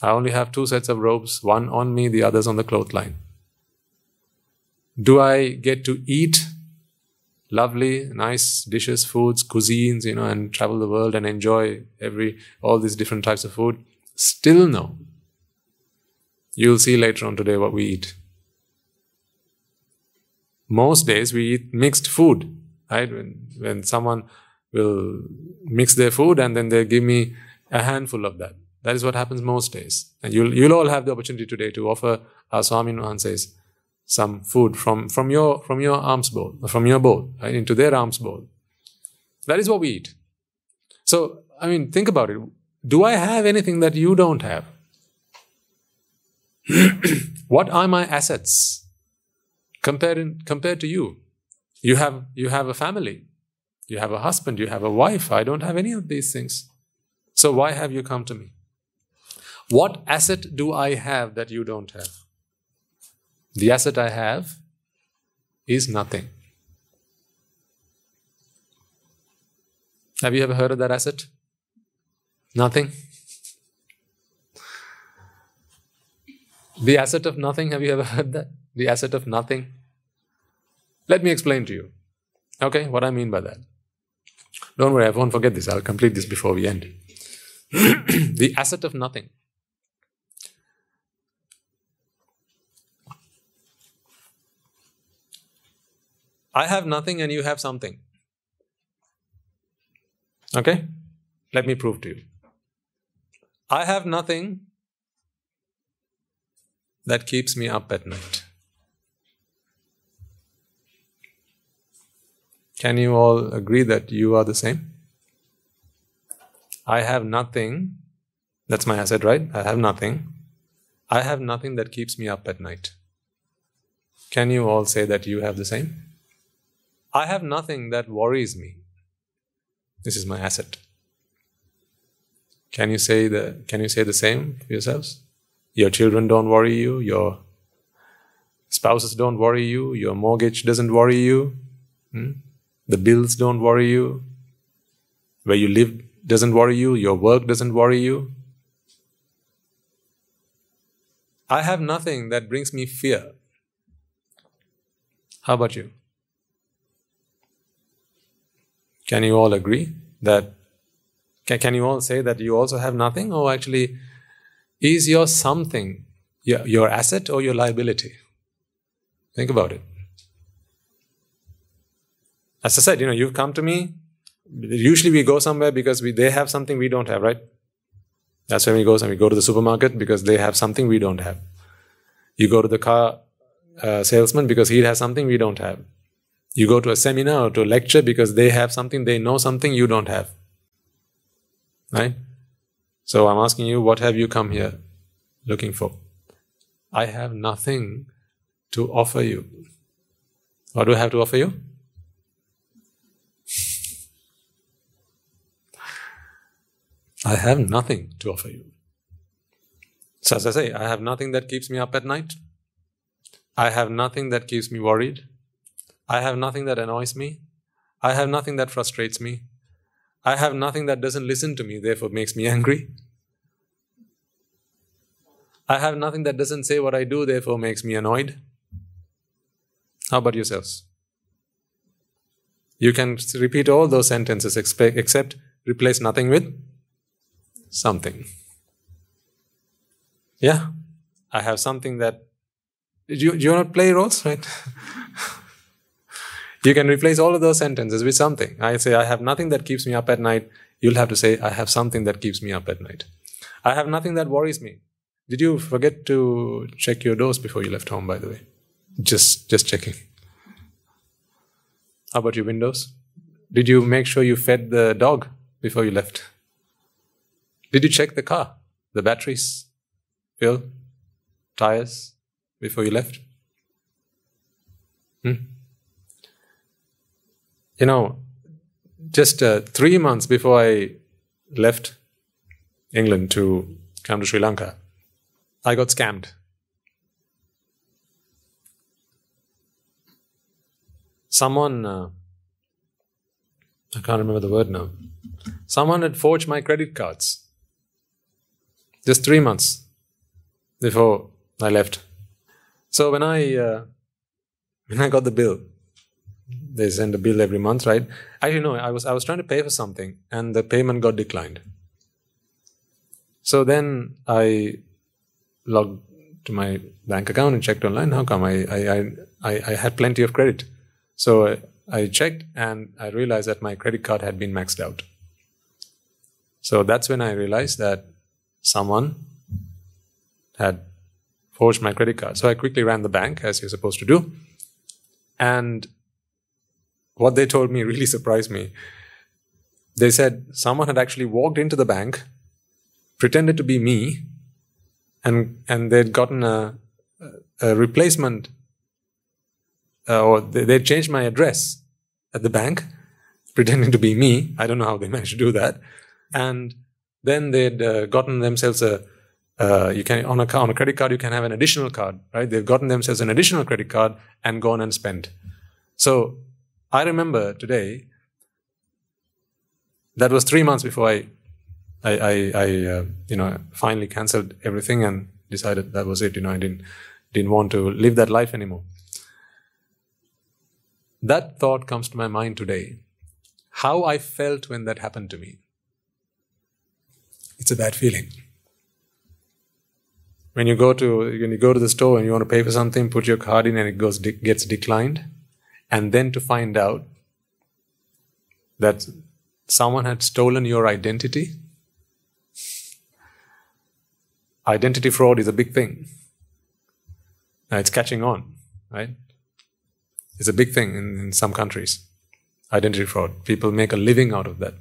I only have two sets of robes, one on me, the others on the clothesline. Do I get to eat lovely, nice dishes, foods, cuisines, you know, and travel the world and enjoy every all these different types of food? Still no. You'll see later on today what we eat. Most days we eat mixed food, right? When, when someone will mix their food and then they give me a handful of that. That is what happens most days. And you'll, you'll all have the opportunity today to offer, our Swami says, some food from, from your, from your alms bowl, from your bowl, right, into their alms bowl. That is what we eat. So, I mean, think about it. Do I have anything that you don't have? what are my assets compared, in, compared to you? You have, you have a family. You have a husband. You have a wife. I don't have any of these things. So why have you come to me? What asset do I have that you don't have? The asset I have is nothing. Have you ever heard of that asset? Nothing. The asset of nothing, have you ever heard that? The asset of nothing? Let me explain to you. Okay, what I mean by that. Don't worry, I won't forget this. I'll complete this before we end. the asset of nothing. I have nothing and you have something. Okay? Let me prove to you. I have nothing that keeps me up at night. Can you all agree that you are the same? I have nothing. That's my asset, right? I have nothing. I have nothing that keeps me up at night. Can you all say that you have the same? I have nothing that worries me. This is my asset. Can you say the can you say the same for yourselves? Your children don't worry you, your spouses don't worry you, your mortgage doesn't worry you, hmm? the bills don't worry you, where you live doesn't worry you, your work doesn't worry you. I have nothing that brings me fear. How about you? Can you all agree that? Can, can you all say that you also have nothing? Or actually, is your something your, your asset or your liability? Think about it. As I said, you know, you've come to me. Usually we go somewhere because we, they have something we don't have, right? That's when we go. And we go to the supermarket because they have something we don't have. You go to the car uh, salesman because he has something we don't have. You go to a seminar or to a lecture because they have something, they know something you don't have. Right? So I'm asking you, what have you come here looking for? I have nothing to offer you. What do I have to offer you? I have nothing to offer you. So, as I say, I have nothing that keeps me up at night. I have nothing that keeps me worried. I have nothing that annoys me. I have nothing that frustrates me. I have nothing that doesn't listen to me, therefore makes me angry. I have nothing that doesn't say what I do, therefore makes me annoyed. How about yourselves? You can repeat all those sentences except replace nothing with something. Yeah, I have something that. Do you, do you not play roles, right? you can replace all of those sentences with something. I say, I have nothing that keeps me up at night. You'll have to say, I have something that keeps me up at night. I have nothing that worries me. Did you forget to check your doors before you left home, by the way? Just, just checking. How about your windows? Did you make sure you fed the dog before you left? Did you check the car, the batteries, fuel, tires before you left? Hmm? You know, just uh, three months before I left England to come to Sri Lanka, I got scammed. Someone, uh, I can't remember the word now, someone had forged my credit cards just three months before I left. So when I uh, when I got the bill, they send a bill every month, right? Actually, no, I was I was trying to pay for something, and the payment got declined. So then I logged to my bank account and checked online. How come I I I, I had plenty of credit? So I, I checked and I realized that my credit card had been maxed out. So that's when I realized that someone had forged my credit card. So I quickly ran the bank, as you're supposed to do. And what they told me really surprised me. They said someone had actually walked into the bank, pretended to be me, and, and they'd gotten a, a replacement, uh, or they, they'd changed my address at the bank, pretending to be me. I don't know how they managed to do that. And then they'd uh, gotten themselves a uh, you can on a on a credit card you can have an additional card, right? They've gotten themselves an additional credit card and gone and spent. So I remember today. That was three months before I, I, I, I uh, you know, finally cancelled everything and decided that was it. You know, I didn't didn't want to live that life anymore. That thought comes to my mind today. How I felt when that happened to me. It's a bad feeling. When you go to when you go to the store and you want to pay for something, put your card in and it goes gets declined, and then to find out that someone had stolen your identity. Identity fraud is a big thing. Now it's catching on, right? It's a big thing in, in some countries. Identity fraud. People make a living out of that.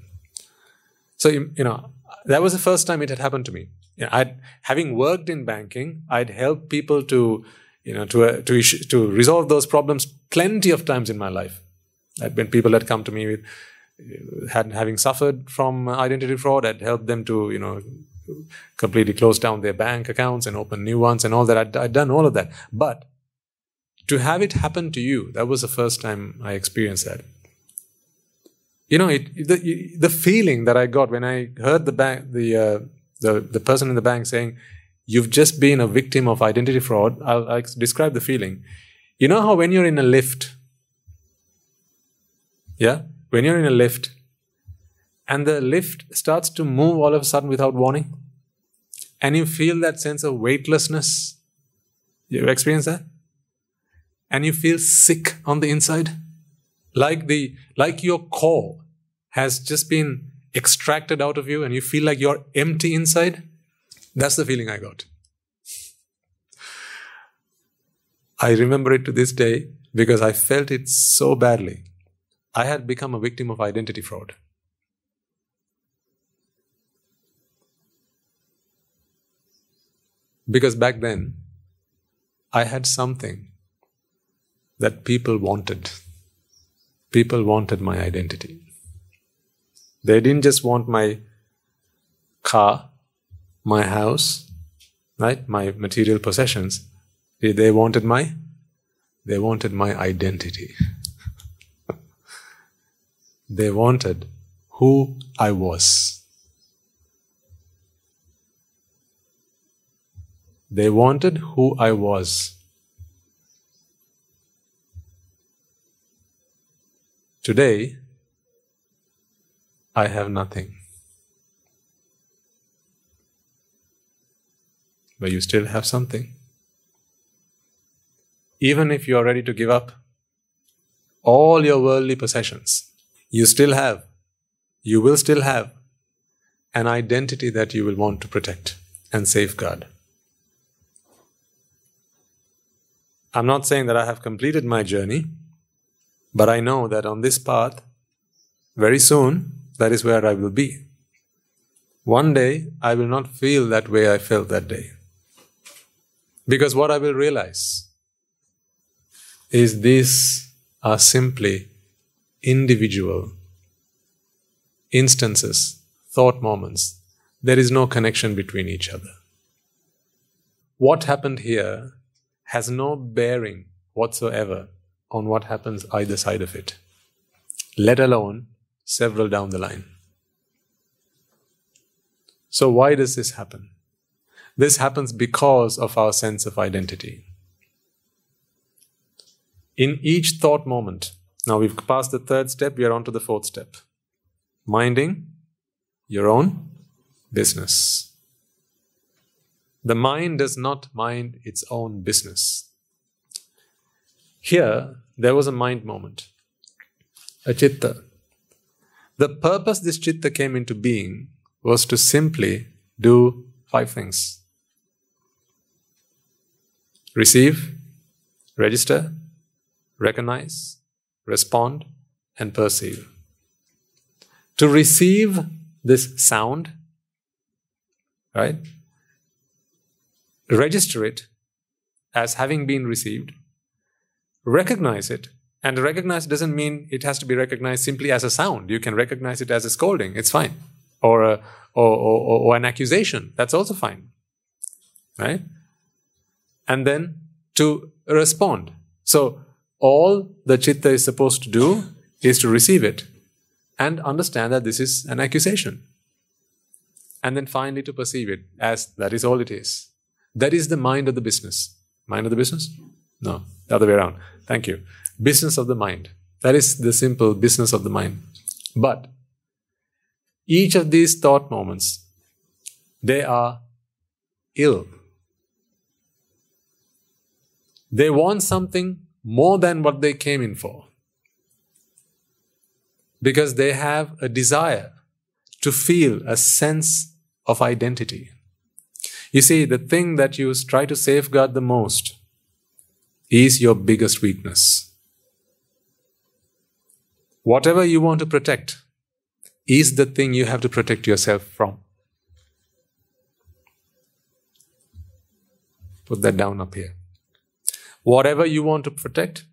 So, you, you know, that was the first time it had happened to me. You know, I'd, having worked in banking, I'd helped people to, you know, to, uh, to, to resolve those problems plenty of times in my life. I'd been people that come to me with, had having suffered from identity fraud, I'd helped them to, you know, completely close down their bank accounts and open new ones and all that. I'd, I'd done all of that. But to have it happen to you, that was the first time I experienced that you know, it, the the feeling that I got when I heard the bank, the uh, the the person in the bank saying, "You've just been a victim of identity fraud." I'll, I'll describe the feeling. You know how when you're in a lift, yeah, when you're in a lift, and the lift starts to move all of a sudden without warning, and you feel that sense of weightlessness. You experience that, and you feel sick on the inside like the like your core has just been extracted out of you and you feel like you're empty inside that's the feeling i got i remember it to this day because i felt it so badly i had become a victim of identity fraud Because back then, I had something that people wanted. People wanted my identity. They didn't just want my car, my house, right? My material possessions. They wanted my they wanted my identity. they wanted who I was. They wanted who I was. Today, I have nothing. But you still have something. Even if you are ready to give up all your worldly possessions, you still have, you will still have an identity that you will want to protect and safeguard. I'm not saying that I have completed my journey, but I know that on this path, very soon, that is where I will be. One day, I will not feel that way I felt that day. Because what I will realize is these are simply individual instances, thought moments. There is no connection between each other. What happened here has no bearing whatsoever on what happens either side of it, let alone several down the line. So, why does this happen? This happens because of our sense of identity. In each thought moment, now we've passed the third step, we are on to the fourth step minding your own business. The mind does not mind its own business. Here, there was a mind moment, a chitta. The purpose this chitta came into being was to simply do five things receive, register, recognize, respond, and perceive. To receive this sound, right? Register it as having been received, recognize it, and recognize doesn't mean it has to be recognized simply as a sound. You can recognize it as a scolding, it's fine. Or, a, or, or, or an accusation, that's also fine. Right? And then to respond. So, all the chitta is supposed to do is to receive it and understand that this is an accusation. And then finally to perceive it as that is all it is. That is the mind of the business. Mind of the business? No, the other way around. Thank you. Business of the mind. That is the simple business of the mind. But each of these thought moments, they are ill they want something more than what they came in for. Because they have a desire to feel a sense of identity. You see, the thing that you try to safeguard the most is your biggest weakness. Whatever you want to protect is the thing you have to protect yourself from. Put that down up here whatever you want to protect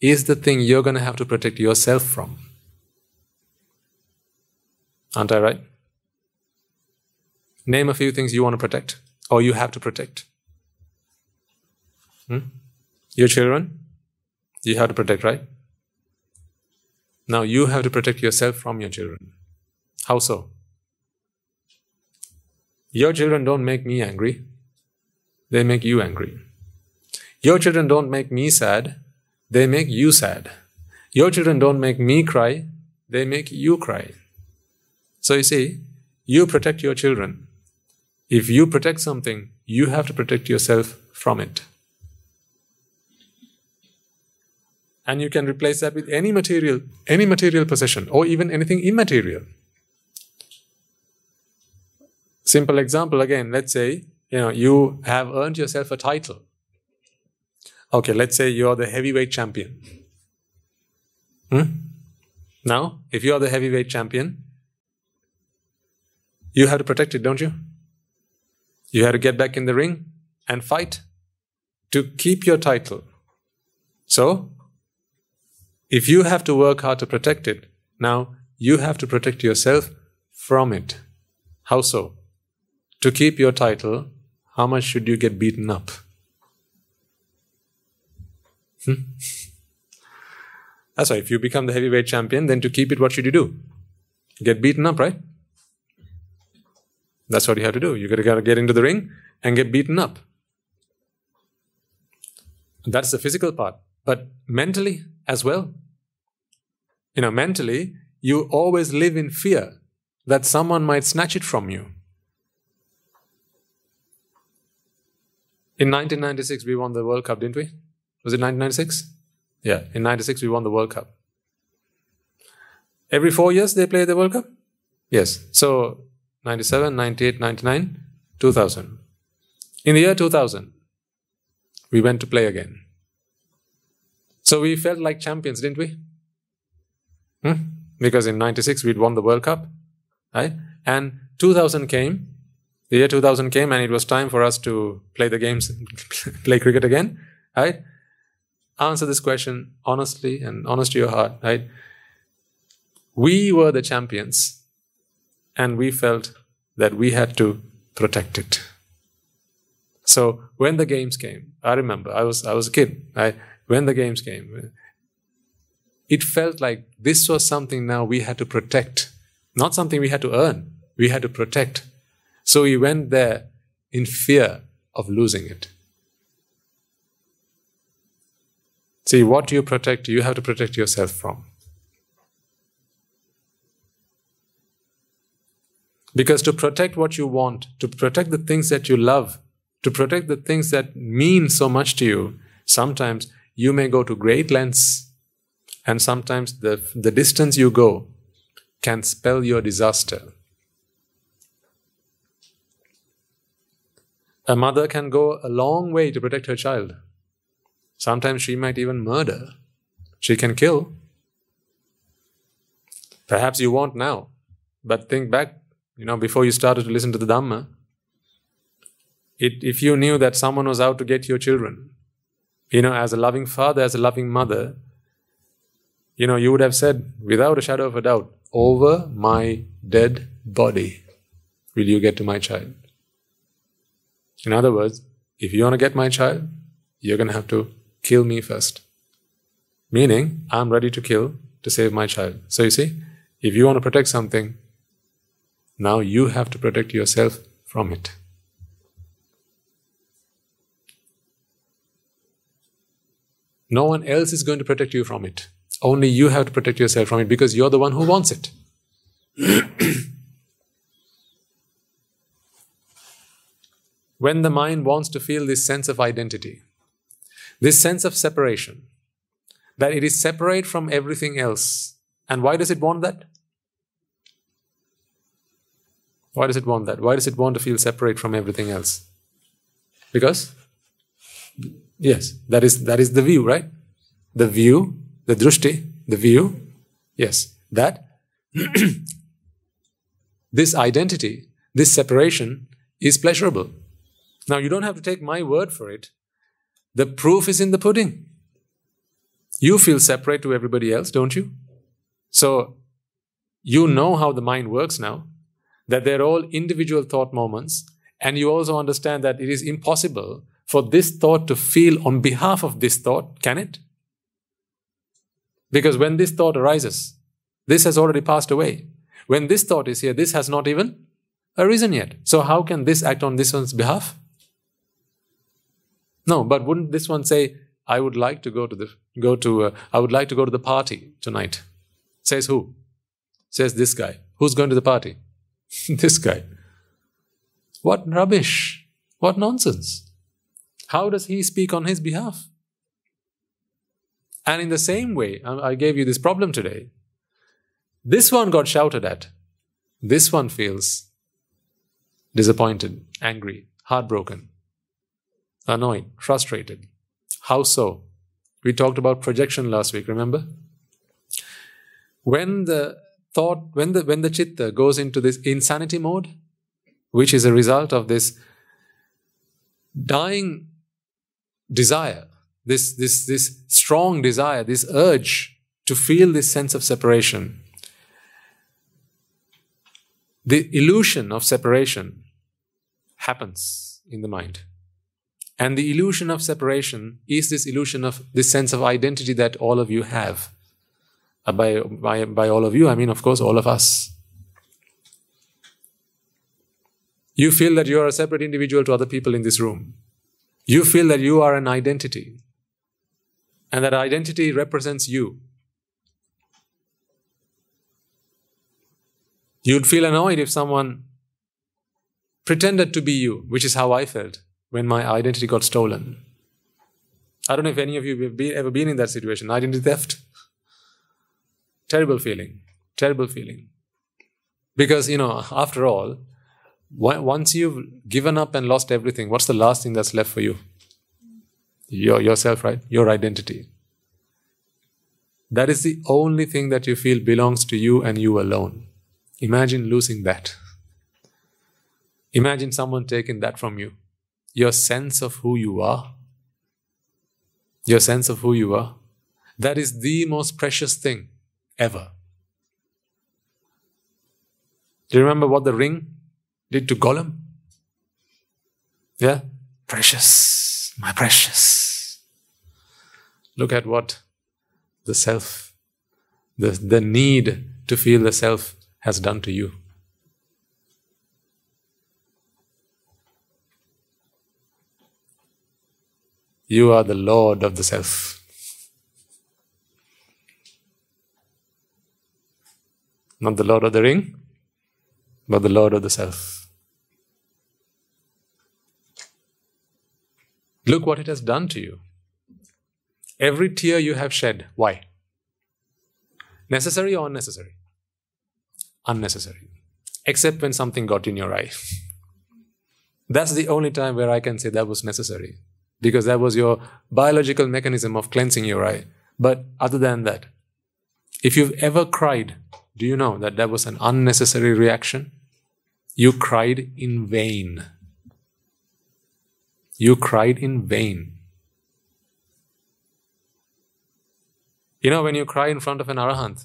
is the thing you're going to have to protect yourself from. Aren't I right? Name a few things you want to protect or you have to protect. Hmm? Your children, you have to protect, right? Now you have to protect yourself from your children. How so? Your children don't make me angry, they make you angry. Your children don't make me sad, they make you sad. Your children don't make me cry, they make you cry. So you see, you protect your children. If you protect something, you have to protect yourself from it. And you can replace that with any material, any material possession, or even anything immaterial. Simple example again, let's say, you know, you have earned yourself a title. Okay, let's say you're the heavyweight champion. Hmm? Now, if you are the heavyweight champion, you have to protect it, don't you? You have to get back in the ring and fight to keep your title. So, if you have to work hard to protect it, now you have to protect yourself from it. How so? To keep your title, how much should you get beaten up? Hmm? That's why if you become the heavyweight champion, then to keep it, what should you do? Get beaten up, right? That's what you have to do. You gotta get into the ring and get beaten up. That's the physical part. But mentally as well. You know, mentally, you always live in fear that someone might snatch it from you. In 1996, we won the World Cup, didn't we? Was it 1996? Yeah, in 96, we won the World Cup. Every four years, they play the World Cup? Yes. So, 97, 98, 99, 2000. In the year 2000, we went to play again. So we felt like champions, didn't we? Hmm? Because in 96 we'd won the World Cup, right? And 2000 came, the year 2000 came, and it was time for us to play the games, play cricket again, right? Answer this question honestly and honest to your heart, right? We were the champions, and we felt that we had to protect it. So when the games came, I remember I was I was a kid. I, when the games came, it felt like this was something now we had to protect, not something we had to earn. We had to protect. So we went there in fear of losing it. See, what you protect, you have to protect yourself from. Because to protect what you want, to protect the things that you love, to protect the things that mean so much to you, sometimes you may go to great lengths, and sometimes the, the distance you go can spell your disaster. A mother can go a long way to protect her child. Sometimes she might even murder. She can kill. Perhaps you won't now, but think back you know, before you started to listen to the Dhamma, it, if you knew that someone was out to get your children, you know, as a loving father, as a loving mother, you know, you would have said, without a shadow of a doubt, over my dead body will you get to my child. In other words, if you want to get my child, you're going to have to kill me first. Meaning, I'm ready to kill to save my child. So you see, if you want to protect something, now you have to protect yourself from it. No one else is going to protect you from it. Only you have to protect yourself from it because you're the one who wants it. when the mind wants to feel this sense of identity, this sense of separation, that it is separate from everything else. And why does it want that? Why does it want that? Why does it want to feel separate from everything else? Because yes, that is that is the view, right? The view, the drushti, the view. Yes, that this identity, this separation is pleasurable. Now you don't have to take my word for it. The proof is in the pudding. You feel separate to everybody else, don't you? So you know how the mind works now that they're all individual thought moments, and you also understand that it is impossible for this thought to feel on behalf of this thought, can it? Because when this thought arises, this has already passed away. When this thought is here, this has not even arisen yet. So, how can this act on this one's behalf? No, but wouldn't this one say, I would like to go to the go to uh, I would like to go to the party tonight. Says who? Says this guy. Who's going to the party? this guy. What rubbish! What nonsense! How does he speak on his behalf? And in the same way, I gave you this problem today. This one got shouted at. This one feels disappointed, angry, heartbroken, annoyed, frustrated. How so? We talked about projection last week, remember? When the thought, when the, when the chitta goes into this insanity mode, which is a result of this dying desire, this, this, this strong desire, this urge to feel this sense of separation, the illusion of separation happens in the mind. And the illusion of separation is this illusion of this sense of identity that all of you have. Uh, by, by, by all of you, I mean, of course, all of us. You feel that you are a separate individual to other people in this room. You feel that you are an identity. And that identity represents you. You'd feel annoyed if someone pretended to be you, which is how I felt when my identity got stolen. I don't know if any of you have been, ever been in that situation identity theft. Terrible feeling. Terrible feeling. Because, you know, after all, once you've given up and lost everything, what's the last thing that's left for you? Your, yourself, right? Your identity. That is the only thing that you feel belongs to you and you alone. Imagine losing that. Imagine someone taking that from you. Your sense of who you are. Your sense of who you are. That is the most precious thing ever. Do you remember what the ring did to Gollum? Yeah? Precious, my precious. Look at what the self, the, the need to feel the self has done to you. You are the Lord of the self. Not the Lord of the ring, but the Lord of the self. Look what it has done to you. Every tear you have shed, why? Necessary or unnecessary? unnecessary, except when something got in your eye. That's the only time where I can say that was necessary, because that was your biological mechanism of cleansing your eye. But other than that, if you've ever cried, do you know that that was an unnecessary reaction? You cried in vain. You cried in vain. You know, when you cry in front of an arahant,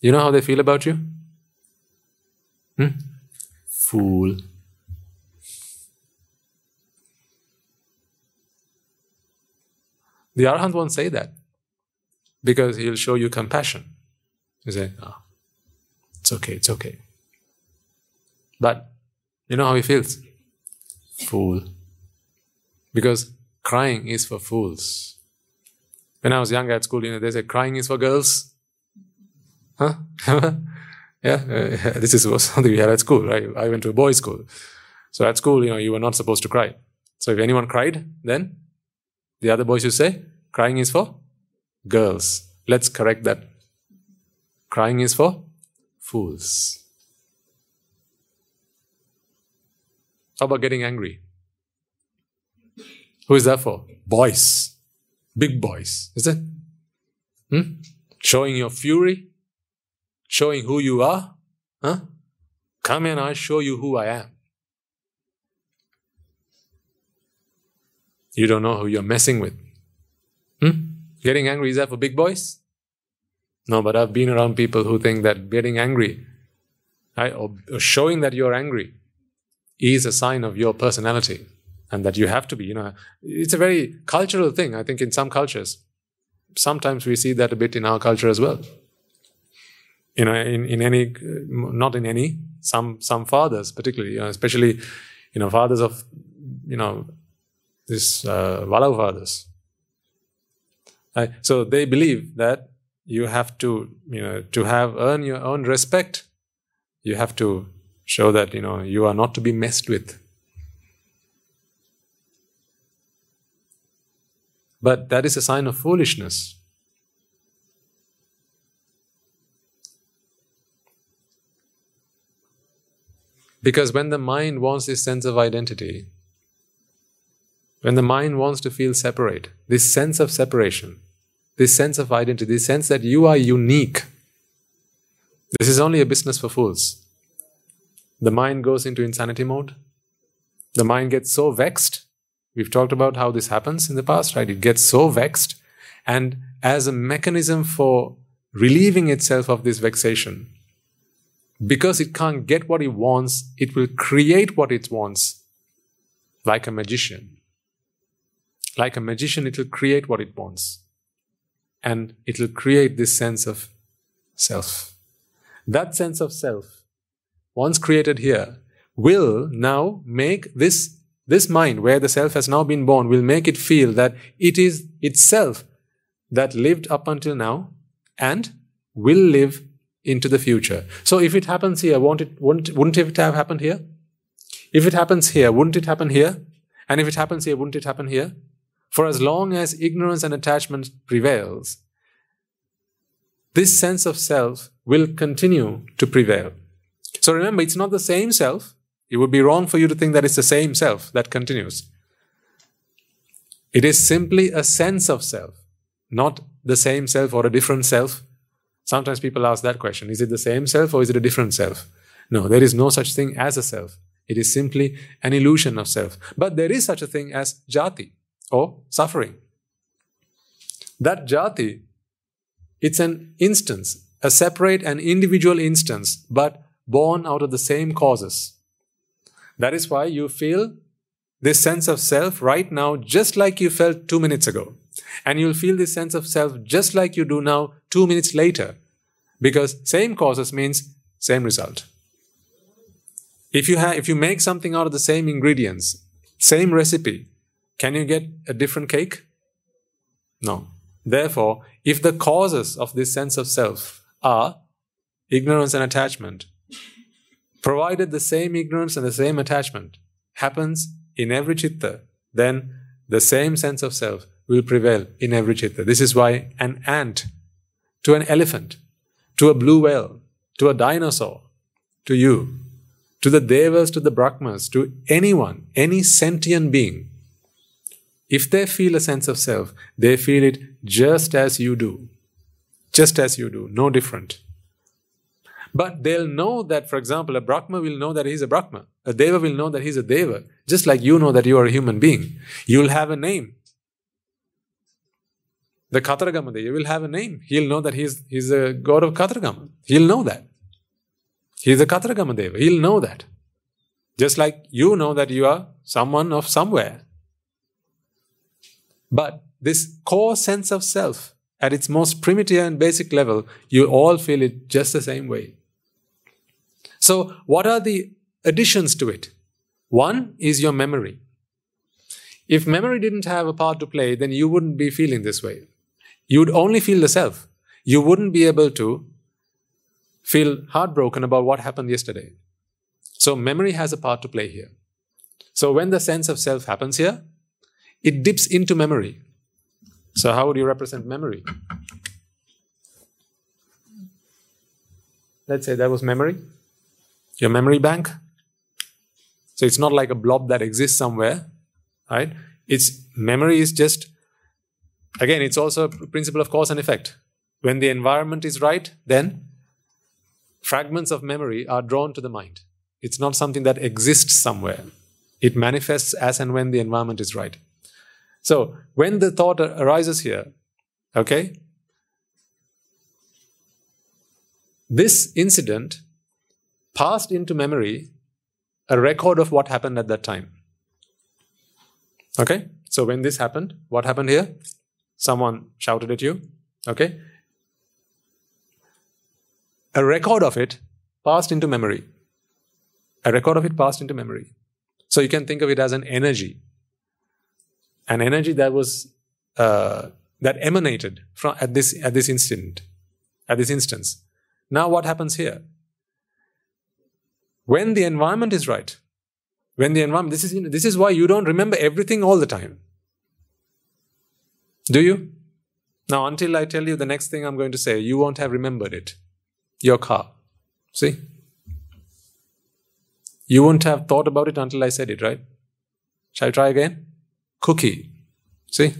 you know how they feel about you? Hmm? Fool. The Arahant won't say that because he'll show you compassion. He say, oh, it's okay, it's okay. But you know how he feels? Fool. Because crying is for fools. When I was younger at school, you know, they say crying is for girls. Huh? yeah, uh, this is something we had at school, right? I went to a boys' school. So at school, you know, you were not supposed to cry. So if anyone cried, then the other boys would say, crying is for girls. Let's correct that. Crying is for fools. How about getting angry? Who is that for? Boys. Big boys, is it? Hmm? Showing your fury? showing who you are? Huh? Come and I'll show you who I am. You don't know who you're messing with. Hmm? Getting angry, is that for big boys? No, but I've been around people who think that getting angry, right, or showing that you're angry, is a sign of your personality and that you have to be. You know, it's a very cultural thing. I think in some cultures, sometimes we see that a bit in our culture as well you know, in, in any, not in any, some, some fathers particularly, you know, especially, you know, fathers of, you know, this uh, fathers. Uh, so they believe that you have to, you know, to have earn your own respect, you have to show that, you know, you are not to be messed with. But that is a sign of foolishness. Because when the mind wants this sense of identity, when the mind wants to feel separate, this sense of separation, this sense of identity, this sense that you are unique, this is only a business for fools. The mind goes into insanity mode The mind gets so vexed. We've talked about how this happens in the past, right? It gets so vexed, and as a mechanism for relieving itself of this vexation, because it can't get what it wants, it will create what it wants like a magician. Like a magician, it will create what it wants. And it will create this sense of self. That sense of self, once created here, will now make this, this mind where the self has now been born, will make it feel that it is itself that lived up until now and will live into the future. So if it happens here, won't it, wouldn't, wouldn't it have happened here? If it happens here, wouldn't it happen here? And if it happens here, wouldn't it happen here? For as long as ignorance and attachment prevails, this sense of self will continue to prevail. So remember, it's not the same self. It would be wrong for you to think that it's the same self that continues. It is simply a sense of self, not the same self or a different self. Sometimes people ask that question is it the same self or is it a different self? No, there is no such thing as a self. It is simply an illusion of self. But there is such a thing as jati or suffering. That jati, it's an instance, a separate and individual instance, but born out of the same causes. That is why you feel this sense of self right now, just like you felt two minutes ago. And you'll feel this sense of self just like you do now, two minutes later. Because same causes means same result. If you have, if you make something out of the same ingredients, same recipe, can you get a different cake? No. Therefore, if the causes of this sense of self are ignorance and attachment, provided the same ignorance and the same attachment happens in every chitta, then the same sense of self will prevail in every chitta. This is why an ant to an elephant, to a blue whale, to a dinosaur, to you, to the devas, to the brahmas, to anyone, any sentient being, if they feel a sense of self, they feel it just as you do. Just as you do, no different. But they'll know that, for example, a Brahma will know that he's a Brahma. A Deva will know that he's a Deva, just like you know that you are a human being. You'll have a name. The Kataragama Deva will have a name. He'll know that he's, he's a god of Kataragama. He'll know that. He's a Kataragama Deva. He'll know that. Just like you know that you are someone of somewhere. But this core sense of self, at its most primitive and basic level, you all feel it just the same way. So, what are the additions to it? One is your memory. If memory didn't have a part to play, then you wouldn't be feeling this way. You would only feel the self. You wouldn't be able to feel heartbroken about what happened yesterday. So, memory has a part to play here. So, when the sense of self happens here, it dips into memory. So, how would you represent memory? Let's say that was memory, your memory bank. So, it's not like a blob that exists somewhere, right? It's memory is just, again, it's also a principle of cause and effect. When the environment is right, then fragments of memory are drawn to the mind. It's not something that exists somewhere. It manifests as and when the environment is right. So when the thought arises here, okay, this incident passed into memory a record of what happened at that time. Okay, so when this happened, what happened here? Someone shouted at you, okay? A record of it passed into memory. A record of it passed into memory. So you can think of it as an energy an energy that was uh, that emanated from at this at this instant, at this instance. Now, what happens here? When the environment is right, when the environment this is you know, this is why you don't remember everything all the time. Do you? Now, until I tell you the next thing I'm going to say, you won't have remembered it. Your car. See? You won't have thought about it until I said it, right? Shall I try again? Cookie. See?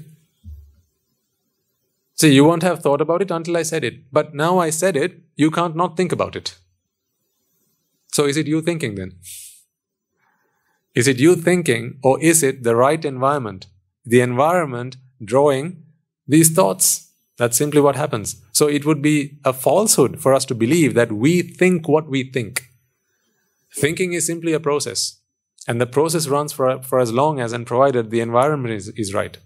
See, you won't have thought about it until I said it. But now I said it, you can't not think about it. So is it you thinking then? Is it you thinking, or is it the right environment? The environment drawing these thoughts. That's simply what happens. So it would be a falsehood for us to believe that we think what we think. Thinking is simply a process. And the process runs for, for as long as and provided the environment is, is right.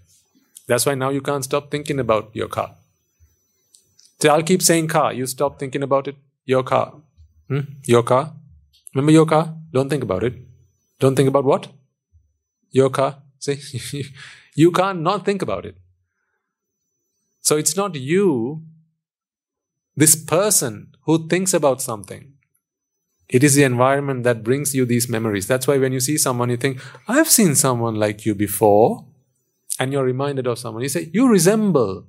That's why now you can't stop thinking about your car. So I'll keep saying car. You stop thinking about it. Your car. Hmm? Your car. Remember your car? Don't think about it. Don't think about what? Your car. See? you can't not think about it. So it's not you, this person who thinks about something. It is the environment that brings you these memories. That's why when you see someone, you think, I've seen someone like you before. And you're reminded of someone. You say, You resemble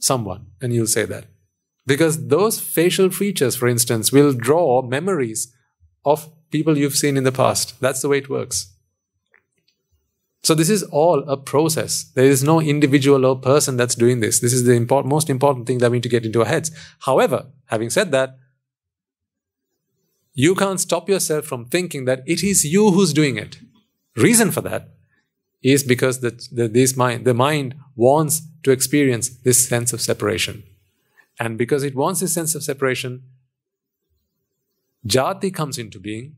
someone. And you'll say that. Because those facial features, for instance, will draw memories of people you've seen in the past. That's the way it works. So this is all a process. There is no individual or person that's doing this. This is the import, most important thing that we need to get into our heads. However, having said that, you can't stop yourself from thinking that it is you who's doing it. Reason for that is because the, the, this mind, the mind wants to experience this sense of separation. And because it wants this sense of separation, jati comes into being.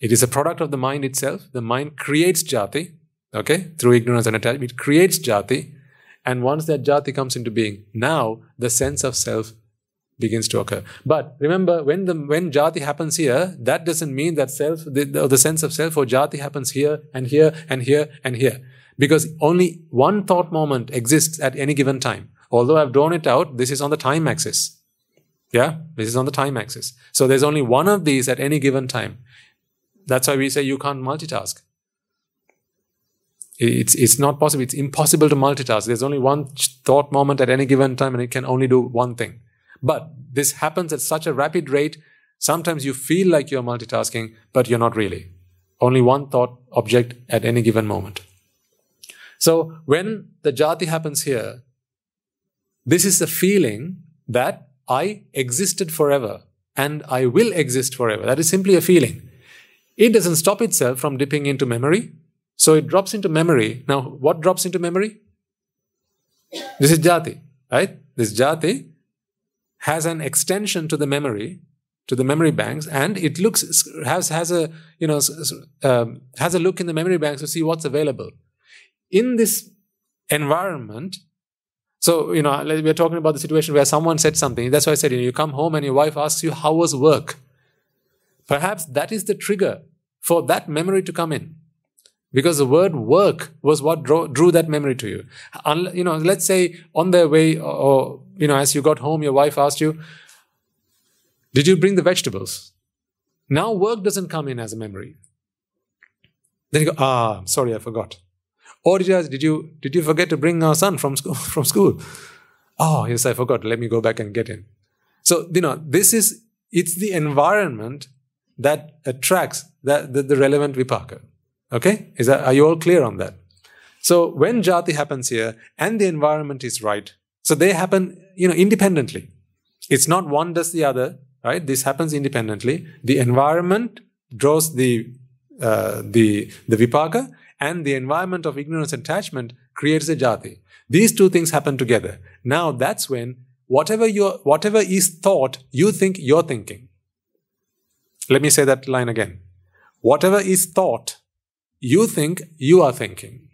It is a product of the mind itself. The mind creates jati, okay, through ignorance and attachment. It creates jati. And once that jati comes into being, now the sense of self begins to occur. But remember, when the when jati happens here, that doesn't mean that self, the, the, sense of self or jati happens here and here and here and here, because only one thought moment exists at any given time. Although I've drawn it out, this is on the time axis. Yeah, this is on the time axis. So there's only one of these at any given time. That's why we say you can't multitask. It's, it's not possible. It's impossible to multitask. There's only one thought moment at any given time and it can only do one thing. But this happens at such a rapid rate, sometimes you feel like you're multitasking, but you're not really. Only one thought object at any given moment. So when the jati happens here, this is the feeling that I existed forever and I will exist forever. That is simply a feeling. It doesn't stop itself from dipping into memory. So it drops into memory. Now, what drops into memory? This is jati, right? This jati has an extension to the memory, to the memory banks, and it looks has has a you know um, has a look in the memory banks to see what's available. In this environment, so you know we're talking about the situation where someone said something. That's why I said you, know, you come home and your wife asks you how was work. Perhaps that is the trigger for that memory to come in because the word work was what drew, drew that memory to you. you know, let's say on their way, or, you know, as you got home, your wife asked you, "Did you bring the vegetables?" Now work doesn't come in as a memory. Then you go, "Ah, I'm sorry, I forgot." Or did you, did you did you forget to bring our son from school from school? Oh, yes, I forgot. Let me go back and get him. So you know, this is it's the environment that attracts that the, the relevant vipaka. Okay? Is that, are you all clear on that? So when jati happens here and the environment is right, so they happen, you know, independently. It's not one does the other, right? This happens independently. The environment draws the uh, the the vipaka, and the environment of ignorance and attachment creates a jati. These two things happen together. Now that's when whatever your whatever is thought, you think you're thinking. Let me say that line again. Whatever is thought, you think you are thinking.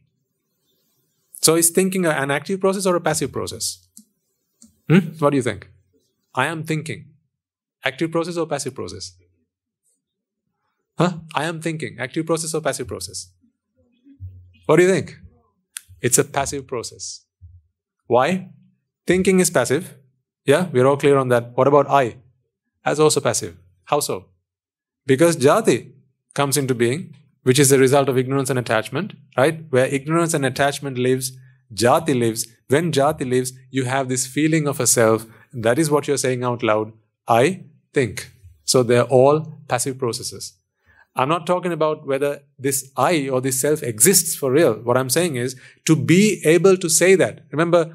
So is thinking an active process or a passive process? Hmm? What do you think? I am thinking. Active process or passive process? Huh? I am thinking. Active process or passive process? What do you think? It's a passive process. Why? Thinking is passive. Yeah, we're all clear on that. What about I? As also passive. How so? Because jati comes into being which is the result of ignorance and attachment, right? Where ignorance and attachment lives, jati lives. When jati lives, you have this feeling of a self. That is what you're saying out loud. I think. So they're all passive processes. I'm not talking about whether this I or this self exists for real. What I'm saying is to be able to say that. Remember,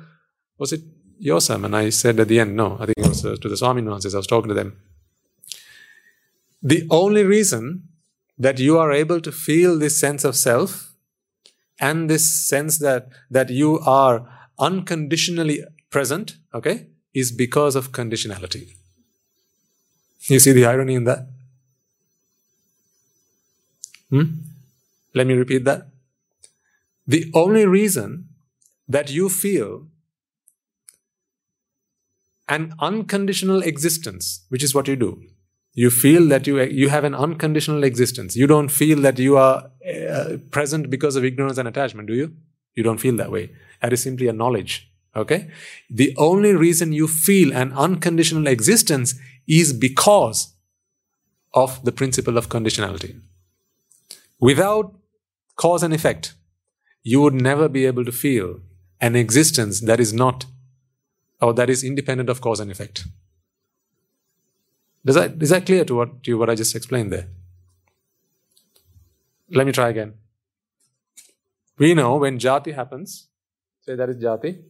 was it your sermon? I said at the end, no, I think it was uh, to the Swamin Wahanses. I was talking to them. The only reason that you are able to feel this sense of self and this sense that, that you are unconditionally present, okay, is because of conditionality. You see the irony in that? Hmm? Let me repeat that. The only reason that you feel an unconditional existence, which is what you do. You feel that you, you have an unconditional existence. You don't feel that you are uh, present because of ignorance and attachment, do you? You don't feel that way. That is simply a knowledge. Okay? The only reason you feel an unconditional existence is because of the principle of conditionality. Without cause and effect, you would never be able to feel an existence that is not or that is independent of cause and effect. Does that, is that clear to what, to you, what I just explained there? Let me try again. We know when jati happens, say that is jati.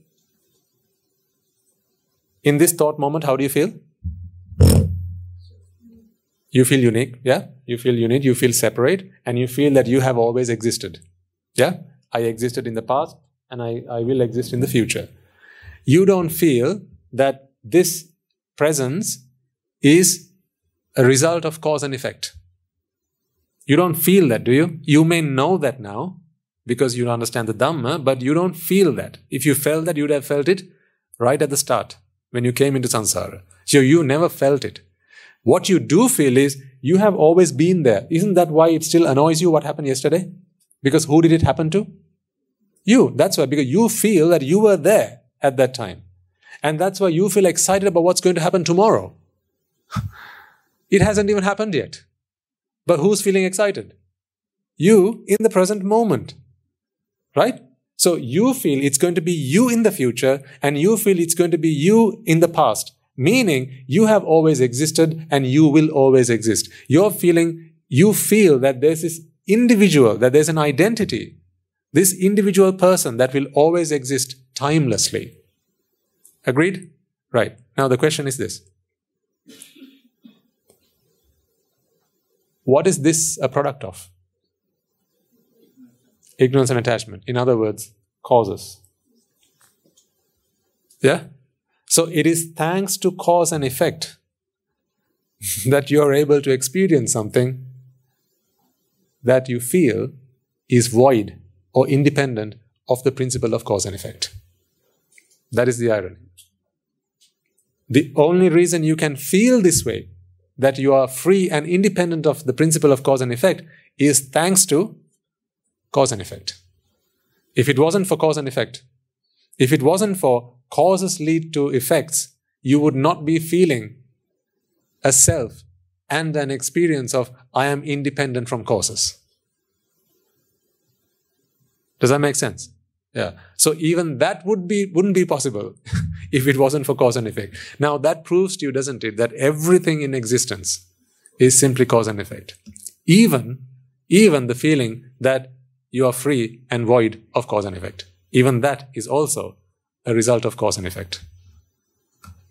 In this thought moment, how do you feel? You feel unique, yeah? You feel unique, you feel separate, and you feel that you have always existed. Yeah? I existed in the past, and I, I will exist in the future. You don't feel that this presence is a result of cause and effect. You don't feel that, do you? You may know that now because you understand the Dhamma, but you don't feel that. If you felt that, you'd have felt it right at the start when you came into samsara. So you never felt it. What you do feel is you have always been there. Isn't that why it still annoys you what happened yesterday? Because who did it happen to? You. That's why, because you feel that you were there at that time. And that's why you feel excited about what's going to happen tomorrow. it hasn't even happened yet. But who's feeling excited? You in the present moment. Right? So you feel it's going to be you in the future and you feel it's going to be you in the past. Meaning you have always existed and you will always exist. You're feeling, you feel that there's this individual, that there's an identity, this individual person that will always exist timelessly. Agreed? Right. Now the question is this. What is this a product of? Ignorance and attachment. In other words, causes. Yeah? So it is thanks to cause and effect that you are able to experience something that you feel is void or independent of the principle of cause and effect. That is the irony. The only reason you can feel this way, that you are free and independent of the principle of cause and effect, is thanks to cause and effect. If it wasn't for cause and effect, if it wasn't for causes lead to effects, you would not be feeling a self and an experience of I am independent from causes. Does that make sense? Yeah. So even that would be wouldn't be possible if it wasn't for cause and effect. Now that proves to you, doesn't it, that everything in existence is simply cause and effect. Even even the feeling that you are free and void of cause and effect. Even that is also a result of cause and effect.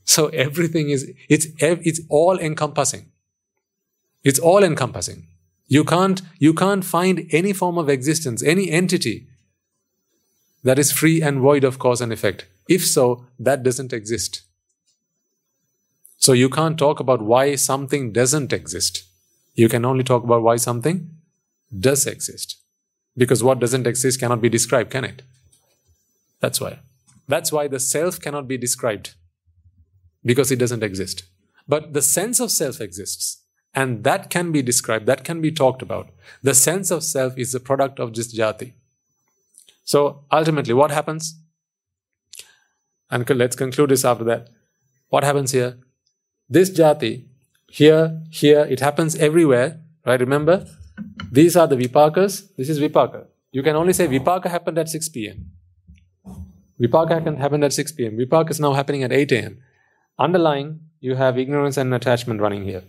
So everything is it's it's all encompassing. It's all encompassing. You can't you can't find any form of existence, any entity that is free and void of cause and effect. If so, that doesn't exist. So you can't talk about why something doesn't exist. You can only talk about why something does exist. Because what doesn't exist cannot be described, can it? That's why. That's why the self cannot be described. Because it doesn't exist. But the sense of self exists. And that can be described, that can be talked about. The sense of self is the product of this jati. So ultimately, what happens? And let's conclude this after that. What happens here? This jati, here, here, it happens everywhere, right? Remember, these are the vipakas. This is vipaka. You can only say vipaka happened at 6 p.m. Vipaka happened at 6 p.m. Vipaka is now happening at 8 a.m. Underlying, you have ignorance and attachment running here.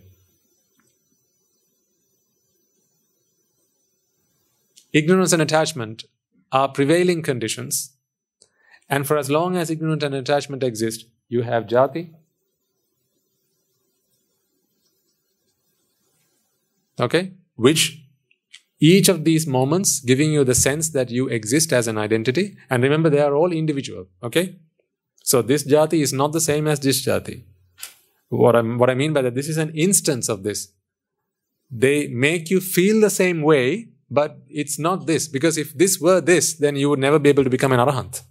Ignorance and attachment are prevailing conditions. And for as long as ignorance and attachment exist, you have jati. Okay? Which Each of these moments giving you the sense that you exist as an identity. And remember, they are all individual. Okay? So this jati is not the same as this jati. What, I'm, what I mean by that, this is an instance of this. They make you feel the same way, but it's not this. Because if this were this, then you would never be able to become an arahant.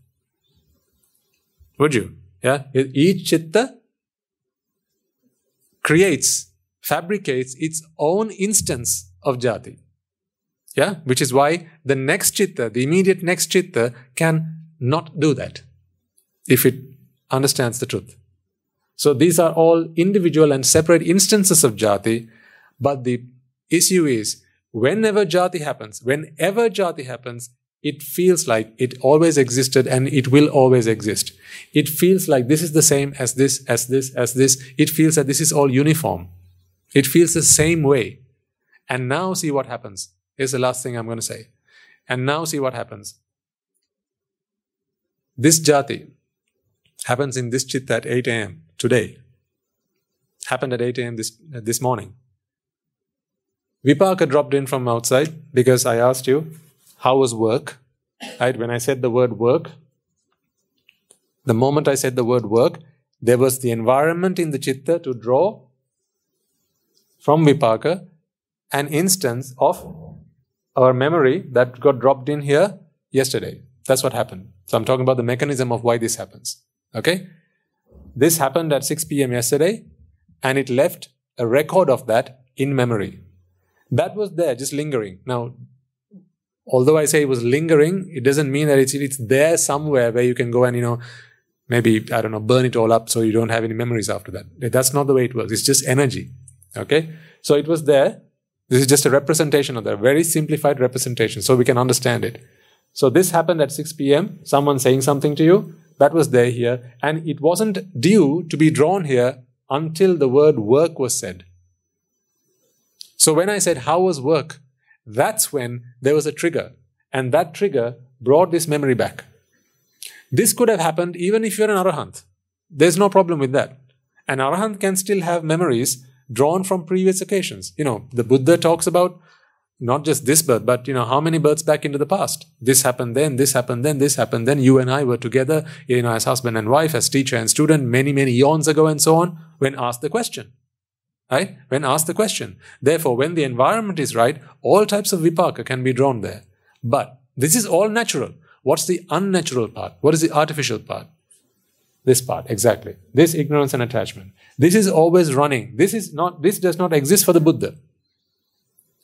Would you? Yeah? Each chitta creates, fabricates its own instance of jati. Yeah? Which is why the next chitta, the immediate next chitta, can not do that if it understands the truth. So these are all individual and separate instances of jati, but the issue is whenever jati happens, whenever jati happens, it feels like it always existed and it will always exist. It feels like this is the same as this, as this, as this. It feels that this is all uniform. It feels the same way. And now see what happens. Here's the last thing I'm going to say. And now see what happens. This jati happens in this chitta at 8 a.m. today. Happened at 8 a.m. this, this morning. Vipaka dropped in from outside because I asked you, how was work? Right? When I said the word work, the moment I said the word work, there was the environment in the chitta to draw from Vipaka an instance of our memory that got dropped in here yesterday. That's what happened. So I'm talking about the mechanism of why this happens. Okay? This happened at 6 p.m. yesterday, and it left a record of that in memory. That was there, just lingering. Now, although I say it was lingering, it doesn't mean that it's, it's there somewhere where you can go and, you know, maybe, I don't know, burn it all up so you don't have any memories after that. That's not the way it works. It's just energy. Okay? So it was there. This is just a representation of that, very simplified representation so we can understand it. So this happened at 6 p.m. Someone saying something to you, that was there here, and it wasn't due to be drawn here until the word work was said. So when I said, How was work? That's when there was a trigger, and that trigger brought this memory back. This could have happened even if you're an arahant. There's no problem with that. An arahant can still have memories drawn from previous occasions. You know, the Buddha talks about not just this birth, but you know, how many births back into the past? This happened then, this happened then, this happened then. You and I were together, you know, as husband and wife, as teacher and student, many, many eons ago, and so on, when asked the question. Right? When asked the question. Therefore, when the environment is right, all types of vipaka can be drawn there. But this is all natural. What's the unnatural part? What is the artificial part? This part, exactly. This ignorance and attachment. This is always running. This is not, this does not exist for the Buddha.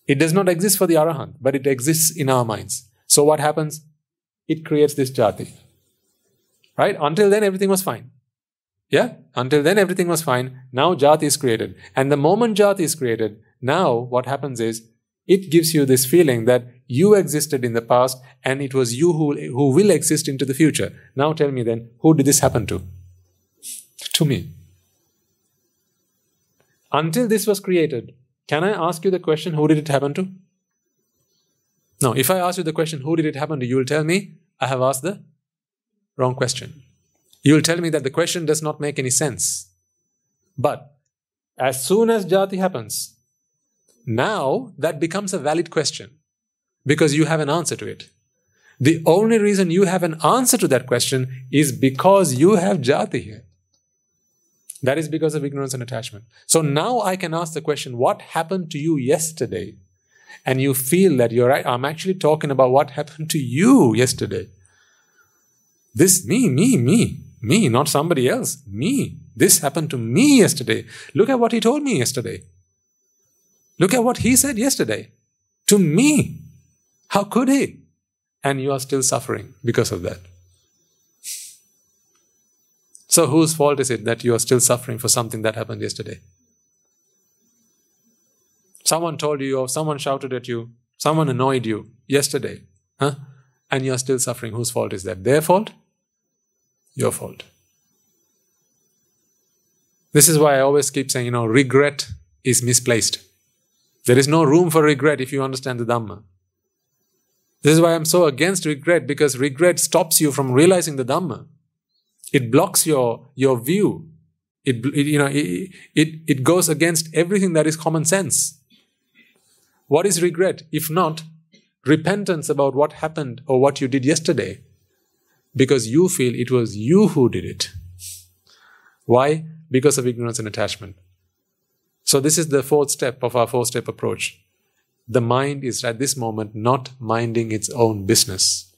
It does not exist for the Arahant, but it exists in our minds. So what happens? It creates this jati. Right? Until then, everything was fine. Yeah? Until then, everything was fine. Now jati is created. And the moment jati is created, now what happens is it gives you this feeling that you existed in the past and it was you who, who will exist into the future. Now tell me then, who did this happen to? To me. Until this was created, can I ask you the question, who did it happen to? No, if I ask you the question, who did it happen to, you will tell me, I have asked the wrong question. You will tell me that the question does not make any sense. But as soon as jati happens, now that becomes a valid question because you have an answer to it. The only reason you have an answer to that question is because you have jati here. That is because of ignorance and attachment. So now I can ask the question, what happened to you yesterday? And you feel that you're right. I'm actually talking about what happened to you yesterday. This, me, me, me, me, not somebody else, me. This happened to me yesterday. Look at what he told me yesterday. Look at what he said yesterday. To me. How could he? And you are still suffering because of that. So, whose fault is it that you are still suffering for something that happened yesterday? Someone told you, or someone shouted at you, someone annoyed you yesterday, huh? and you are still suffering. Whose fault is that? Their fault? Your fault. This is why I always keep saying, you know, regret is misplaced. There is no room for regret if you understand the Dhamma. This is why I'm so against regret because regret stops you from realizing the Dhamma. It blocks your, your view. It, it you know, it, it, it goes against everything that is common sense. What is regret if not repentance about what happened or what you did yesterday because you feel it was you who did it. Why? Because of ignorance and attachment. So, this is the fourth step of our four step approach. The mind is at this moment not minding its own business.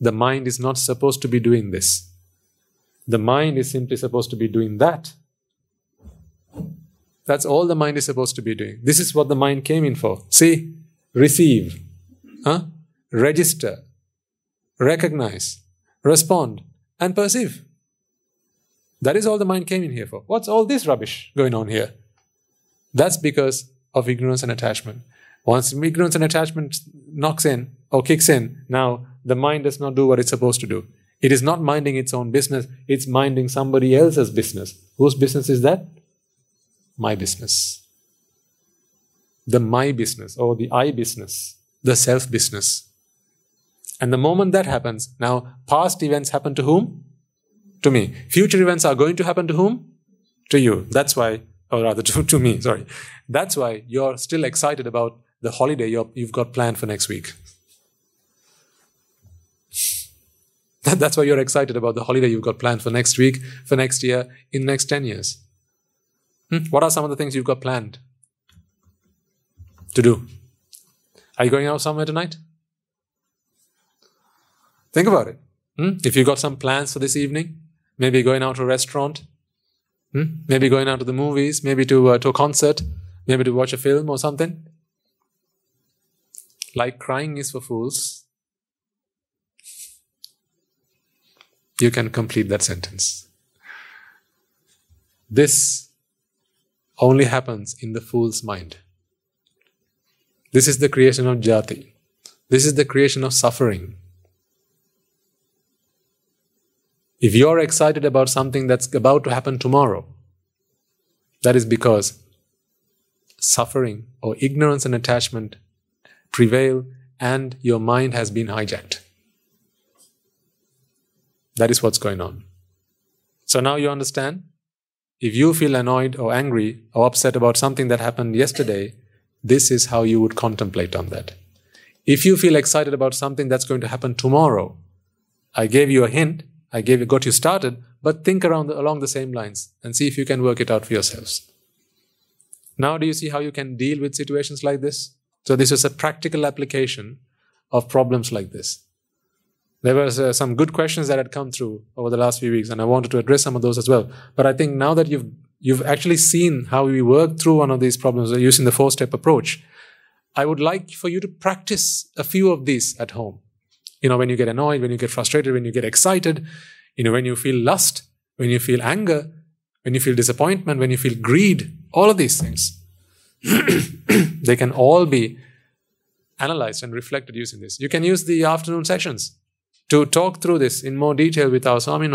The mind is not supposed to be doing this. The mind is simply supposed to be doing that. That's all the mind is supposed to be doing. This is what the mind came in for. See, receive, huh? register, recognize, respond, and perceive. That is all the mind came in here for. What's all this rubbish going on here? That's because of ignorance and attachment. Once ignorance and attachment knocks in or kicks in, now the mind does not do what it's supposed to do. It is not minding its own business, it's minding somebody else's business. Whose business is that? My business. The my business or the I business, the self business. And the moment that happens, now past events happen to whom? To me. Future events are going to happen to whom? To you. That's why, or rather to, to me, sorry. That's why you're still excited about the holiday you've got planned for next week. That's why you're excited about the holiday you've got planned for next week, for next year, in the next 10 years. Hmm? What are some of the things you've got planned to do? Are you going out somewhere tonight? Think about it. Hmm? If you've got some plans for this evening, maybe going out to a restaurant, hmm? maybe going out to the movies, maybe to, uh, to a concert, maybe to watch a film or something. Like crying is for fools, you can complete that sentence. This only happens in the fool's mind. This is the creation of jati. This is the creation of suffering. If you're excited about something that's about to happen tomorrow, that is because suffering or ignorance and attachment prevail and your mind has been hijacked. That is what's going on. So now you understand? If you feel annoyed or angry or upset about something that happened yesterday, this is how you would contemplate on that. If you feel excited about something that's going to happen tomorrow, I gave you a hint, I gave you, got you started, but think around the, along the same lines and see if you can work it out for yourselves. Now, do you see how you can deal with situations like this? So, this is a practical application of problems like this. There were uh, some good questions that had come through over the last few weeks, and I wanted to address some of those as well. But I think now that you've you've actually seen how we work through one of these problems using the four-step approach, I would like for you to practice a few of these at home. You know, when you get annoyed, when you get frustrated, when you get excited, you know, when you feel lust, when you feel anger, when you feel disappointment, when you feel greed, all of these things. they can all be analyzed and reflected using this. You can use the afternoon sessions to talk through this in more detail with our Swami.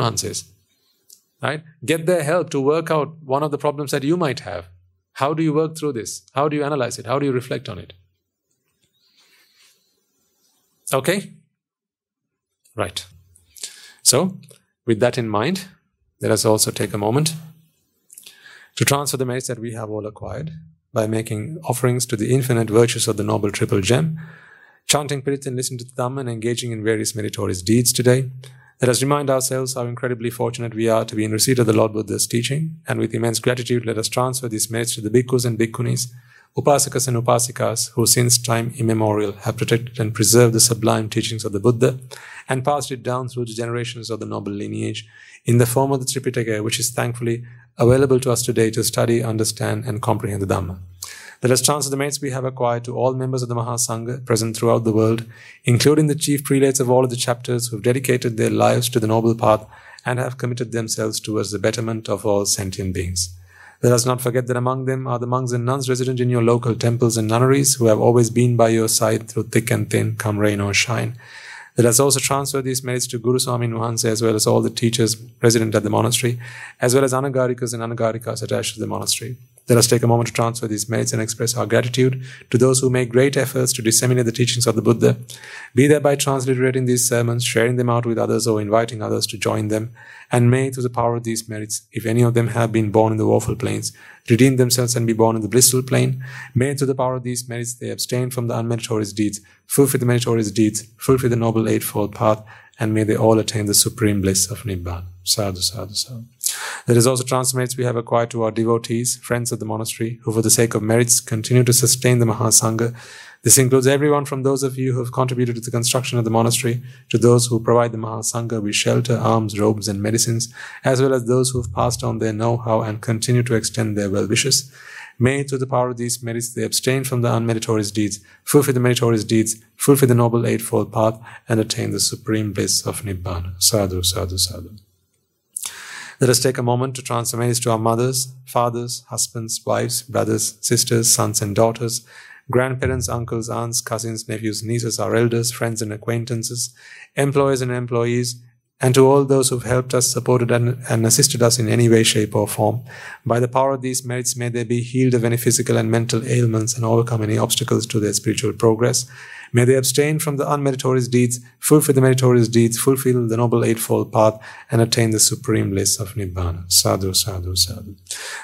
Right? Get their help to work out one of the problems that you might have. How do you work through this? How do you analyze it? How do you reflect on it? Okay? Right. So, with that in mind, let us also take a moment to transfer the merits that we have all acquired by making offerings to the infinite virtues of the Noble Triple Gem chanting Pirit and listening to the Dhamma and engaging in various meritorious deeds today. Let us remind ourselves how incredibly fortunate we are to be in receipt of the Lord Buddha's teaching, and with immense gratitude, let us transfer these merits to the bhikkhus and bhikkhunis, upasakas and upasikas, who since time immemorial have protected and preserved the sublime teachings of the Buddha and passed it down through the generations of the noble lineage in the form of the Tripitaka, which is thankfully available to us today to study, understand, and comprehend the Dhamma. Let us transfer the merits we have acquired to all members of the Mahasangha present throughout the world, including the chief prelates of all of the chapters who have dedicated their lives to the noble path and have committed themselves towards the betterment of all sentient beings. Let us not forget that among them are the monks and nuns resident in your local temples and nunneries who have always been by your side through thick and thin, come rain or shine. Let us also transfer these merits to Guru Swamin Wahanse as well as all the teachers resident at the monastery, as well as Anagarikas and Anagarikas attached to the monastery. Let us take a moment to transfer these merits and express our gratitude to those who make great efforts to disseminate the teachings of the Buddha, be that by transliterating these sermons, sharing them out with others, or inviting others to join them. And may, through the power of these merits, if any of them have been born in the woeful planes, redeem themselves and be born in the blissful plane. May, through the power of these merits, they abstain from the unmeritorious deeds, fulfill the meritorious deeds, fulfill the noble eightfold path, and may they all attain the supreme bliss of Nibbana. Sadhu, sadhu, sadhu. There is also transmerits we have acquired to our devotees, friends of the monastery, who for the sake of merits continue to sustain the Mahasangha. This includes everyone from those of you who have contributed to the construction of the monastery to those who provide the Mahasangha with shelter, alms, robes, and medicines, as well as those who have passed on their know-how and continue to extend their well wishes. May, through the power of these merits, they abstain from the unmeritorious deeds, fulfill the meritorious deeds, fulfill the noble eightfold path, and attain the supreme bliss of Nibbana. Sadhu, sadhu, sadhu. Let us take a moment to transfer merits to our mothers, fathers, husbands, wives, brothers, sisters, sons, and daughters, grandparents, uncles, aunts, cousins, nephews, nieces, our elders, friends, and acquaintances, employers and employees, and to all those who've helped us, supported, and, and, assisted us in any way, shape, or form. By the power of these merits, may they be healed of any physical and mental ailments and overcome any obstacles to their spiritual progress. May they abstain from the unmeritorious deeds, fulfill the meritorious deeds, fulfill the noble eightfold path, and attain the supreme bliss of Nibbana. Sadhu, sadhu, sadhu.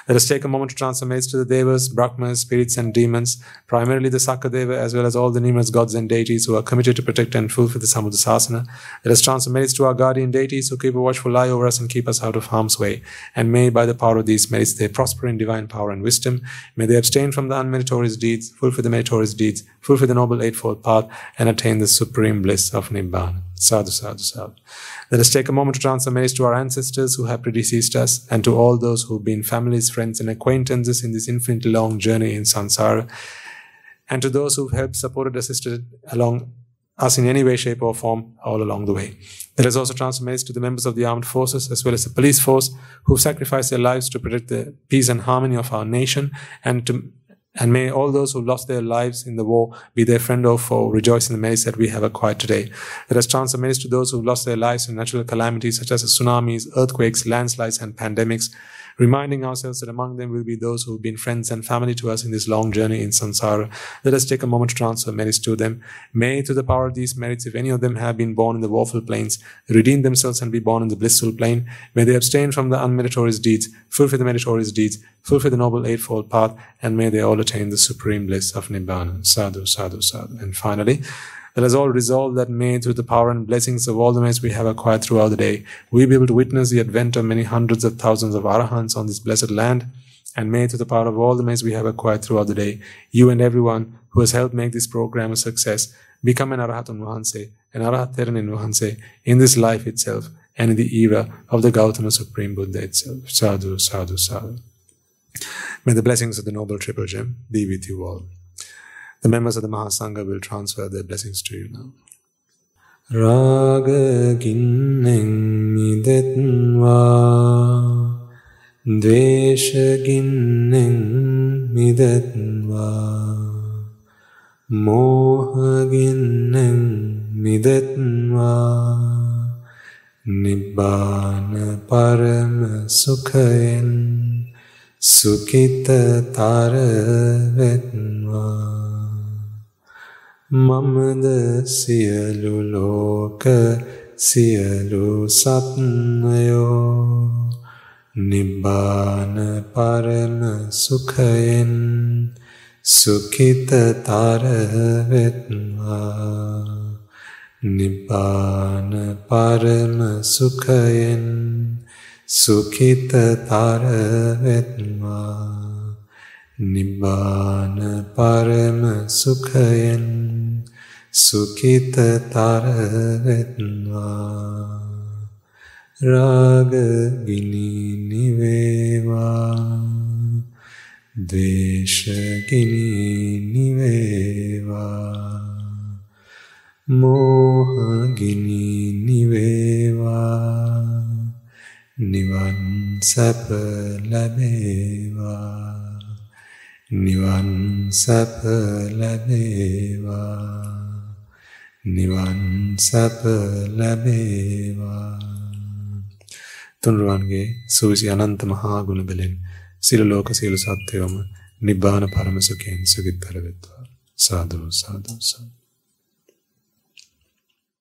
Let us take a moment to transfer to the Devas, Brahmas, spirits, and demons, primarily the Sakadeva, as well as all the numerous gods and deities who are committed to protect and fulfill the Sambuddhasasana. Let us transfer to our guardian deities who keep a watchful eye over us and keep us out of harm's way. And may, by the power of these merits, they prosper in divine power and wisdom. May they abstain from the unmeritorious deeds, fulfill the meritorious deeds, fulfill the noble eightfold path, and attain the supreme bliss of Nibbana. Sadhu, sadhu, sadhu. Let us take a moment to transfer merits to our ancestors who have predeceased us and to all those who've been families, friends, and acquaintances in this infinitely long journey in samsara, and to those who've helped, supported, assisted along us in any way, shape, or form all along the way. Let us also transfer merits to the members of the armed forces as well as the police force who've sacrificed their lives to protect the peace and harmony of our nation and to and may all those who lost their lives in the war be their friend or foe, rejoice in the merits that we have acquired today. Let us transfer merits to those who lost their lives in natural calamities such as tsunamis, earthquakes, landslides, and pandemics, reminding ourselves that among them will be those who have been friends and family to us in this long journey in samsara. Let us take a moment to transfer merits to them. May, through the power of these merits, if any of them have been born in the woeful planes, redeem themselves and be born in the blissful plane. May they abstain from the unmeritorious deeds, fulfill the meritorious deeds, fulfill the noble eightfold path, and may they all attain the supreme bliss of Nibbana. Sadhu, sadhu, sadhu. And finally, let us all resolve that may, through the power and blessings of all the merits we have acquired throughout the day, we be able to witness the advent of many hundreds of thousands of arahants on this blessed land. And may, through the power of all the merits we have acquired throughout the day, you and everyone who has helped make this program a success become an Arahatun Vahanse, an Arahat Theranin Vahanse, in this life itself and in the era of the Gautama Supreme Buddha itself. Sadhu, sadhu, sadhu. May the blessings of the Noble Triple Gem be with you all. The members of the Mahasangha will transfer their blessings to you now. රාගගින්නෙන් මිදෙත්වා දේශගින්නෙන් මිදෙත්වා මෝහගින්නෙන් මිදෙත්වා නිබ්බාන පරම සුඛයෙන් සුකිතතර වෙත්වා මමද සියලු ලෝක සියලු සත්නයෝ නිබ්බාන පරම සුඛයෙන් සුඛිතතර වෙත්වා. නිබ්බාන පරම සුඛයෙන් සුඛිතතර වෙත්වා. නිබ්බාන පරම සුඛයෙන් සුඛිතතර වෙත්වා රාග ගිනි නිවේවා. ද්වේෂ ගිනි නිවේවා. මෝහ ගිනි නිවේවා. නිවන් සැප ලැබේවා. නිවන් සැප ලැබේවා. නිවන් සැප ලැබේවා. තුන්රුවන්ගේ සූසි අනන්ත මහා ගුණ බලෙන් සියලු ලෝක සියලු සත්වයෝම නිබ්බාන පරම සුඛයෙන් සුඛිතතර වෙත්වා. සාදු සාදු සාදු.